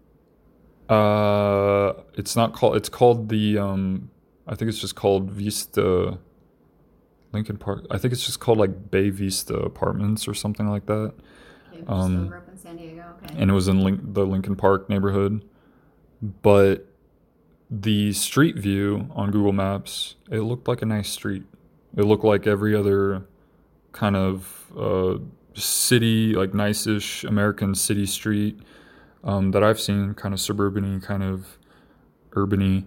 Uh, it's not called. It's called the. Um, I think it's just called Vista. Lincoln Park. I think it's just called like Bay Vista Apartments or something like that. Okay, Um, still grew up in San Diego. Okay. and it was in Link- the Lincoln Park neighborhood. But the street view on Google Maps, it looked like a nice street. It looked like every other kind of uh, city, like nice-ish American city street um, that I've seen, kind of suburban kind of urbany.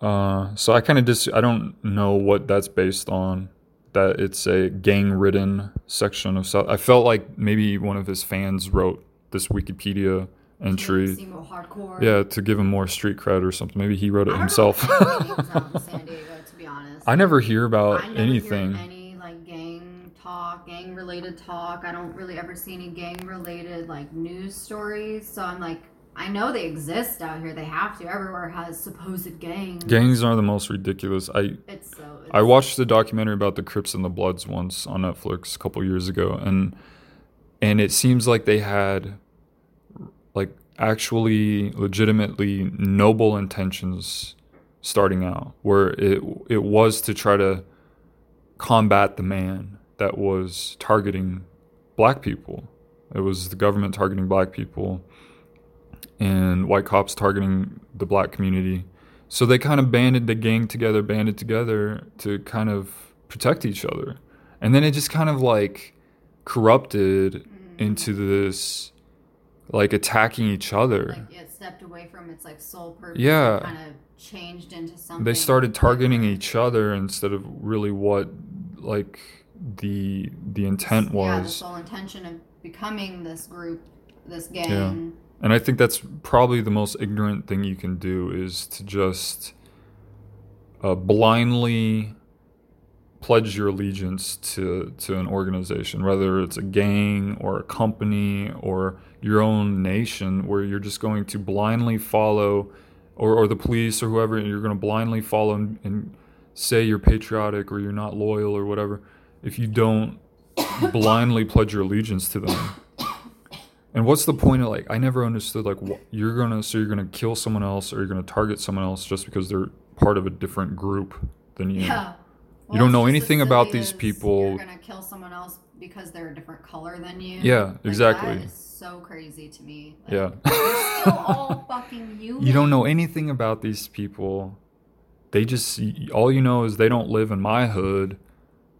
Uh, so I kind of just I don't know what that's based on. That it's a gang-ridden section of South. I felt like maybe one of his fans wrote this Wikipedia entry. Seem more hardcore. Yeah, to give him more street cred or something. Maybe he wrote it I don't himself. Know if anything goes on in San Diego, to be honest. I never hear about I never anything. Hear any like gang talk, gang related talk. I don't really ever see any gang related like news stories. So I'm like, I know they exist out here. They have to. Everywhere has supposed gangs. Gangs are the most ridiculous. I It's so. It's, I watched the documentary about the Crips and the Bloods once on Netflix a couple years ago, and and it seems like they had like actually legitimately noble intentions starting out, where it it was to try to combat the man that was targeting black people. It was the government targeting black people and white cops targeting the black community. So they kind of banded the gang together, banded together to kind of protect each other. And then it just kind of like corrupted mm-hmm. into this like attacking each other. like it stepped away from its like sole purpose. Yeah. Kind of changed into something. they started targeting each other instead of really what like the the intent yeah, the sole intention of becoming this group, this gang. Yeah. And I think that's probably the most ignorant thing you can do is to just uh, blindly pledge your allegiance to, to an organization, whether it's a gang or a company or your own nation, where you're just going to blindly follow, or, or the police or whoever, and you're going to blindly follow and, and say you're patriotic or you're not loyal or whatever, if you don't blindly pledge your allegiance to them. And what's the point of like? I never understood like wh- you're gonna so you're gonna kill someone else or you're gonna target someone else just because they're part of a different group than you. Yeah. You don't know anything about these people. You're gonna kill someone else because they're a different color than you. Yeah, Like, exactly. So crazy to me. Like, Yeah. We're still all fucking human. You don't know anything about these people. They just all you know is they don't live in my hood,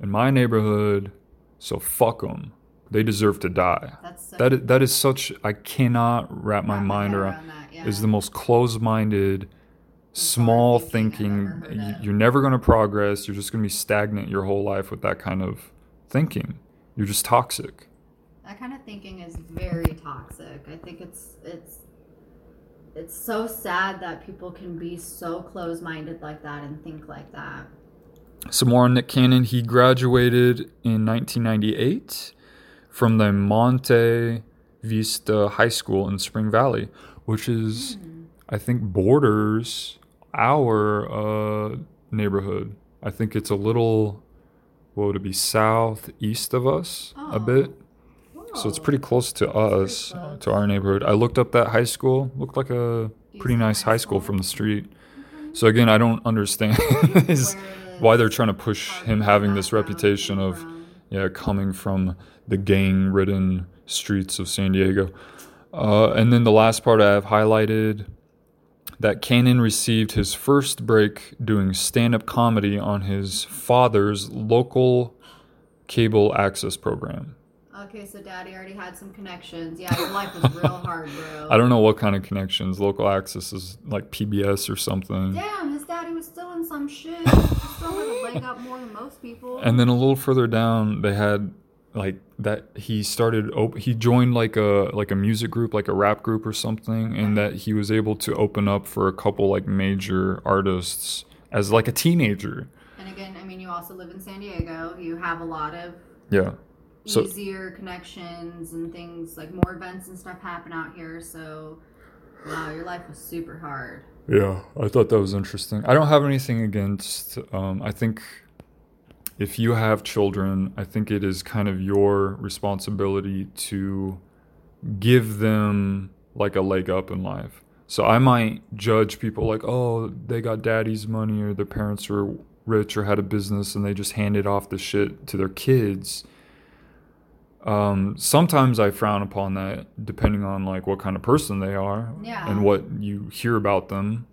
in my neighborhood. So fuck them. They deserve to die. That's so That is, that is such I cannot wrap my mind around. around that, yeah. Is the most closed-minded, small thinking thinking. ever heard You- of. You're never going to progress. You're just going to be stagnant your whole life with that kind of thinking. You're just toxic. That kind of thinking is very toxic. I think it's it's it's so sad that people can be so close-minded like that and think like that. Some more on Nick Cannon. He graduated in 1998 from the Monte Vista High School in Spring Valley, which is, I think, borders our uh, neighborhood. I think it's a little, what would it be, southeast of us a Oh. bit. So it's pretty close to us, to our neighborhood. I looked up that high school. Looked like a pretty nice high school from the street. So again, I don't understand why they're trying to push him having this reputation of yeah coming from the gang-ridden streets of San Diego. Uh, and then the last part I have highlighted that Cannon received his first break doing stand-up comedy on his father's local cable access program. Okay, so daddy already had some connections. Yeah, your life was real hard, bro. I don't know what kind of connections. Local access is like PBS or something. Damn, his daddy was still in some shit. He still had a leg up more than most people. And then a little further down, they had like that he started op- he joined like a like a music group like a rap group or something and that he was able to open up for a couple like major artists as like a teenager And again, I mean, you also live in San Diego. You have a lot of yeah so easier connections and things like more events and stuff happen out here. So, wow, your life was super hard. Yeah, I thought that was interesting. I don't have anything against. Um, I think if you have children, I think it is kind of your responsibility to give them like a leg up in life. So I might judge people like, oh, they got daddy's money or their parents were rich or had a business and they just handed off the shit to their kids. Um, sometimes I frown upon that depending on like what kind of person they are Yeah. and what you hear about them.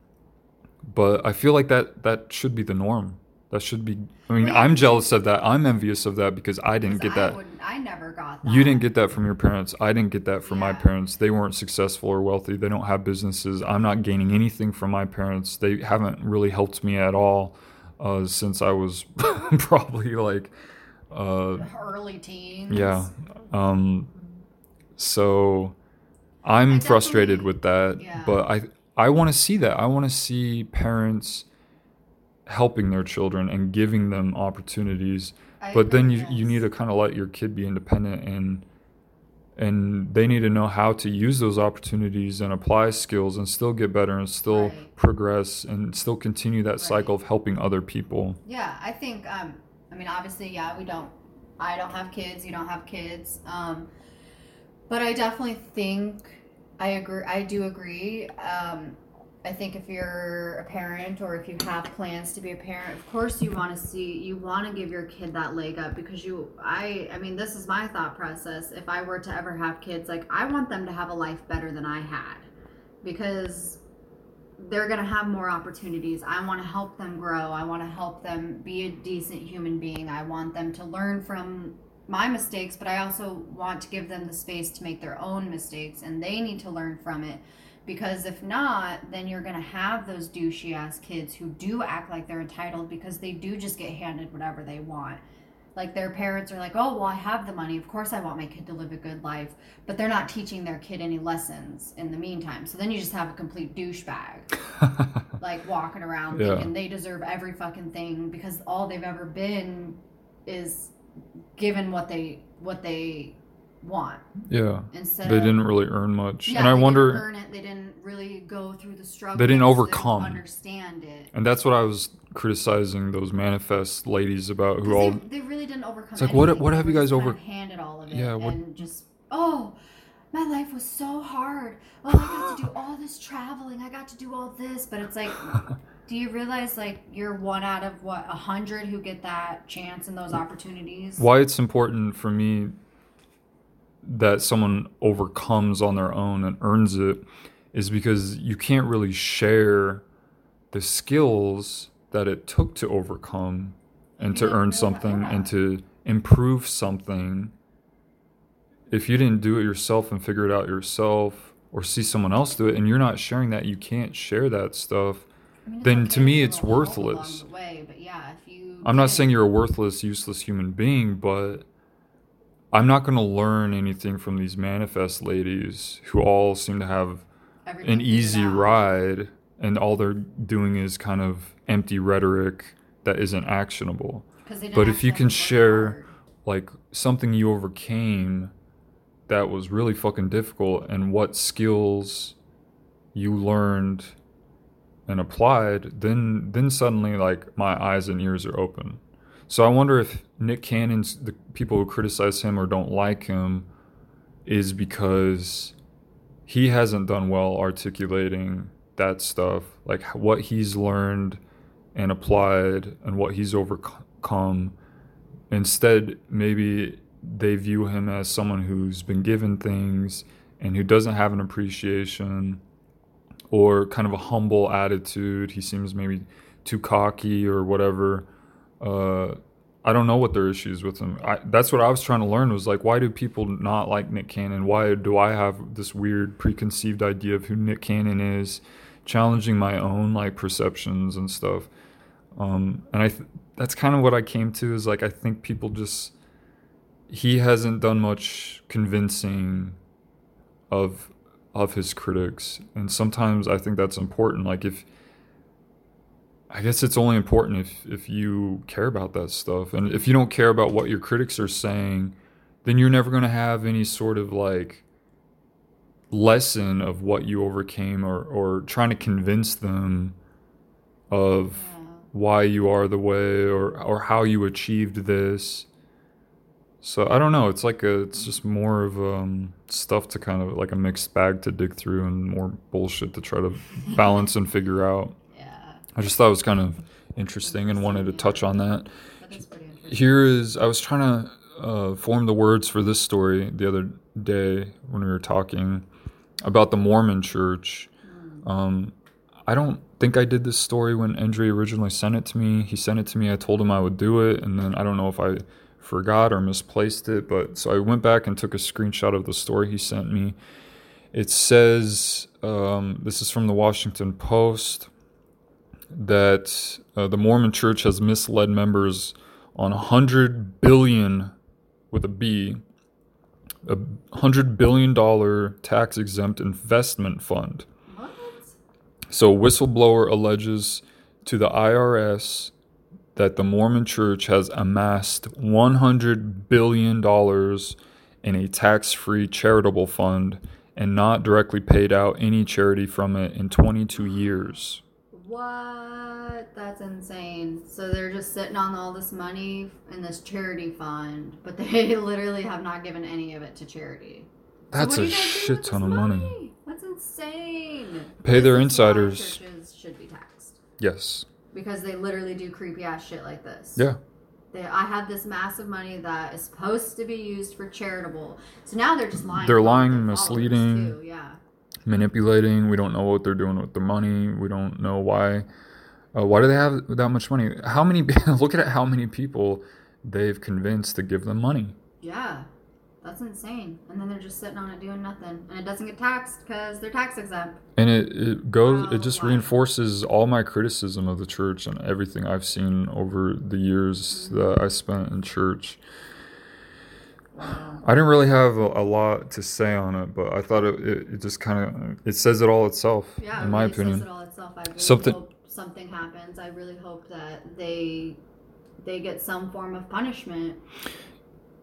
But I feel like that that should be the norm. That should be. I mean, yeah. I'm jealous of that. I'm envious of that because I didn't get that. I, wouldn't, I never got that. You didn't get that from your parents. I didn't get that from my parents. They weren't successful or wealthy. They don't have businesses. I'm not gaining anything from my parents. They haven't really helped me at all uh, since I was probably like, uh, early teens. yeah. Um, so I'm frustrated with that. yeah. But I I want to see that. I want to see parents helping their children and giving them opportunities I but then you, you need to kind of let your kid be independent and and they need to know how to use those opportunities and apply skills and still get better and still Right. progress and still continue that cycle of helping other people Yeah, I think. Um, I mean, obviously, yeah, we don't. I don't have kids. You don't have kids. Um, but I definitely think I agree. I do agree. Um, I think if you're a parent or if you have plans to be a parent, of course you want to see you want to give your kid that leg up because you. I. I mean, this is my thought process. If I were to ever have kids, like I want them to have a life better than I had, because they're going to have more opportunities. I want to help them grow. I want to help them be a decent human being. I want them to learn from my mistakes, but I also want to give them the space to make their own mistakes and they need to learn from it. Because if not, then you're going to have those douchey ass kids who do act like they're entitled because they do just get handed whatever they want. Like their parents are like, oh, well, I have the money. Of course, I want my kid to live a good life. But they're not teaching their kid any lessons in the meantime. So then you just have a complete douchebag, like walking around Yeah. thinking they deserve every fucking thing because all they've ever been is given what they what they want Yeah. instead. They of, didn't really earn much. Yeah, and I they wonder Didn't earn it. They didn't really go through the struggle. They didn't overcome. Understand it. and that's what I was criticizing those manifest ladies about who all they, they really didn't overcome. It's like, what- anything. what They have you guys over- Handed all of it. Yeah, what- And just oh, my life was so hard. Oh, I got to do all this traveling. I got to do all this, but it's like. Do you realize like you're one out of what a hundred who get that chance and those opportunities? why it's important for me that someone overcomes on their own and earns it is because you can't really share the skills that it took to overcome and to earn something and to improve something if you didn't do it yourself and figure it out yourself or see someone else do it and you're not sharing that you can't share that stuff I mean, then to me it's worthless. way, but yeah, if you I'm didn't- saying you're a worthless, useless human being, but I'm not going to learn anything from these manifest ladies who all seem to have an easy ride and all they're doing is kind of empty rhetoric that isn't actionable. But if you can share hard. like something you overcame that was really fucking difficult and what skills you learned and applied, then then suddenly like my eyes and ears are open. So I wonder if Nick Cannon's the people who criticize him or don't like him is because he hasn't done well articulating that stuff, like what he's learned and applied and what he's overcome. Instead, maybe they view him as someone who's been given things and who doesn't have an appreciation or kind of a humble attitude. He seems maybe too cocky or whatever. Uh, I don't know what their issues with him. I, that's what I was trying to learn was like, why do people not like Nick Cannon? Why do I have this weird preconceived idea of who Nick Cannon is, challenging my own like perceptions and stuff. Um, and I, th- that's kind of what I came to is like I think people just he hasn't done much convincing of of his critics, and sometimes I think that's important. Like if I guess it's only important if if you care about that stuff, and if you don't care about what your critics are saying, then you're never going to have any sort of like lesson of what you overcame or or trying to convince them of why you are the way or or how you achieved this. So I don't know. It's like a it's just more of um, stuff to kind of like a mixed bag to dig through and more bullshit to try to balance and figure out. I just thought it was kind of interesting and wanted to touch on that. but that's pretty interesting. Here is I was trying to uh, form the words for this story the other day when we were talking about the Mormon Church. Um, I don't think I did this story when Andre originally sent it to me. He sent it to me. I told him I would do it, and then I don't know if I forgot or misplaced it. But so I went back and took a screenshot of the story he sent me. It says um, this is from the Washington Post that uh, the Mormon Church has misled members on a hundred billion with a B, a hundred billion dollar tax exempt investment fund. What? So, whistleblower alleges to the IRS that the Mormon Church has amassed $100 billion in a tax free charitable fund and not directly paid out any charity from it in 22 years. What? That's insane. So they're just sitting on all this money in this charity fund, but they literally have not given any of it to charity. That's do a you guys do shit ton of money. That's insane. Pay their This insiders. Churches should be taxed Yes. because they literally do creepy ass shit like this. Yeah. They, I have this massive money that is supposed to be used for charitable. So now they're just lying. They're lying, misleading. Too. Yeah. Manipulating. We don't know what they're doing with the money. We don't know why. Uh, why do they have that much money? How many? Look at how many people they've convinced to give them money. Yeah. That's insane. And then they're just sitting on it doing nothing. And it doesn't get taxed because they're tax exempt. And it, it goes, Wow, it just wow. reinforces all my criticism of the church and everything I've seen over the years that I spent in church. I didn't really have a, a lot to say on it, but I thought it, it, it just kind of, it says it all itself, Yeah, in it my really opinion. says it all itself. I really Something- hope something happens. I really hope that they they get some form of punishment.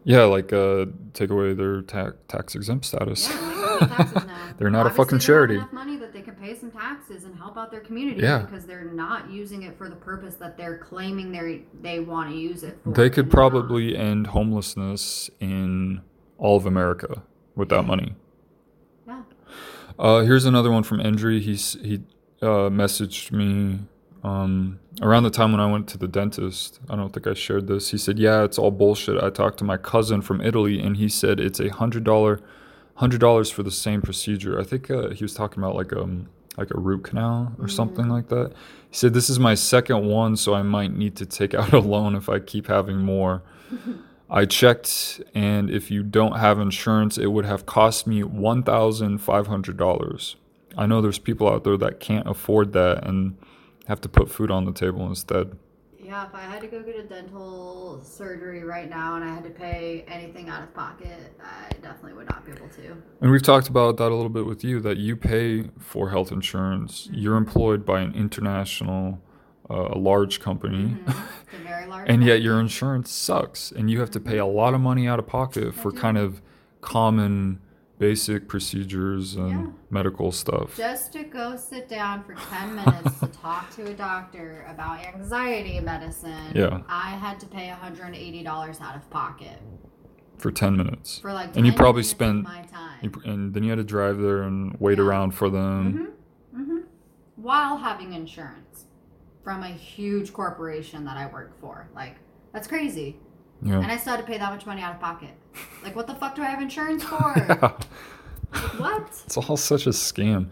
Yeah, like uh, take away their tax tax exempt status. Yeah, taxes now. They're not a Obviously, fucking they have charity. Money that they can pay some taxes and help out their community. Yeah. because they're not using it for the purpose that they're claiming they they want to use it for. They could they're not. probably end homelessness in all of America with that money. Yeah. Uh, here's another one from Endry. He's he uh, messaged me um, around the time when I went to the dentist. I don't think I shared this. He said, "Yeah, it's all bullshit." I talked to my cousin from Italy, and he said it's a hundred dollar, hundred dollars for the same procedure. I think uh, he was talking about like um like a root canal or something mm. like that. He said, "This is my second one, so I might need to take out a loan if I keep having more." I checked, and if you don't have insurance, it would have cost me one thousand five hundred dollars. I know there's people out there that can't afford that and have to put food on the table instead. Yeah, if I had to go get a dental surgery right now and I had to pay anything out of pocket, I definitely would not be able to. And we've talked about that a little bit with you that you pay for health insurance. Mm-hmm. You're employed by an international, uh, a large company, mm-hmm. It's a very large. and yet your insurance sucks, and you have to pay a mm-hmm. lot of money out of pocket for kind of common, basic procedures and Yeah. medical stuff. just to go sit down for 10 minutes to talk to a doctor about anxiety medicine Yeah. i had to pay $180 out of pocket for 10 minutes. for like And you probably spent- my time You- And then you had to drive there and wait Yeah. around for them. Mm-hmm. Mm-hmm. while having insurance from a huge corporation that i work for like that's crazy Yeah. and i still had to pay that much money out of pocket like what the fuck do i have insurance for Like, what it's all such a scam.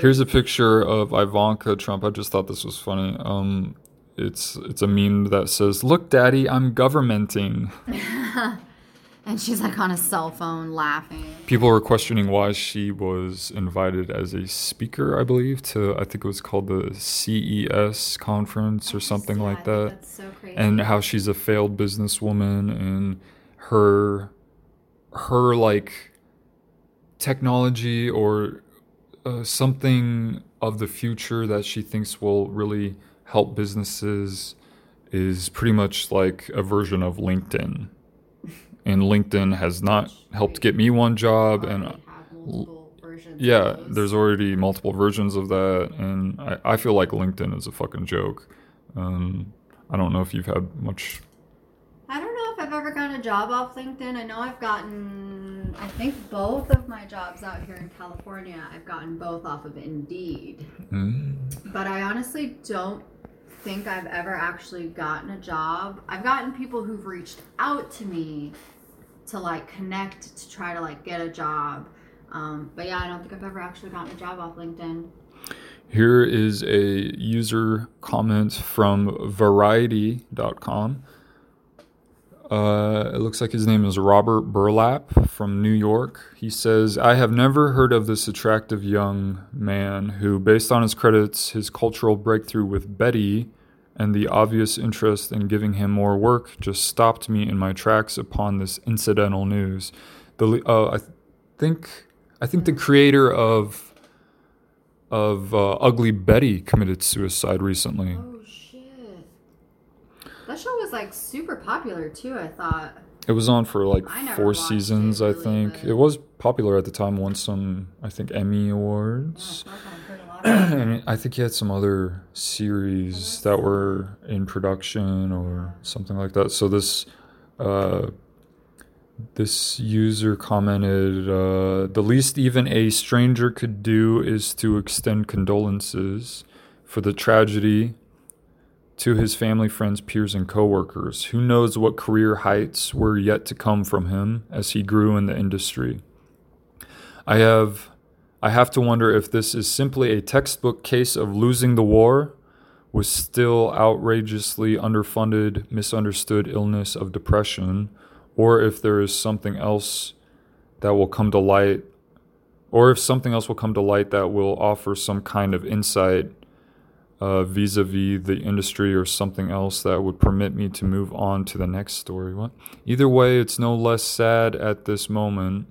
Here's a picture of Ivanka Trump. I just thought this was funny. Um, it's it's a meme that says, "Look, Daddy, I'm governmenting." and she's like on a cell phone laughing People were questioning why she was invited as a speaker. I believe to I think it was called the CES conference or something Yeah, like that. that's so crazy and how she's a failed businesswoman and her her like technology or uh, something of the future that she thinks will really help businesses is pretty much like a version of LinkedIn. And LinkedIn has not helped get me one job and of yeah, there's already multiple versions of that, and I, I feel like LinkedIn is a fucking joke. Um, I don't know if you've had much. I don't know if I've ever gotten a job off LinkedIn. I know I've gotten, I think both of my jobs out here in California, I've gotten both off of Indeed. Mm, But I honestly don't think I've ever actually gotten a job. I've gotten people who've reached out to me to like connect to try to like get a job. Um, but yeah, I don't think I've ever actually gotten a job off LinkedIn. Here is a user comment from Variety.com. Uh, it looks like his name is Robert Burlap from New York. He says, I have never heard of this attractive young man who, based on his credits, his cultural breakthrough with Betty, and the obvious interest in giving him more work, just stopped me in my tracks upon this incidental news. The uh, I th- think I think the creator of of uh, Ugly Betty committed suicide recently. Oh shit. That show was like super popular too, I thought. It was on for like four watched it, seasons, I think. It was popular at the time, won some, I think, Emmy awards. I I've heard a lot of it. and I think he had some other series that were in production or something like that. So this uh, this user commented, uh, "The least even a stranger could do is to extend condolences for the tragedy." To his family, friends, peers, and coworkers. Who knows what career heights were yet to come from him as he grew in the industry? I have I have to wonder if this is simply a textbook case of losing the war with still outrageously underfunded, misunderstood illness of depression, or if there is something else that will come to light, or if something else will come to light that will offer some kind of insight uh, vis-a-vis the industry or something else that would permit me to move on to the next story. What? Either way, it's no less sad at this moment.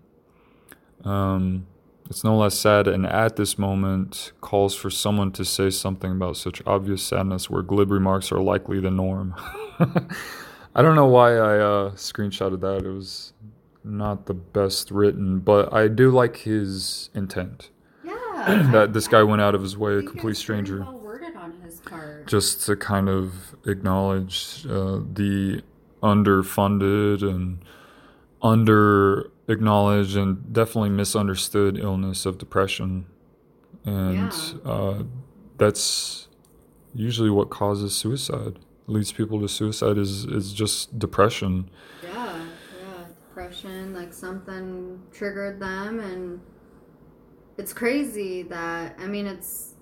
Um, it's no less sad, and at this moment, calls for someone to say something about such obvious sadness where glib remarks are likely the norm. I don't know why I uh, screenshotted that. It was not the best written, but I do like his intent. Yeah. that this guy went out of his way, a complete stranger, Well worded on his part. Just to kind of acknowledge uh, the underfunded and under acknowledged and definitely misunderstood illness of depression, and Yeah. uh, that's usually what causes suicide. Leads people to suicide is is just depression. Yeah, yeah, depression, like something triggered them, and it's crazy that I mean, it's.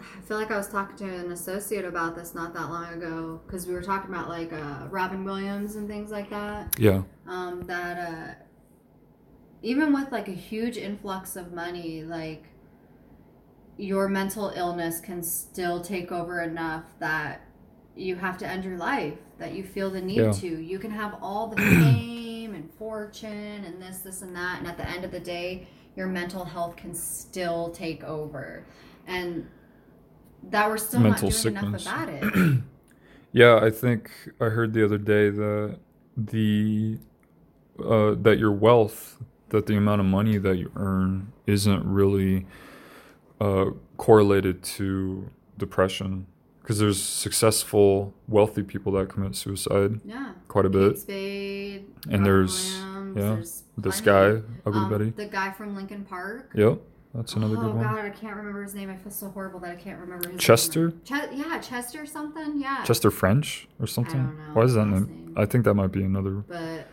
I feel like I was talking to an associate about this not that long ago because we were talking about like uh, Robin Williams and things like that. Yeah, Um, that uh, even with like a huge influx of money, like your mental illness can still take over enough that you have to end your life that you feel the need Yeah. to you can have all the fame and fortune and this this and that and at the end of the day your mental health can still take over and that we're still Mental not doing enough sickness. about it Yeah, I think I heard the other day that the uh, that your wealth, that the amount of money that you earn, isn't really uh, correlated to depression. Because there's successful, wealthy people that commit suicide yeah quite a bit. Spade, And there's- Williams, yeah, there's This guy, Ugly Um, Betty. the guy from Linkin Park. Yep, that's another oh good one. God, I can't remember his name. I feel so horrible that I can't remember his Chester? name. Ch- yeah, Chester something. Yeah. Chester French or something. don't know Why is that name? name. I think that might be another. But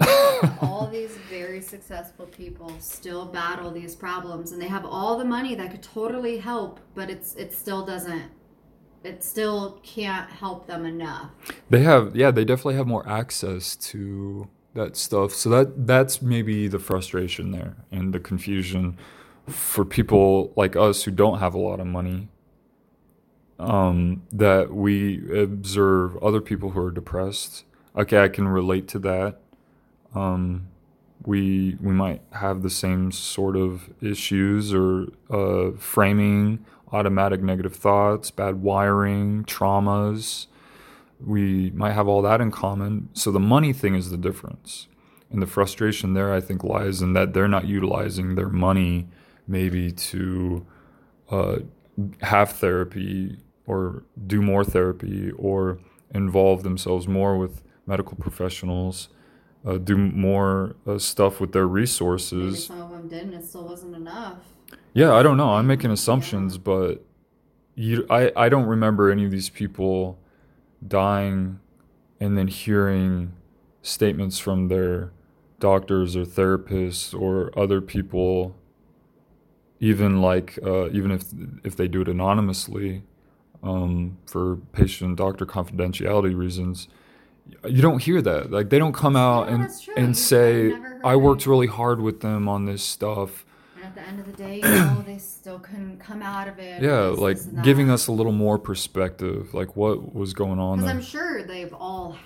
all these very successful people still battle these problems, and they have all the money that could totally help, but it's it still doesn't. It still can't help them enough. They have, yeah, they definitely have more access to that stuff. So that that's maybe the frustration there and the confusion for people like us who don't have a lot of money. Um, that we observe other people who are depressed. Okay, I can relate to that. Um, we we might have the same sort of issues or uh, framing, automatic negative thoughts, bad wiring, traumas we might have all that in common. So the money thing is the difference. And the frustration there, I think, lies in that they're not utilizing their money maybe to uh, have therapy or do more therapy or involve themselves more with medical professionals, uh, do more uh, stuff with their resources. some of them didn't. It still wasn't enough. Yeah, I don't know. I'm making assumptions, but you, I, I don't remember any of these people dying and then hearing statements from their doctors or therapists or other people, even like uh, even if if they do it anonymously um, for patient doctor confidentiality reasons. You don't hear that. Like they don't come out and and say, I've never heard "I worked really hard with them on this stuff." And at the end of the day, you know, they still couldn't come out of it. Yeah, like giving us a little more perspective, like what was going on Because there. I'm sure they've all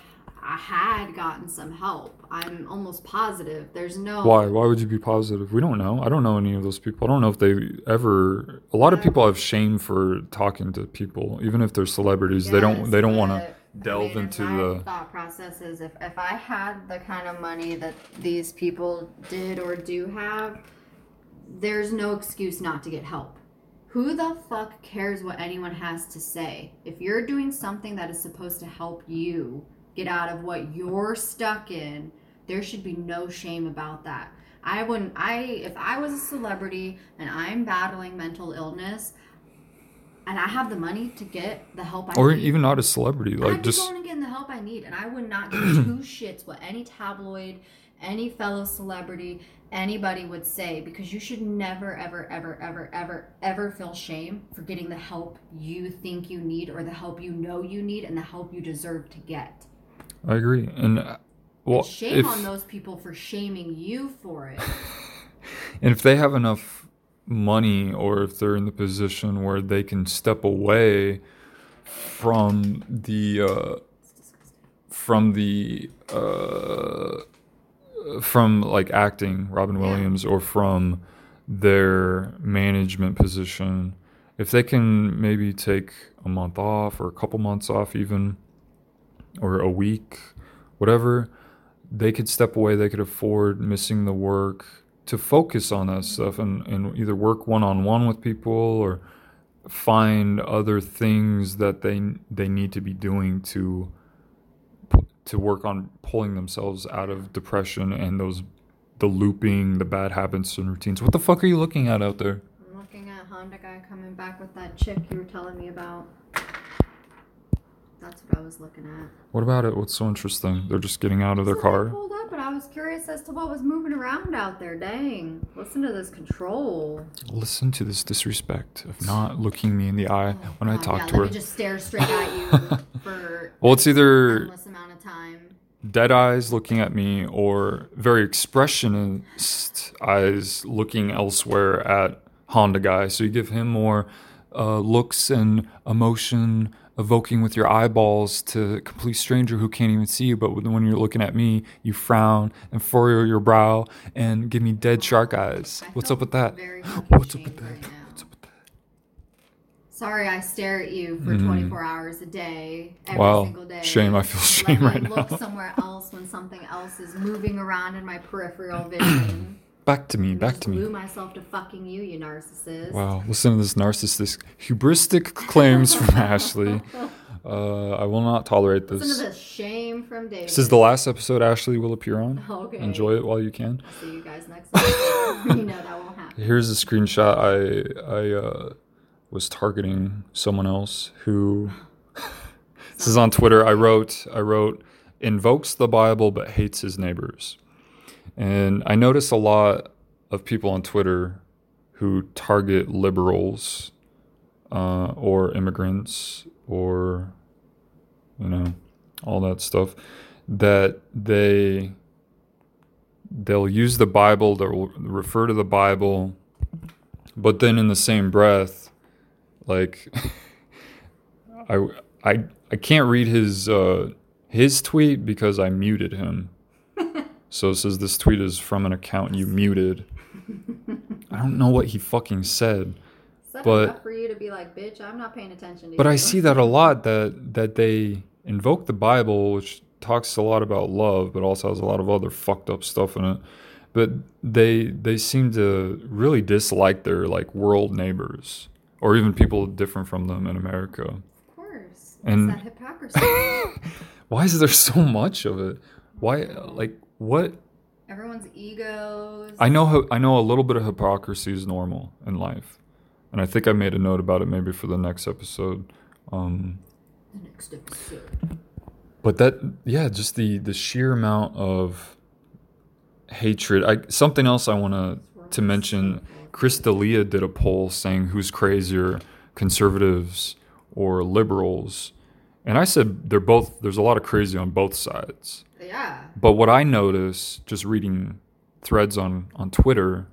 had gotten some help. I'm almost positive. There's no. Why? Why would you be positive? We don't know. I don't know any of those people. I don't know if they ever. A lot of people have shame for talking to people, even if they're celebrities. they don't. They don't want to delve I mean, into my the. thought processes if if I had the kind of money that these people did or do have, there's no excuse not to get help. Who the fuck cares what anyone has to say? If you're doing something that is supposed to help you get out of what you're stuck in, there should be no shame about that. I wouldn't I if I was a celebrity and I'm battling mental illness and I have the money to get the help I Or need. even not a celebrity, like I'd just going and getting the help I need, and I would not give two shits what any tabloid, any fellow celebrity, anybody would say because you should never, ever, ever, ever, ever, ever feel shame for getting the help you think you need or the help you know you need and the help you deserve to get. I agree. And Well, and shame if- on those people for shaming you for it. And if they have enough money or if they're in the position where they can step away from the uh, from the uh, from like acting Robin Williams or from their management position if they can maybe take a month off or a couple months off even or a week whatever they could step away they could afford missing the work to focus on that stuff and, and either work one-on-one with people or find other things that they they need to be doing to to work on pulling themselves out of depression and those the looping the bad habits and routines what the fuck are you looking at out there I'm looking at Honda guy coming back with that chick you were telling me about. That's what I was looking at. what about it what's so interesting they're just getting out of their what I car pulled up, and I was curious as to what was moving around out there. Dang, listen to this control. listen to this disrespect of not looking me in the eye when i Oh, talk yeah, to let her me just stare straight at you for well it's either endless amount of time. dead eyes looking at me or very expressionist eyes looking elsewhere at Honda guy. So you give him more uh, looks and emotion evoking with your eyeballs to a complete stranger who can't even see you. But when you're looking at me, you frown and furrow your brow and give me dead shark eyes. What's up with that? What's up with that? right. What's up with that? Sorry, I stare at you for 24 hours a day, every Mm. Wow. single day. Shame, I feel Let shame me right look somewhere else when something else is moving around in my peripheral vision. Back to me, back to me. myself to fucking you, you narcissist. Wow, listen to this narcissistic, hubristic claims from Ashley. Uh, I will not tolerate Listen this. to the shame from David. This is the last episode Ashley will appear on. Okay. Enjoy it while you can. See you guys next episode. you know that won't happen. Here's a screenshot. I I uh, was targeting someone else who. this is on Twitter. I wrote I wrote invokes the Bible but hates his neighbors, and I notice a lot of people on Twitter who target liberals uh, or immigrants or you know all that stuff that they they'll use the Bible, they'll refer to the Bible, but then in the same breath, like I I I can't read his uh, his tweet because I muted him. So it says this tweet is from an account you muted. I don't know what he fucking said. But- enough for you to be like, bitch, I'm not paying attention to But you. I see that a lot that that they invoke the Bible, which talks a lot about love, but also has a lot of other fucked up stuff in it. But they they seem to really dislike their like world neighbors or even people different from them in America. Of course. And- it's that hypocrisy. Why is there so much of it? Why like what? Everyone's egos. I know I know a little bit of hypocrisy is normal in life, and I think I made a note about it maybe for the next episode. Um, The next episode. But that, yeah, just the the sheer amount of hatred. I something else I want to to mention. Chris D'Elia did a poll saying who's crazier, conservatives or liberals, and I said they're both. There's a lot of crazy on both sides. Yeah. But what I notice just reading threads on on Twitter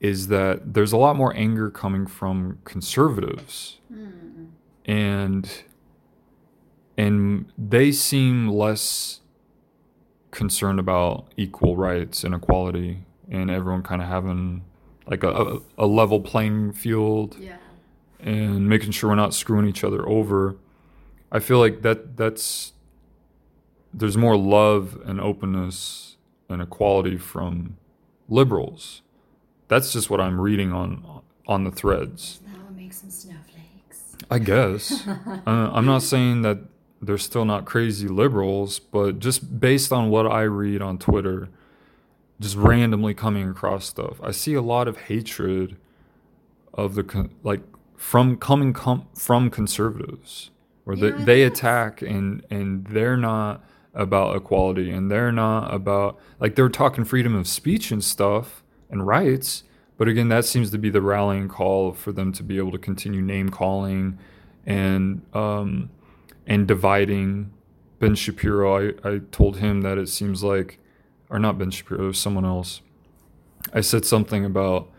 is that there's a lot more anger coming from conservatives. Hmm. And and they seem less concerned about equal rights and equality and everyone kind of having like a, a level playing field Yeah. and making sure we're not screwing each other over. I feel like that that's there's more love and openness and equality from liberals. That's just what I'm reading on on the threads. That would make some snowflakes. I guess. uh, I'm not saying that they're still not crazy liberals, but just based on what I read on Twitter, just randomly coming across stuff, I see a lot of hatred of the like from coming com- from conservatives, where they, Yeah, they that's- attack and and they're not about equality and they're not about like they're talking freedom of speech and stuff and rights but again that seems to be the rallying call for them to be able to continue name calling and um and dividing Ben Shapiro, I, I told him that it seems like, or not Ben Shapiro, someone else. I said something about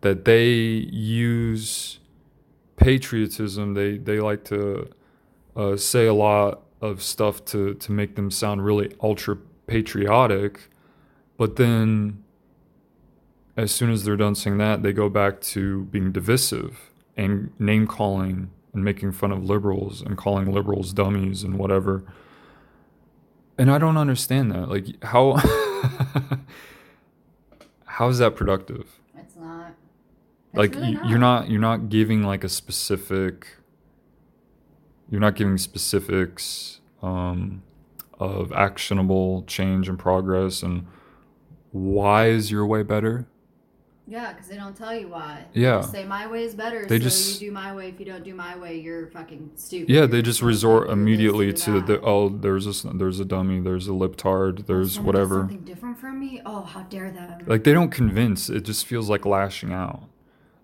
that they use patriotism. They they like to uh, say a lot of stuff to to make them sound really ultra patriotic, but then as soon as they're done saying that, they go back to being divisive and name calling and making fun of liberals and calling liberals dummies and whatever. And I don't understand that. Like how how is that productive? It's not. It's like really y- you're not you're not giving like a specific you're not giving specifics um, of actionable change and progress and why is your way better Yeah, because they don't tell you why. Yeah. They just say my way is better. They so just- you do my way. If you don't do my way, you're fucking stupid. yeah they just resort this, immediately to the oh there's a there's a dummy there's a libtard there's Someone whatever Something different from me. Oh, how dare them! like they don't convince it just feels like lashing out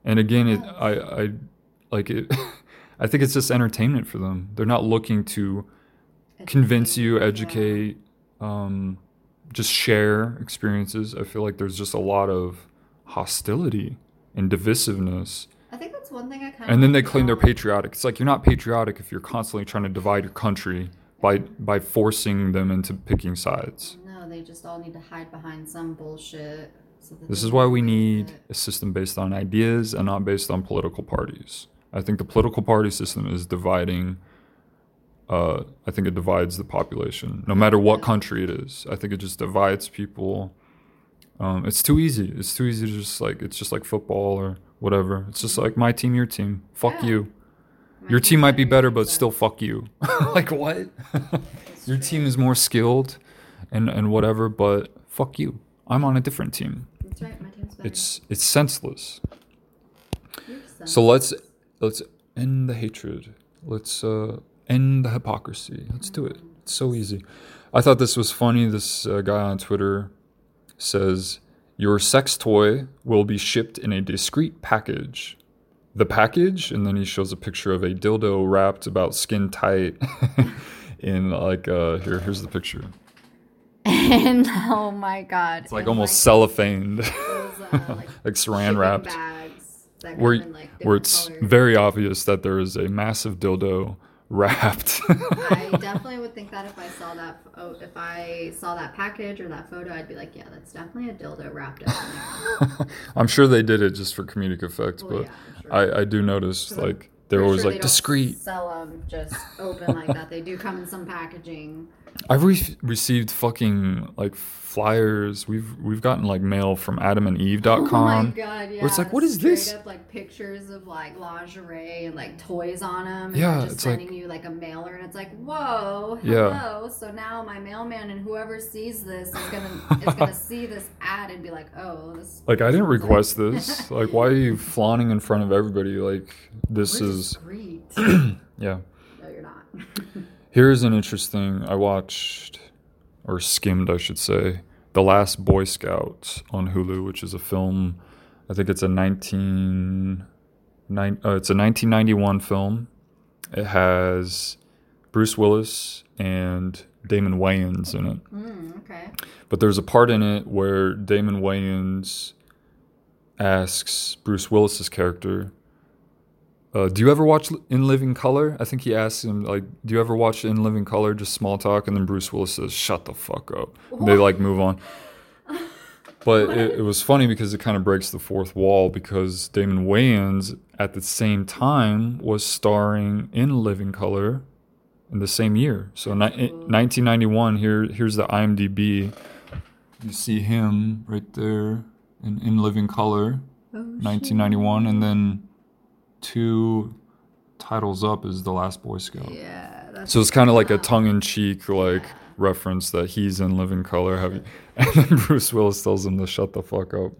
and again it i i like it i think it's just entertainment for them they're not looking to convince you Yeah. educate um just share experiences i feel like there's just a lot of hostility and divisiveness I think that's one thing I kind of. and then they claim they're patriotic it's like you're not patriotic if you're constantly trying to divide your country by by forcing them into picking sides No, they just all need to hide behind some bullshit. So This is why we need it. a system based on ideas and not based on political parties. I think the political party system is dividing. Uh, I think it divides the population, no matter what country it is. I think it just divides people. Um, it's too easy. It's too easy to just like it's just like football or whatever. It's just like my team, your team. Fuck Yeah. you. My Your team might be better, but still fuck you. like what? Your team is more skilled, and and whatever, but fuck you. I'm on a different team. That's right. My team's better. It's it's senseless. You're So let's let's end the hatred. Let's uh, end the hypocrisy. Let's do it. It's so easy. I thought this was funny. This uh, guy on Twitter says your sex toy will be shipped in a discreet package. The package, and then he shows a picture of a dildo wrapped about skin tight in like uh here here's the picture. and oh my god, It's like and, almost cellophaned, those, uh, like, like saran wrapped. that where, in, like, where it's colors. very obvious that there is a massive dildo wrapped. I definitely would think that if I saw that, oh, if I saw that package or that photo, I'd be like, yeah, that's definitely a dildo wrapped up in there. I'm sure they did it just for comedic effect, Well, but yeah, sure. I, I do notice like they're always sure like they don't discreet. Sell them just open like that. They do come in some packaging. I've re- received fucking like flyers. We've we've gotten like mail from AdamandEve.com. Oh my god, yeah. it's like, what is straight this? Up, like pictures of like lingerie and like toys on them. And Yeah, just it's like- sending you like a mailer, and it's like, whoa, Yeah. hello. So now my mailman and whoever sees this is gonna is gonna see this ad and be like, oh, this. Like I didn't request this. Like why are you flaunting in front of everybody? Like this We're is discreet. yeah. no, you're not. Here's an interesting. I watched, or skimmed, I should say, The Last Boy Scout on Hulu, which is a film. I think it's a 19, nine, uh, it's a 1991 film. It has Bruce Willis and Damon Wayans in it. Mm, okay. But there's a part in it where Damon Wayans asks Bruce Willis's character, uh, "Do you ever watch In Living Color?" I think he asks him, like, "Do you ever watch In Living Color?" Just small talk, and then Bruce Willis says, "Shut the fuck up." And they like move on. But it, it was funny because it kind of breaks the fourth wall because Damon Wayans at the same time was starring in Living Color in the same year. So ni- 1991. Here, here's the IMDb. You see him right there in, in Living Color, Oh, 1991, and then two titles up is The Last Boy Scout. Yeah. That's So it's kind of like a tongue-in-cheek like reference that he's in Living Color. Have you? And then Bruce Willis tells him to shut the fuck up.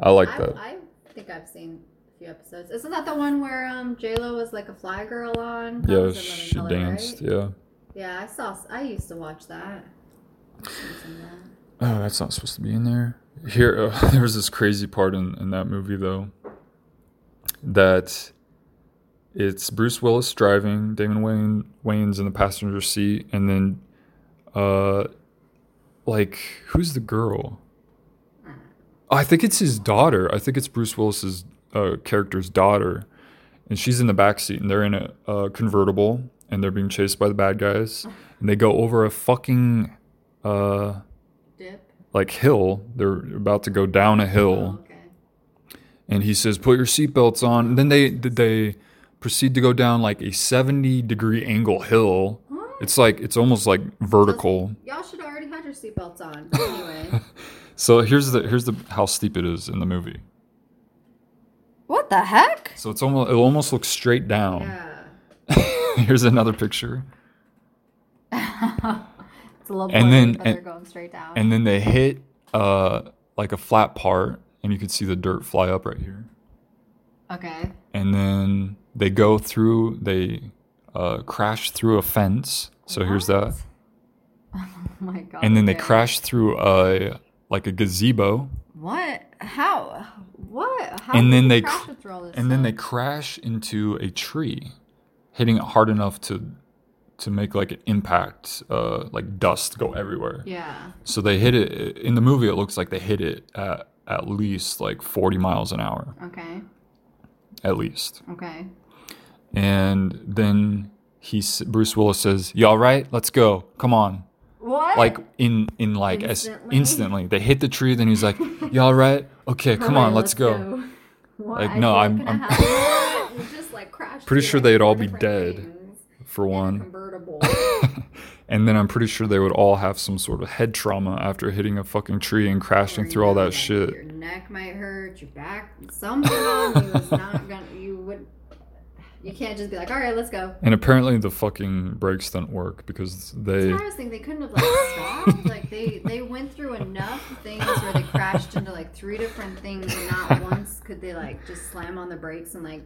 I like I, that. I think I've seen a few episodes. Isn't that the one where um J Lo was like a fly girl on? That Yeah, was in Living she Colour, danced. right? Yeah. Yeah, I saw. I used to watch that. That. Oh, that's not supposed to be in there. Here, uh, was this crazy part in, in that movie though. That it's Bruce Willis driving, Damon Wayne Wayne's in the passenger seat, and then, uh, like who's the girl? I think it's his daughter. I think it's Bruce Willis's uh, character's daughter, and she's in the back seat, and they're in a, a convertible, and they're being chased by the bad guys, and they go over a fucking uh Dip. like hill. They're about to go down a hill, Okay. And he says, "Put your seatbelts on." And then they they proceed to go down like a seventy degree angle hill. It's like it's almost like vertical. Y'all should have already had your seatbelts on. Anyway. So here's the here's the how steep it is in the movie. what the heck? So it's almost it almost looks straight down. Yeah. here's another picture, It's a little And blurry, then- and- they're going straight down. and then they hit uh like a flat part, and you can see the dirt fly up right here. okay. And then they go through they uh, crash through a fence. So here's that. Oh my god. And then they crash through a like a gazebo. What? How? What? How and then they crash cr- through all this and then they crash into a tree hitting it hard enough to to make like an impact uh like dust go everywhere Yeah. so they hit it in the movie it looks like they hit it at at least like 40 miles an hour Okay. at least Okay. and then he bruce willis says you all right let's go come on What? like in in like as Instantly? instantly they hit the tree then he's like you all right okay come on Alright, let's, go. What? Like, I no, I'm- I'm- just like crashed Pretty sure they'd all be dead. things for one Convertible. And then I'm pretty sure they would all have some sort of head trauma after hitting a fucking tree and crashing through all that shit. Your neck might hurt. Your back. Something on you is not gonna. You would. You can't just be like, all right, let's go. And apparently the fucking brakes didn't work because they That's what I was thinking. They couldn't have like stopped. like they they went through enough things where they crashed into like three different things, and not once could they like just slam on the brakes and like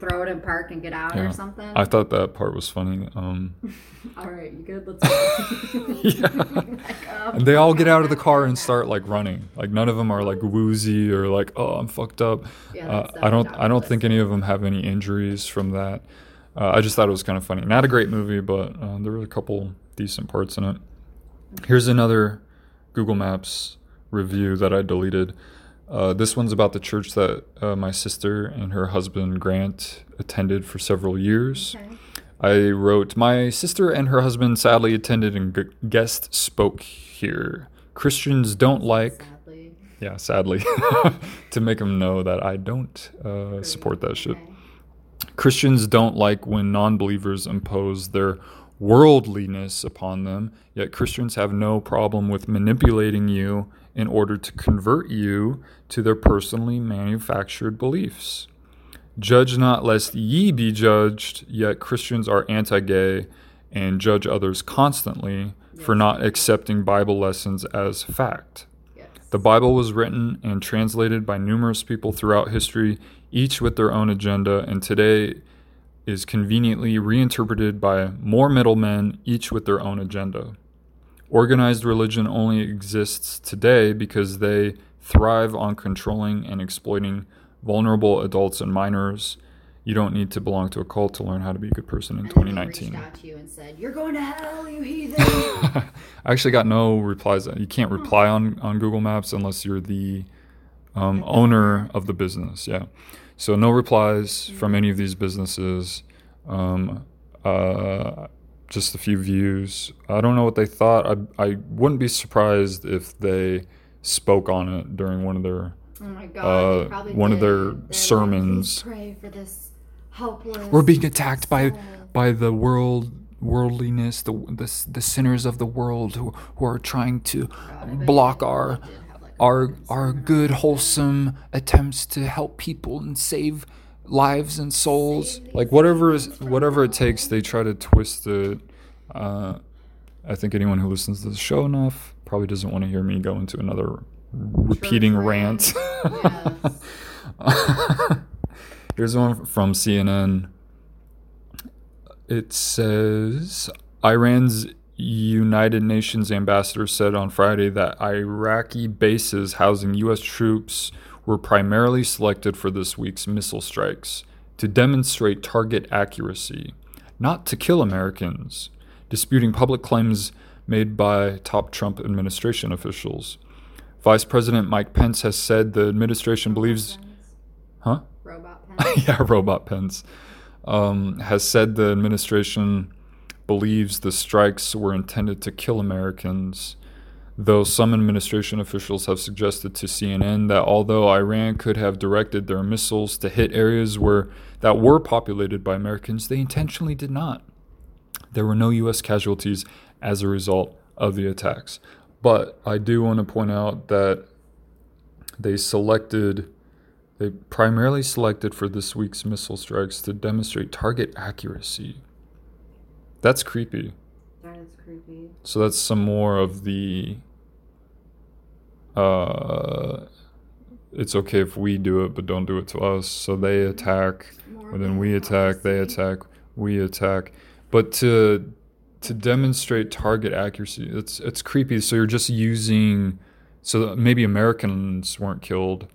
throw it in park and get out Yeah. or something. I thought that part was funny. Um all right, you good? Let's go. Like, um, and they all get out of the car and start like running. Like none of them are like woozy or like oh I'm fucked up. Yeah, Uh, I don't I don't think any of them have any injuries from that. Uh, I just thought it was kind of funny. Not a great movie, but uh, there were a couple decent parts in it. Here's another Google Maps review that I deleted. Uh, this one's about the church that uh, my sister and her husband Grant attended for several years. Okay. I wrote, My sister and her husband sadly attended and g- guest spoke here. Christians don't like, Sadly. yeah, sadly, to make them know that I don't uh, support that shit. Okay. Christians don't like when non believers impose their worldliness upon them, yet Christians have no problem with manipulating you in order to convert you to their personally manufactured beliefs. Judge not lest ye be judged, yet Christians are anti gay and judge others constantly for not accepting Bible lessons as fact. Yes. The Bible was written and translated by numerous people throughout history, each with their own agenda, and today is conveniently reinterpreted by more middlemen, each with their own agenda. Organized religion only exists today because they thrive on controlling and exploiting vulnerable adults and minors. You don't need to belong to a cult to learn how to be a good person in And then they 2019. reached out to you and said, "You're going to hell, you heathen." I actually got no replies. You can't reply on, on Google Maps unless you're the um, owner of the business. Yeah. So no replies from any of these businesses. Um, uh, just a few views. I don't know what they thought. I, I wouldn't be surprised if they spoke on it during one of their. Oh my god! Uh, they probably one of their They're sermons. "Please pray for this helpless. We're being attacked by soul." by the world worldliness, the the, the sinners of the world who, who are trying to block our like, our our good wholesome attempts to help people and save lives and souls like whatever is whatever it takes they try to twist it uh, i think anyone who listens to the show enough probably doesn't want to hear me go into another repeating rant Yes. Here's one from CNN. It says Iran's United Nations ambassador said on Friday that Iraqi bases housing U.S. troops were primarily selected for this week's missile strikes, to demonstrate target accuracy, not to kill Americans, disputing public claims made by top Trump administration officials. Vice President Mike Pence has said the administration believes. Huh? Robot pen. yeah, Robot Pence um, has said the administration believes the strikes were intended to kill Americans, though some administration officials have suggested to CNN that although Iran could have directed their missiles to hit areas where that were populated by Americans, they intentionally did not. There were no U.S. casualties as a result of the attacks. But I do want to point out that they selected, they primarily selected for this week's missile strikes to demonstrate target accuracy. That's creepy. That is creepy. So that's some more of the. Uh, it's okay if we do it, but don't do it to us. So they attack, and then we attack. They attack. We attack. But to to demonstrate target accuracy, it's it's creepy. So you're just using. So maybe Americans weren't killed,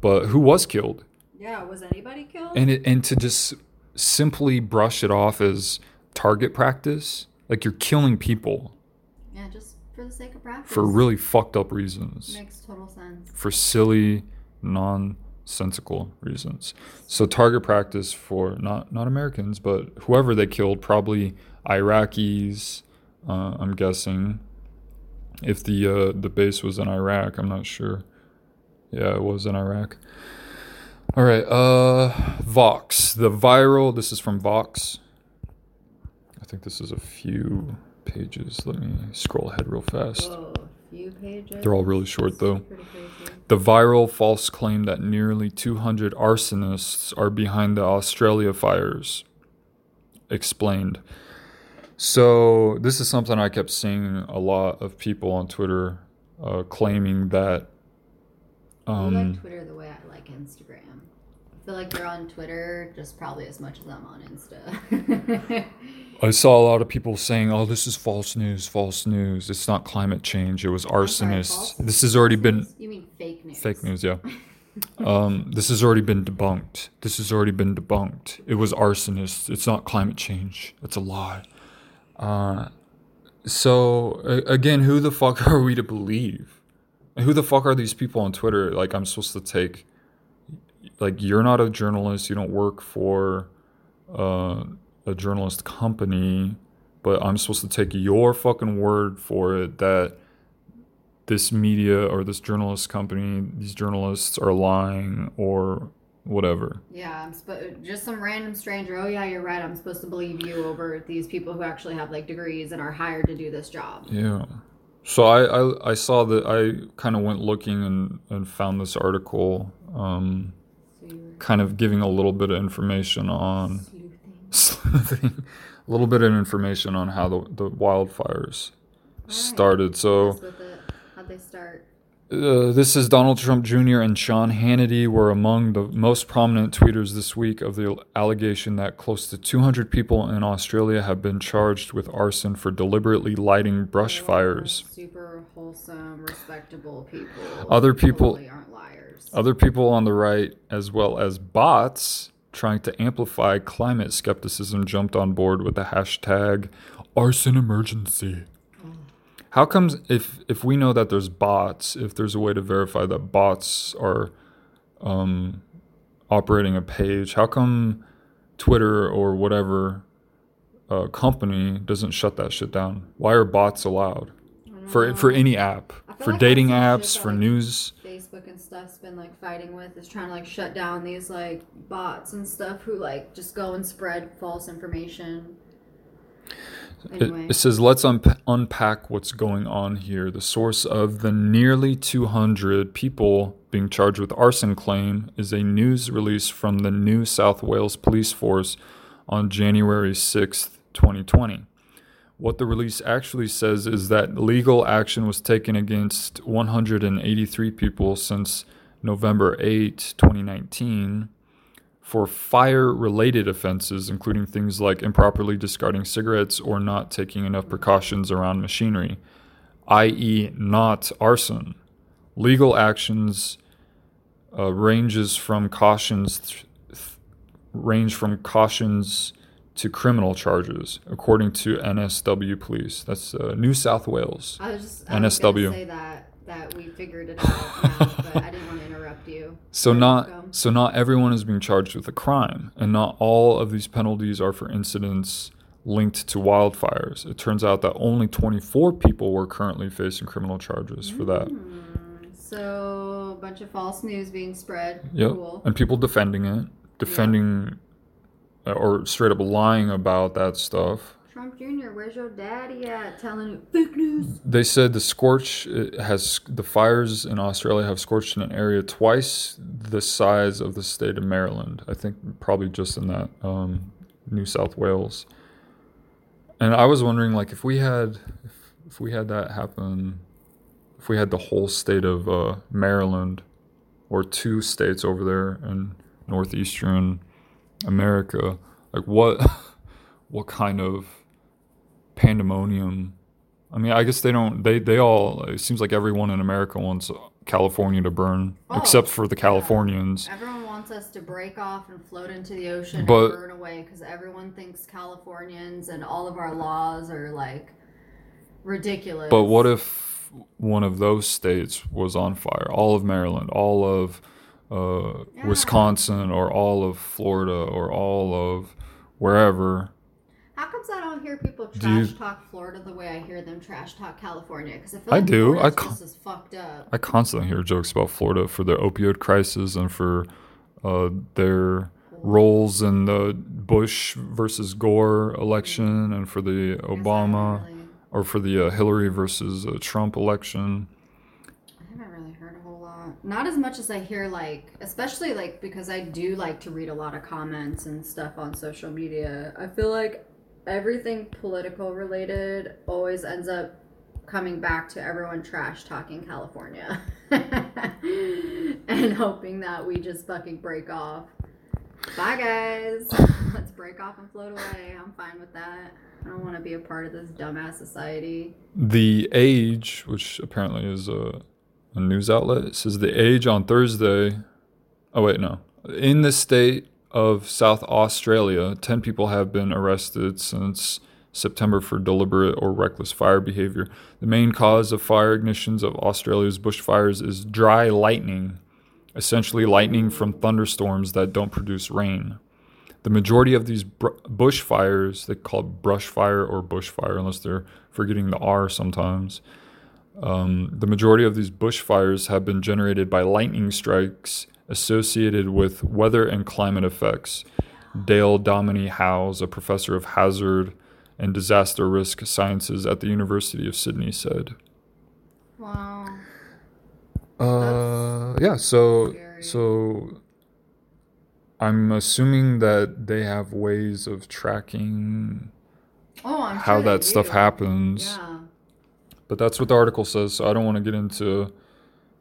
but who was killed? Yeah, was anybody killed? and it, and to just simply brush it off as target practice, like you're killing people for the sake of practice. for really fucked up reasons, Makes total sense. for silly, nonsensical reasons. So target practice for not not Americans, but whoever they killed, probably Iraqis. Uh, I'm guessing. If the uh, the base was in Iraq, I'm not sure. Yeah, it was in Iraq. All right, uh, Vox, the viral. This is from Vox. I think this is a few pages. Let me scroll ahead real fast. Whoa, few pages. They're all really short, though. The viral false claim that nearly 200 arsonists are behind the Australia fires. Explained. So, this is something I kept seeing a lot of people on Twitter uh, claiming that. I Um, like Twitter the way I like Instagram. I feel like they're on Twitter just probably as much as I'm on Insta. I saw a lot of people saying, "Oh, this is false news, false news. It's not climate change. It was I'm sorry, arsonists." This has already been? You mean fake news? fake news, yeah. um, this has already been debunked. This has already been debunked. It was arsonists. It's not climate change. It's a lie. Uh, so a- again, who the fuck are we to believe? And Who the fuck are these people on Twitter? Like, I'm supposed to take. Like, you're not a journalist. You don't work for uh, a journalist company, but I'm supposed to take your fucking word for it that this media or this journalist company, these journalists are lying or whatever. Yeah, I'm sp- just some random stranger. Oh yeah, you're right. I'm supposed to believe you over these people who actually have like degrees and are hired to do this job. Yeah. So I, I, I saw that I kind of went looking and, and found this article, um, So kind of giving a little bit of information on. Sleuthing, a little bit of information on how the, the wildfires started. So. How'd they start? Uh, this is Donald Trump Jr. and Sean Hannity were among the most prominent tweeters this week of the allegation that close to 200 people in Australia have been charged with arson for deliberately lighting brush are fires. Super wholesome, respectable people. Other people- totally aren't liars. Other people on the right, as well as bots trying to amplify climate skepticism, jumped on board with the hashtag arson emergency. How comes if if we know that there's bots, if there's a way to verify that bots are um, operating a page, how come Twitter or whatever uh, company doesn't shut that shit down? Why are bots allowed for for any app, for like dating apps, for like, news? Facebook and stuff's been like fighting with is trying to like shut down these like bots and stuff who like just go and spread false information. It, Anyway, it says, let's unp- unpack what's going on here. The source of the nearly 200 people being charged with arson claim is a news release from the New South Wales Police Force on January 6th, 2020. What the release actually says is that legal action was taken against 183 people since November 8, 2019 for fire related offenses, including things like improperly discarding cigarettes or not taking enough precautions around machinery, i.e., not arson. Legal actions uh, ranges from cautions th- range from cautions to criminal charges, according to NSW Police. That's uh, New South Wales. I was just I NSW. say that that we figured it out now, but I didn't want to interrupt you. So not so not everyone is being charged with a crime, and not all of these penalties are for incidents linked to wildfires. It turns out that only 24 people were currently facing criminal charges for that. So a bunch of false news being spread. Yep. Cool. And people defending it, defending or straight up lying about that stuff. Trump Jr., where's your daddy at? Telling you fake news. They said the scorch has the fires in Australia have scorched an area twice the size of the state of Maryland. I think probably just in that um, New South Wales. And I was wondering, like, if we had, if, if we had that happen, if we had the whole state of uh, Maryland, or two states over there in northeastern America, like what, what kind of pandemonium I mean, I guess they don't. They they all. It seems like everyone in America wants California to burn, Oh, except for the yeah. Californians. Everyone wants us to break off and float into the ocean But- and burn away because everyone thinks Californians and all of our laws are like ridiculous. But what if one of those states was on fire? All of Maryland, all of uh, Yeah. Wisconsin, or all of Florida, or all of wherever. How comes I don't hear people Do trash you- talk Florida the way I hear them trash talk California? Because I feel I like do. Florida's I ca- just as fucked up. I constantly hear jokes about Florida for their opioid crisis and for uh, their roles in the Bush versus Gore election and for the I I Obama. really- or for the uh, Hillary versus uh, Trump election. I haven't really heard a whole lot. Not as much as I hear, like, especially like because I do like to read a lot of comments and stuff on social media. I feel like everything political related always ends up coming back to everyone trash talking California and hoping that we just fucking break off. Bye, guys. Let's break off and float away. I'm fine with that. I don't want to be a part of this dumbass society. The Age, which apparently is a, a news outlet, says the Age on Thursday. Oh wait, no. In the state of South Australia, ten people have been arrested since September for deliberate or reckless fire behavior. The main cause of fire ignitions of Australia's bushfires is dry lightning, essentially lightning from thunderstorms that don't produce rain. The majority of these br- bushfires, they call it brush fire or bushfire, unless they're forgetting the R sometimes. Um, the majority of these bushfires have been generated by lightning strikes associated with weather and climate effects. Dale Dominey-Howes, a professor of hazard and disaster risk sciences at the University of Sydney, said. Wow. Uh, yeah. So, scary. so I'm assuming that they have ways of tracking Oh, I'm how sure that stuff do. happens. Yeah. But that's what the article says, so I don't want to get into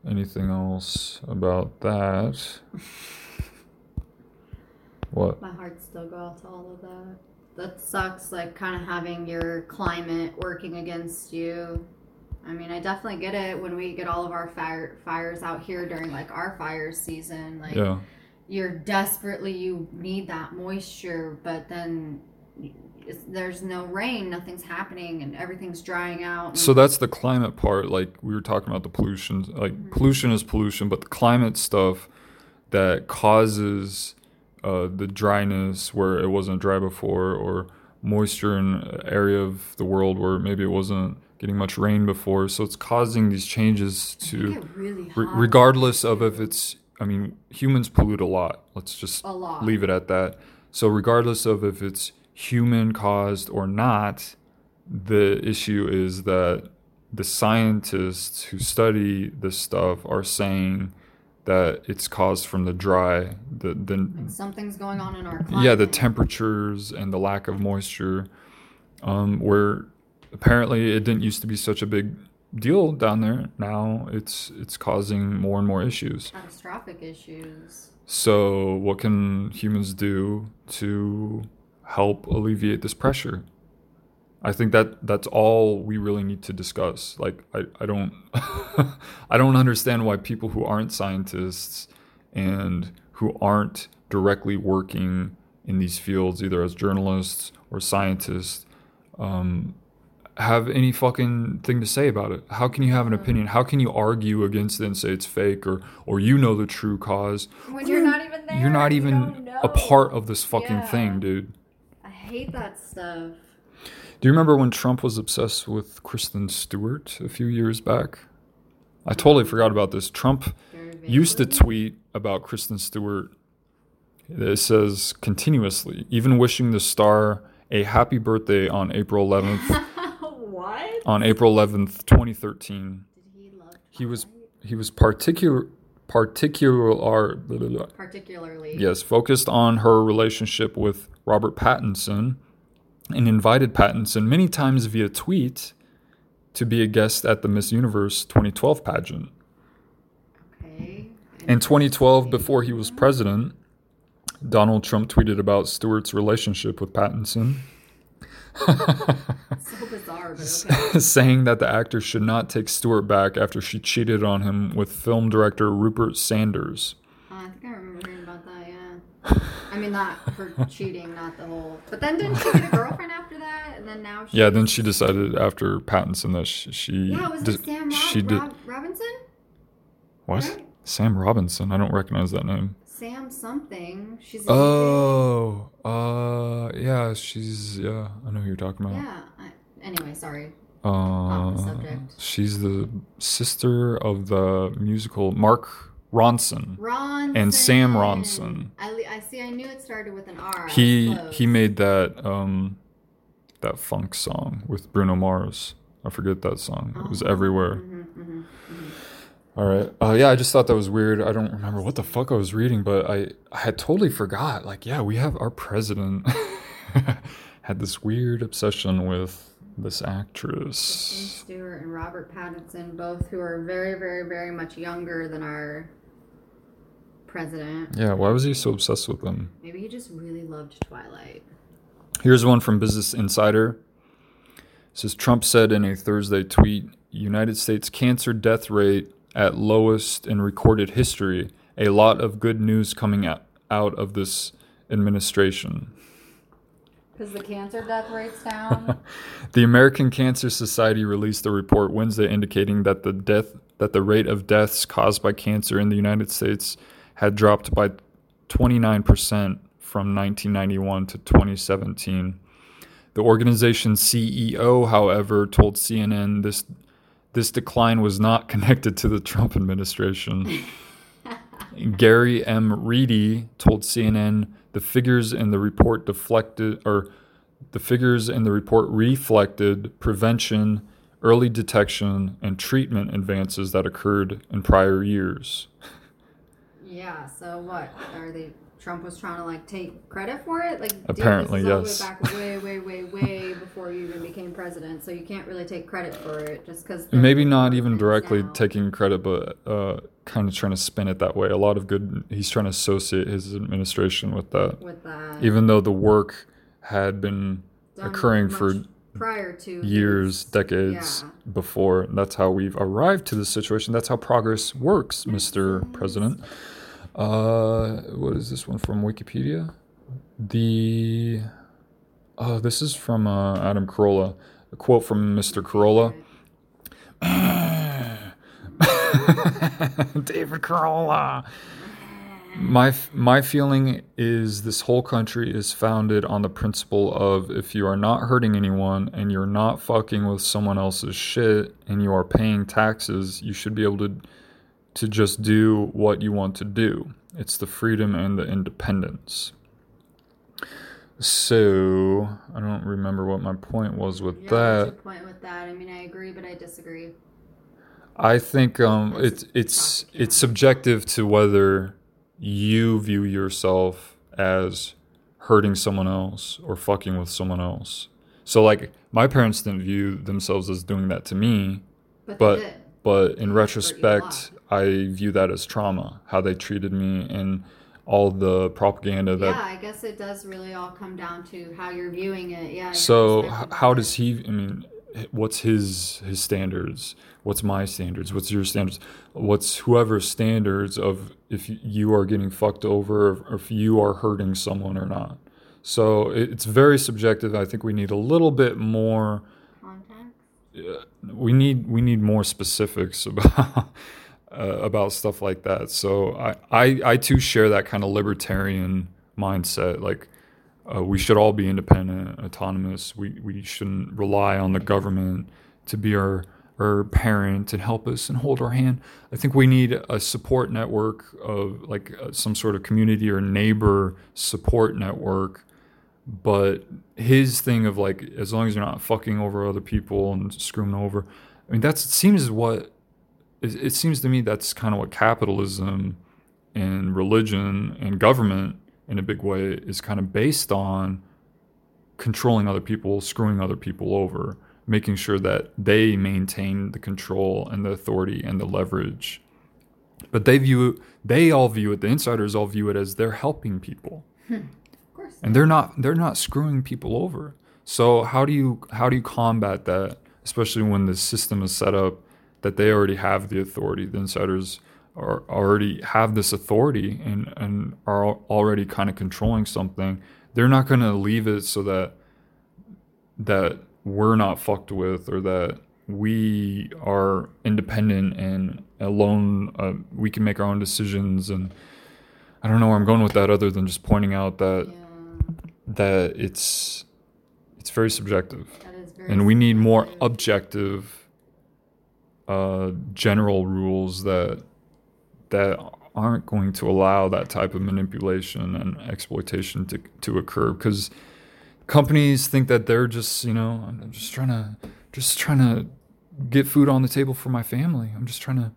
anything else about that. What? My heart still goes out to all of that. That sucks, like kind of having your climate working against you. I mean, I definitely get it when we get all of our fire fires out here during like our fire season. Like Yeah. you're desperately you need that moisture, but then there's no rain, nothing's happening, and everything's drying out. So that's the climate part. Like we were talking about the pollution. Like pollution is pollution, but the climate stuff that causes uh, the dryness where it wasn't dry before, or moisture in an area of the world where maybe it wasn't getting much rain before. So it's causing these changes to, really re- regardless of if it's. I mean, humans pollute a lot. Let's just A lot. leave it at that. So regardless of if it's human caused or not, the issue is that the scientists who study this stuff are saying that it's caused from the dry, the the Something's going on in our climate. yeah, the temperatures and the lack of moisture, um, where apparently it didn't used to be such a big deal down there. Now it's it's causing more and more issues. catastrophic issues. So, what can humans do to help alleviate this pressure? I think that that's all we really need to discuss. Like, I, I don't, I don't understand why people who aren't scientists and who aren't directly working in these fields, either as journalists or scientists, um, have any fucking thing to say about it? How can you have an opinion? How can you argue against it and say it's fake or or you know the true cause? When you're not even there, You're not even don't a part of this fucking Yeah. thing, dude. I hate that stuff. Do you remember when Trump was obsessed with Kristen Stewart a few years back? I totally forgot about this. Trump used to tweet about Kristen Stewart. It says continuously, even wishing the star a happy birthday on April 11th. what? on April 11th, 2013. Did he love? He was he was particular particular particularly. yes focused on her relationship with Robert Pattinson and invited Pattinson many times via tweet to be a guest at the Miss Universe 2012 pageant. Okay. In 2012, before he was president, Donald Trump tweeted about Stewart's relationship with Pattinson, so bizarre, okay. saying that the actor should not take Stewart back after she cheated on him with film director Rupert Sanders. Uh, I think I remember hearing about that. Yeah. I mean, not her cheating, not the whole. But then didn't she get a girlfriend after that? And then now she. Yeah, then she decided after Pattinson that she, she Yeah, was di- it Sam Rob- she did Rob- Robinson? what? right? Sam Robinson. I don't recognize that name. Sam something. She's. Oh, uh, yeah, she's yeah. I know who you're talking about. Yeah. I, anyway, sorry. Uh, the subject. she's the sister of the musical Mark Ronson. Ron. And Sam Ronson. I, I see. I knew it started with an R. He he made that um that funk song with Bruno Mars. I forget that song. It was Oh. everywhere. Mm-hmm, All right. Uh, yeah, I just thought that was weird. I don't remember what the fuck I was reading, but I I had totally forgot. Like, yeah, we have our president had this weird obsession with this Kristen actress. Stewart and Robert Pattinson, both who are very, very, very much younger than our president. Yeah, why was he so obsessed with them? Maybe he just really loved Twilight. Here's one from Business Insider. It says Trump said in a Thursday tweet, United States cancer death rate at lowest in recorded history. A lot of good news coming out, out of this administration. Because the cancer death rate's down. The American Cancer Society released a report Wednesday indicating that the death that the rate of deaths caused by cancer in the United States had dropped by 29% from 1991 to 2017. The organization's CEO, however, told CNN this this decline was not connected to the Trump administration. Gary M. Reedy told CNN the figures in the report deflected or the figures in the report reflected prevention, early detection, and treatment advances that occurred in prior years. yeah. So what are they? Trump was trying to like take credit for it. Like dude, Apparently, this is all yes. the way back, way, way, way, way before you even became president. So you can't really take credit for it just because. Maybe not even directly taking credit, but uh, kind of trying to spin it that way. A lot of good. He's trying to associate his administration with that, with that. even though the work had been done occurring for prior to years, his- decades yeah. before. That's how we've arrived to this situation. That's how progress works, Mr. President. Uh, what is this one from Wikipedia? The oh, this is from uh, Adam Carolla. A quote from Mr. Carolla. David Carolla. My my feeling is this whole country is founded on the principle of if you are not hurting anyone and you're not fucking with someone else's shit and you are paying taxes, you should be able to to just do what you want to do. It's the freedom and the independence. So I don't remember what my point was with Yeah, that. what's your point with that? I mean, I agree, but I disagree. I think um, it's it's it's subjective to whether you view yourself as hurting someone else or fucking with someone else. So like my parents didn't view themselves as doing that to me, But, but but in hurt you a retrospect, I view that as trauma. How they treated me and all the propaganda that. yeah, I guess it does really all come down to how you're viewing it. Yeah. So how does he? I mean, what's his his standards? What's my standards? What's your standards? What's whoever's standards of if you are getting fucked over or if you are hurting someone or not? So it's very subjective. I think we need a little bit more. Context. We need we need more specifics about uh, about stuff like that. So I, I I too share that kind of libertarian mindset. Like uh, we should all be independent, autonomous. We we shouldn't rely on the government to be our our parent and help us and hold our hand. I think we need a support network of like uh, some sort of community or neighbor support network. But his thing of like, as long as you're not fucking over other people and screwing over, I mean, that seems what it, it seems to me that's kind of what capitalism and religion and government in a big way is kind of based on controlling other people, screwing other people over, making sure that they maintain the control and the authority and the leverage. But they view they all view it, the insiders all view it as they're helping people. Hmm. Of course. And they're not they're not screwing people over. So how do you how do you combat that, especially when the system is set up that they already have the authority, the insiders are already have this authority and, and are already kind of controlling something. They're not going to leave it so that that we're not fucked with or that we are independent and alone uh, we can make our own decisions and I don't know where I'm going with that other than just pointing out that Yeah, that it's it's very subjective that is very. and we need more objective uh, general rules that that aren't going to allow that type of manipulation and exploitation to, to occur. Because companies think that they're just you know i'm just trying to just trying to get food on the table for my family. I'm just trying to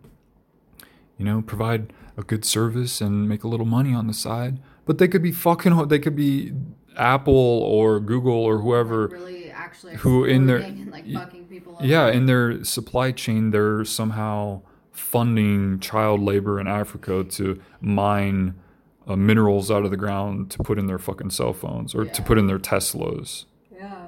you know provide a good service and make a little money on the side. But they could be fucking they could be apple or google or whoever really actually who in their- and like y- fucking people. Over. yeah, in their supply chain, they're somehow funding child labor in Africa to mine uh, minerals out of the ground to put in their fucking cell phones or to put in their Teslas. Yeah.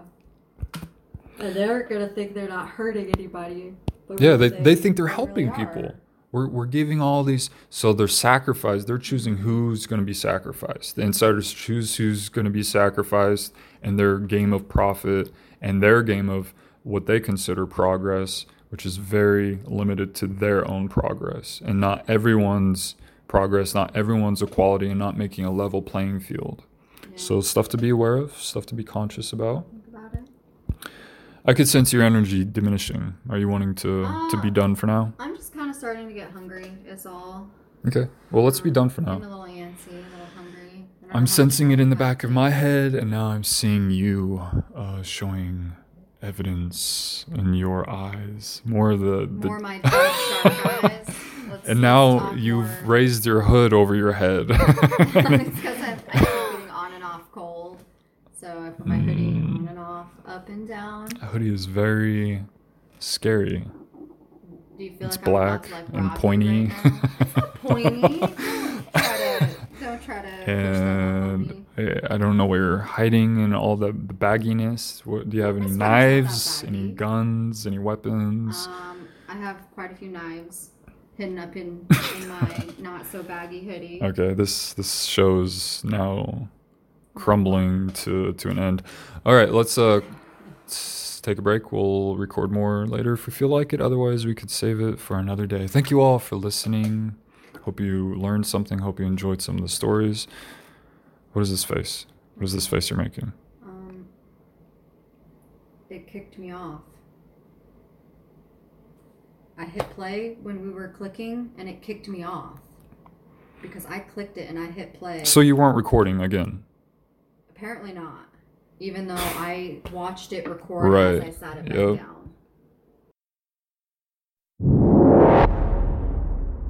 And they're gonna think they're not hurting anybody. but Yeah, they, they think they're really helping are. people. We're, we're giving all these, so they're sacrificed. They're choosing who's going to be sacrificed. The insiders choose who's going to be sacrificed and their game of profit and their game of what they consider progress, which is very limited to their own progress and not everyone's progress, not everyone's equality, and not making a level playing field. So, stuff to be aware of, stuff to be conscious about. About. I could sense your energy diminishing. Are you wanting to, to be Ah. done for now? I'm just kind of starting to get hungry. Is all. Okay. Well, let's be done for now. I'm a little antsy, a little hungry. I don't know I'm sensing it in the back of my head, and now I'm seeing you uh, showing evidence in your eyes. More of the. the More my eyes. And now you've more. raised your hood over your head. it's because I, I keep getting on and off cold. So I put my hoodie Mm. on and off, up and down. A hoodie is very scary. Do you feel It's like I'm black like, and pointy. Right now? It's not pointy. Don't try to, don't try to push that on and. I don't know where you're hiding and all the, the bagginess. What, do you have any My sweater's not that knives, any guns, any weapons? Um, I have quite a few knives hidden up in, in my not so baggy hoodie. Okay, this this show's now crumbling to to an end. All right, let's uh s- take a break. We'll record more later if we feel like it. Otherwise, we could save it for another day. Thank you all for listening. Hope you learned something. Hope you enjoyed some of the stories. What is this face? What is this face you're making? Um, it kicked me off. I hit play when we were clicking, and it kicked me off because I clicked it and I hit play. So you weren't recording again. Apparently not, even though I watched it record Right. as I sat it back Yep. down.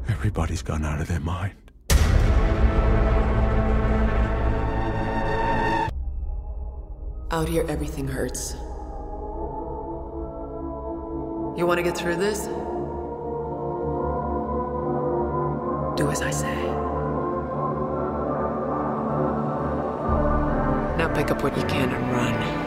Everybody's gone out of their mind. Out here, everything hurts. You want to get through this? Do as I say. Now pick up what you can and run.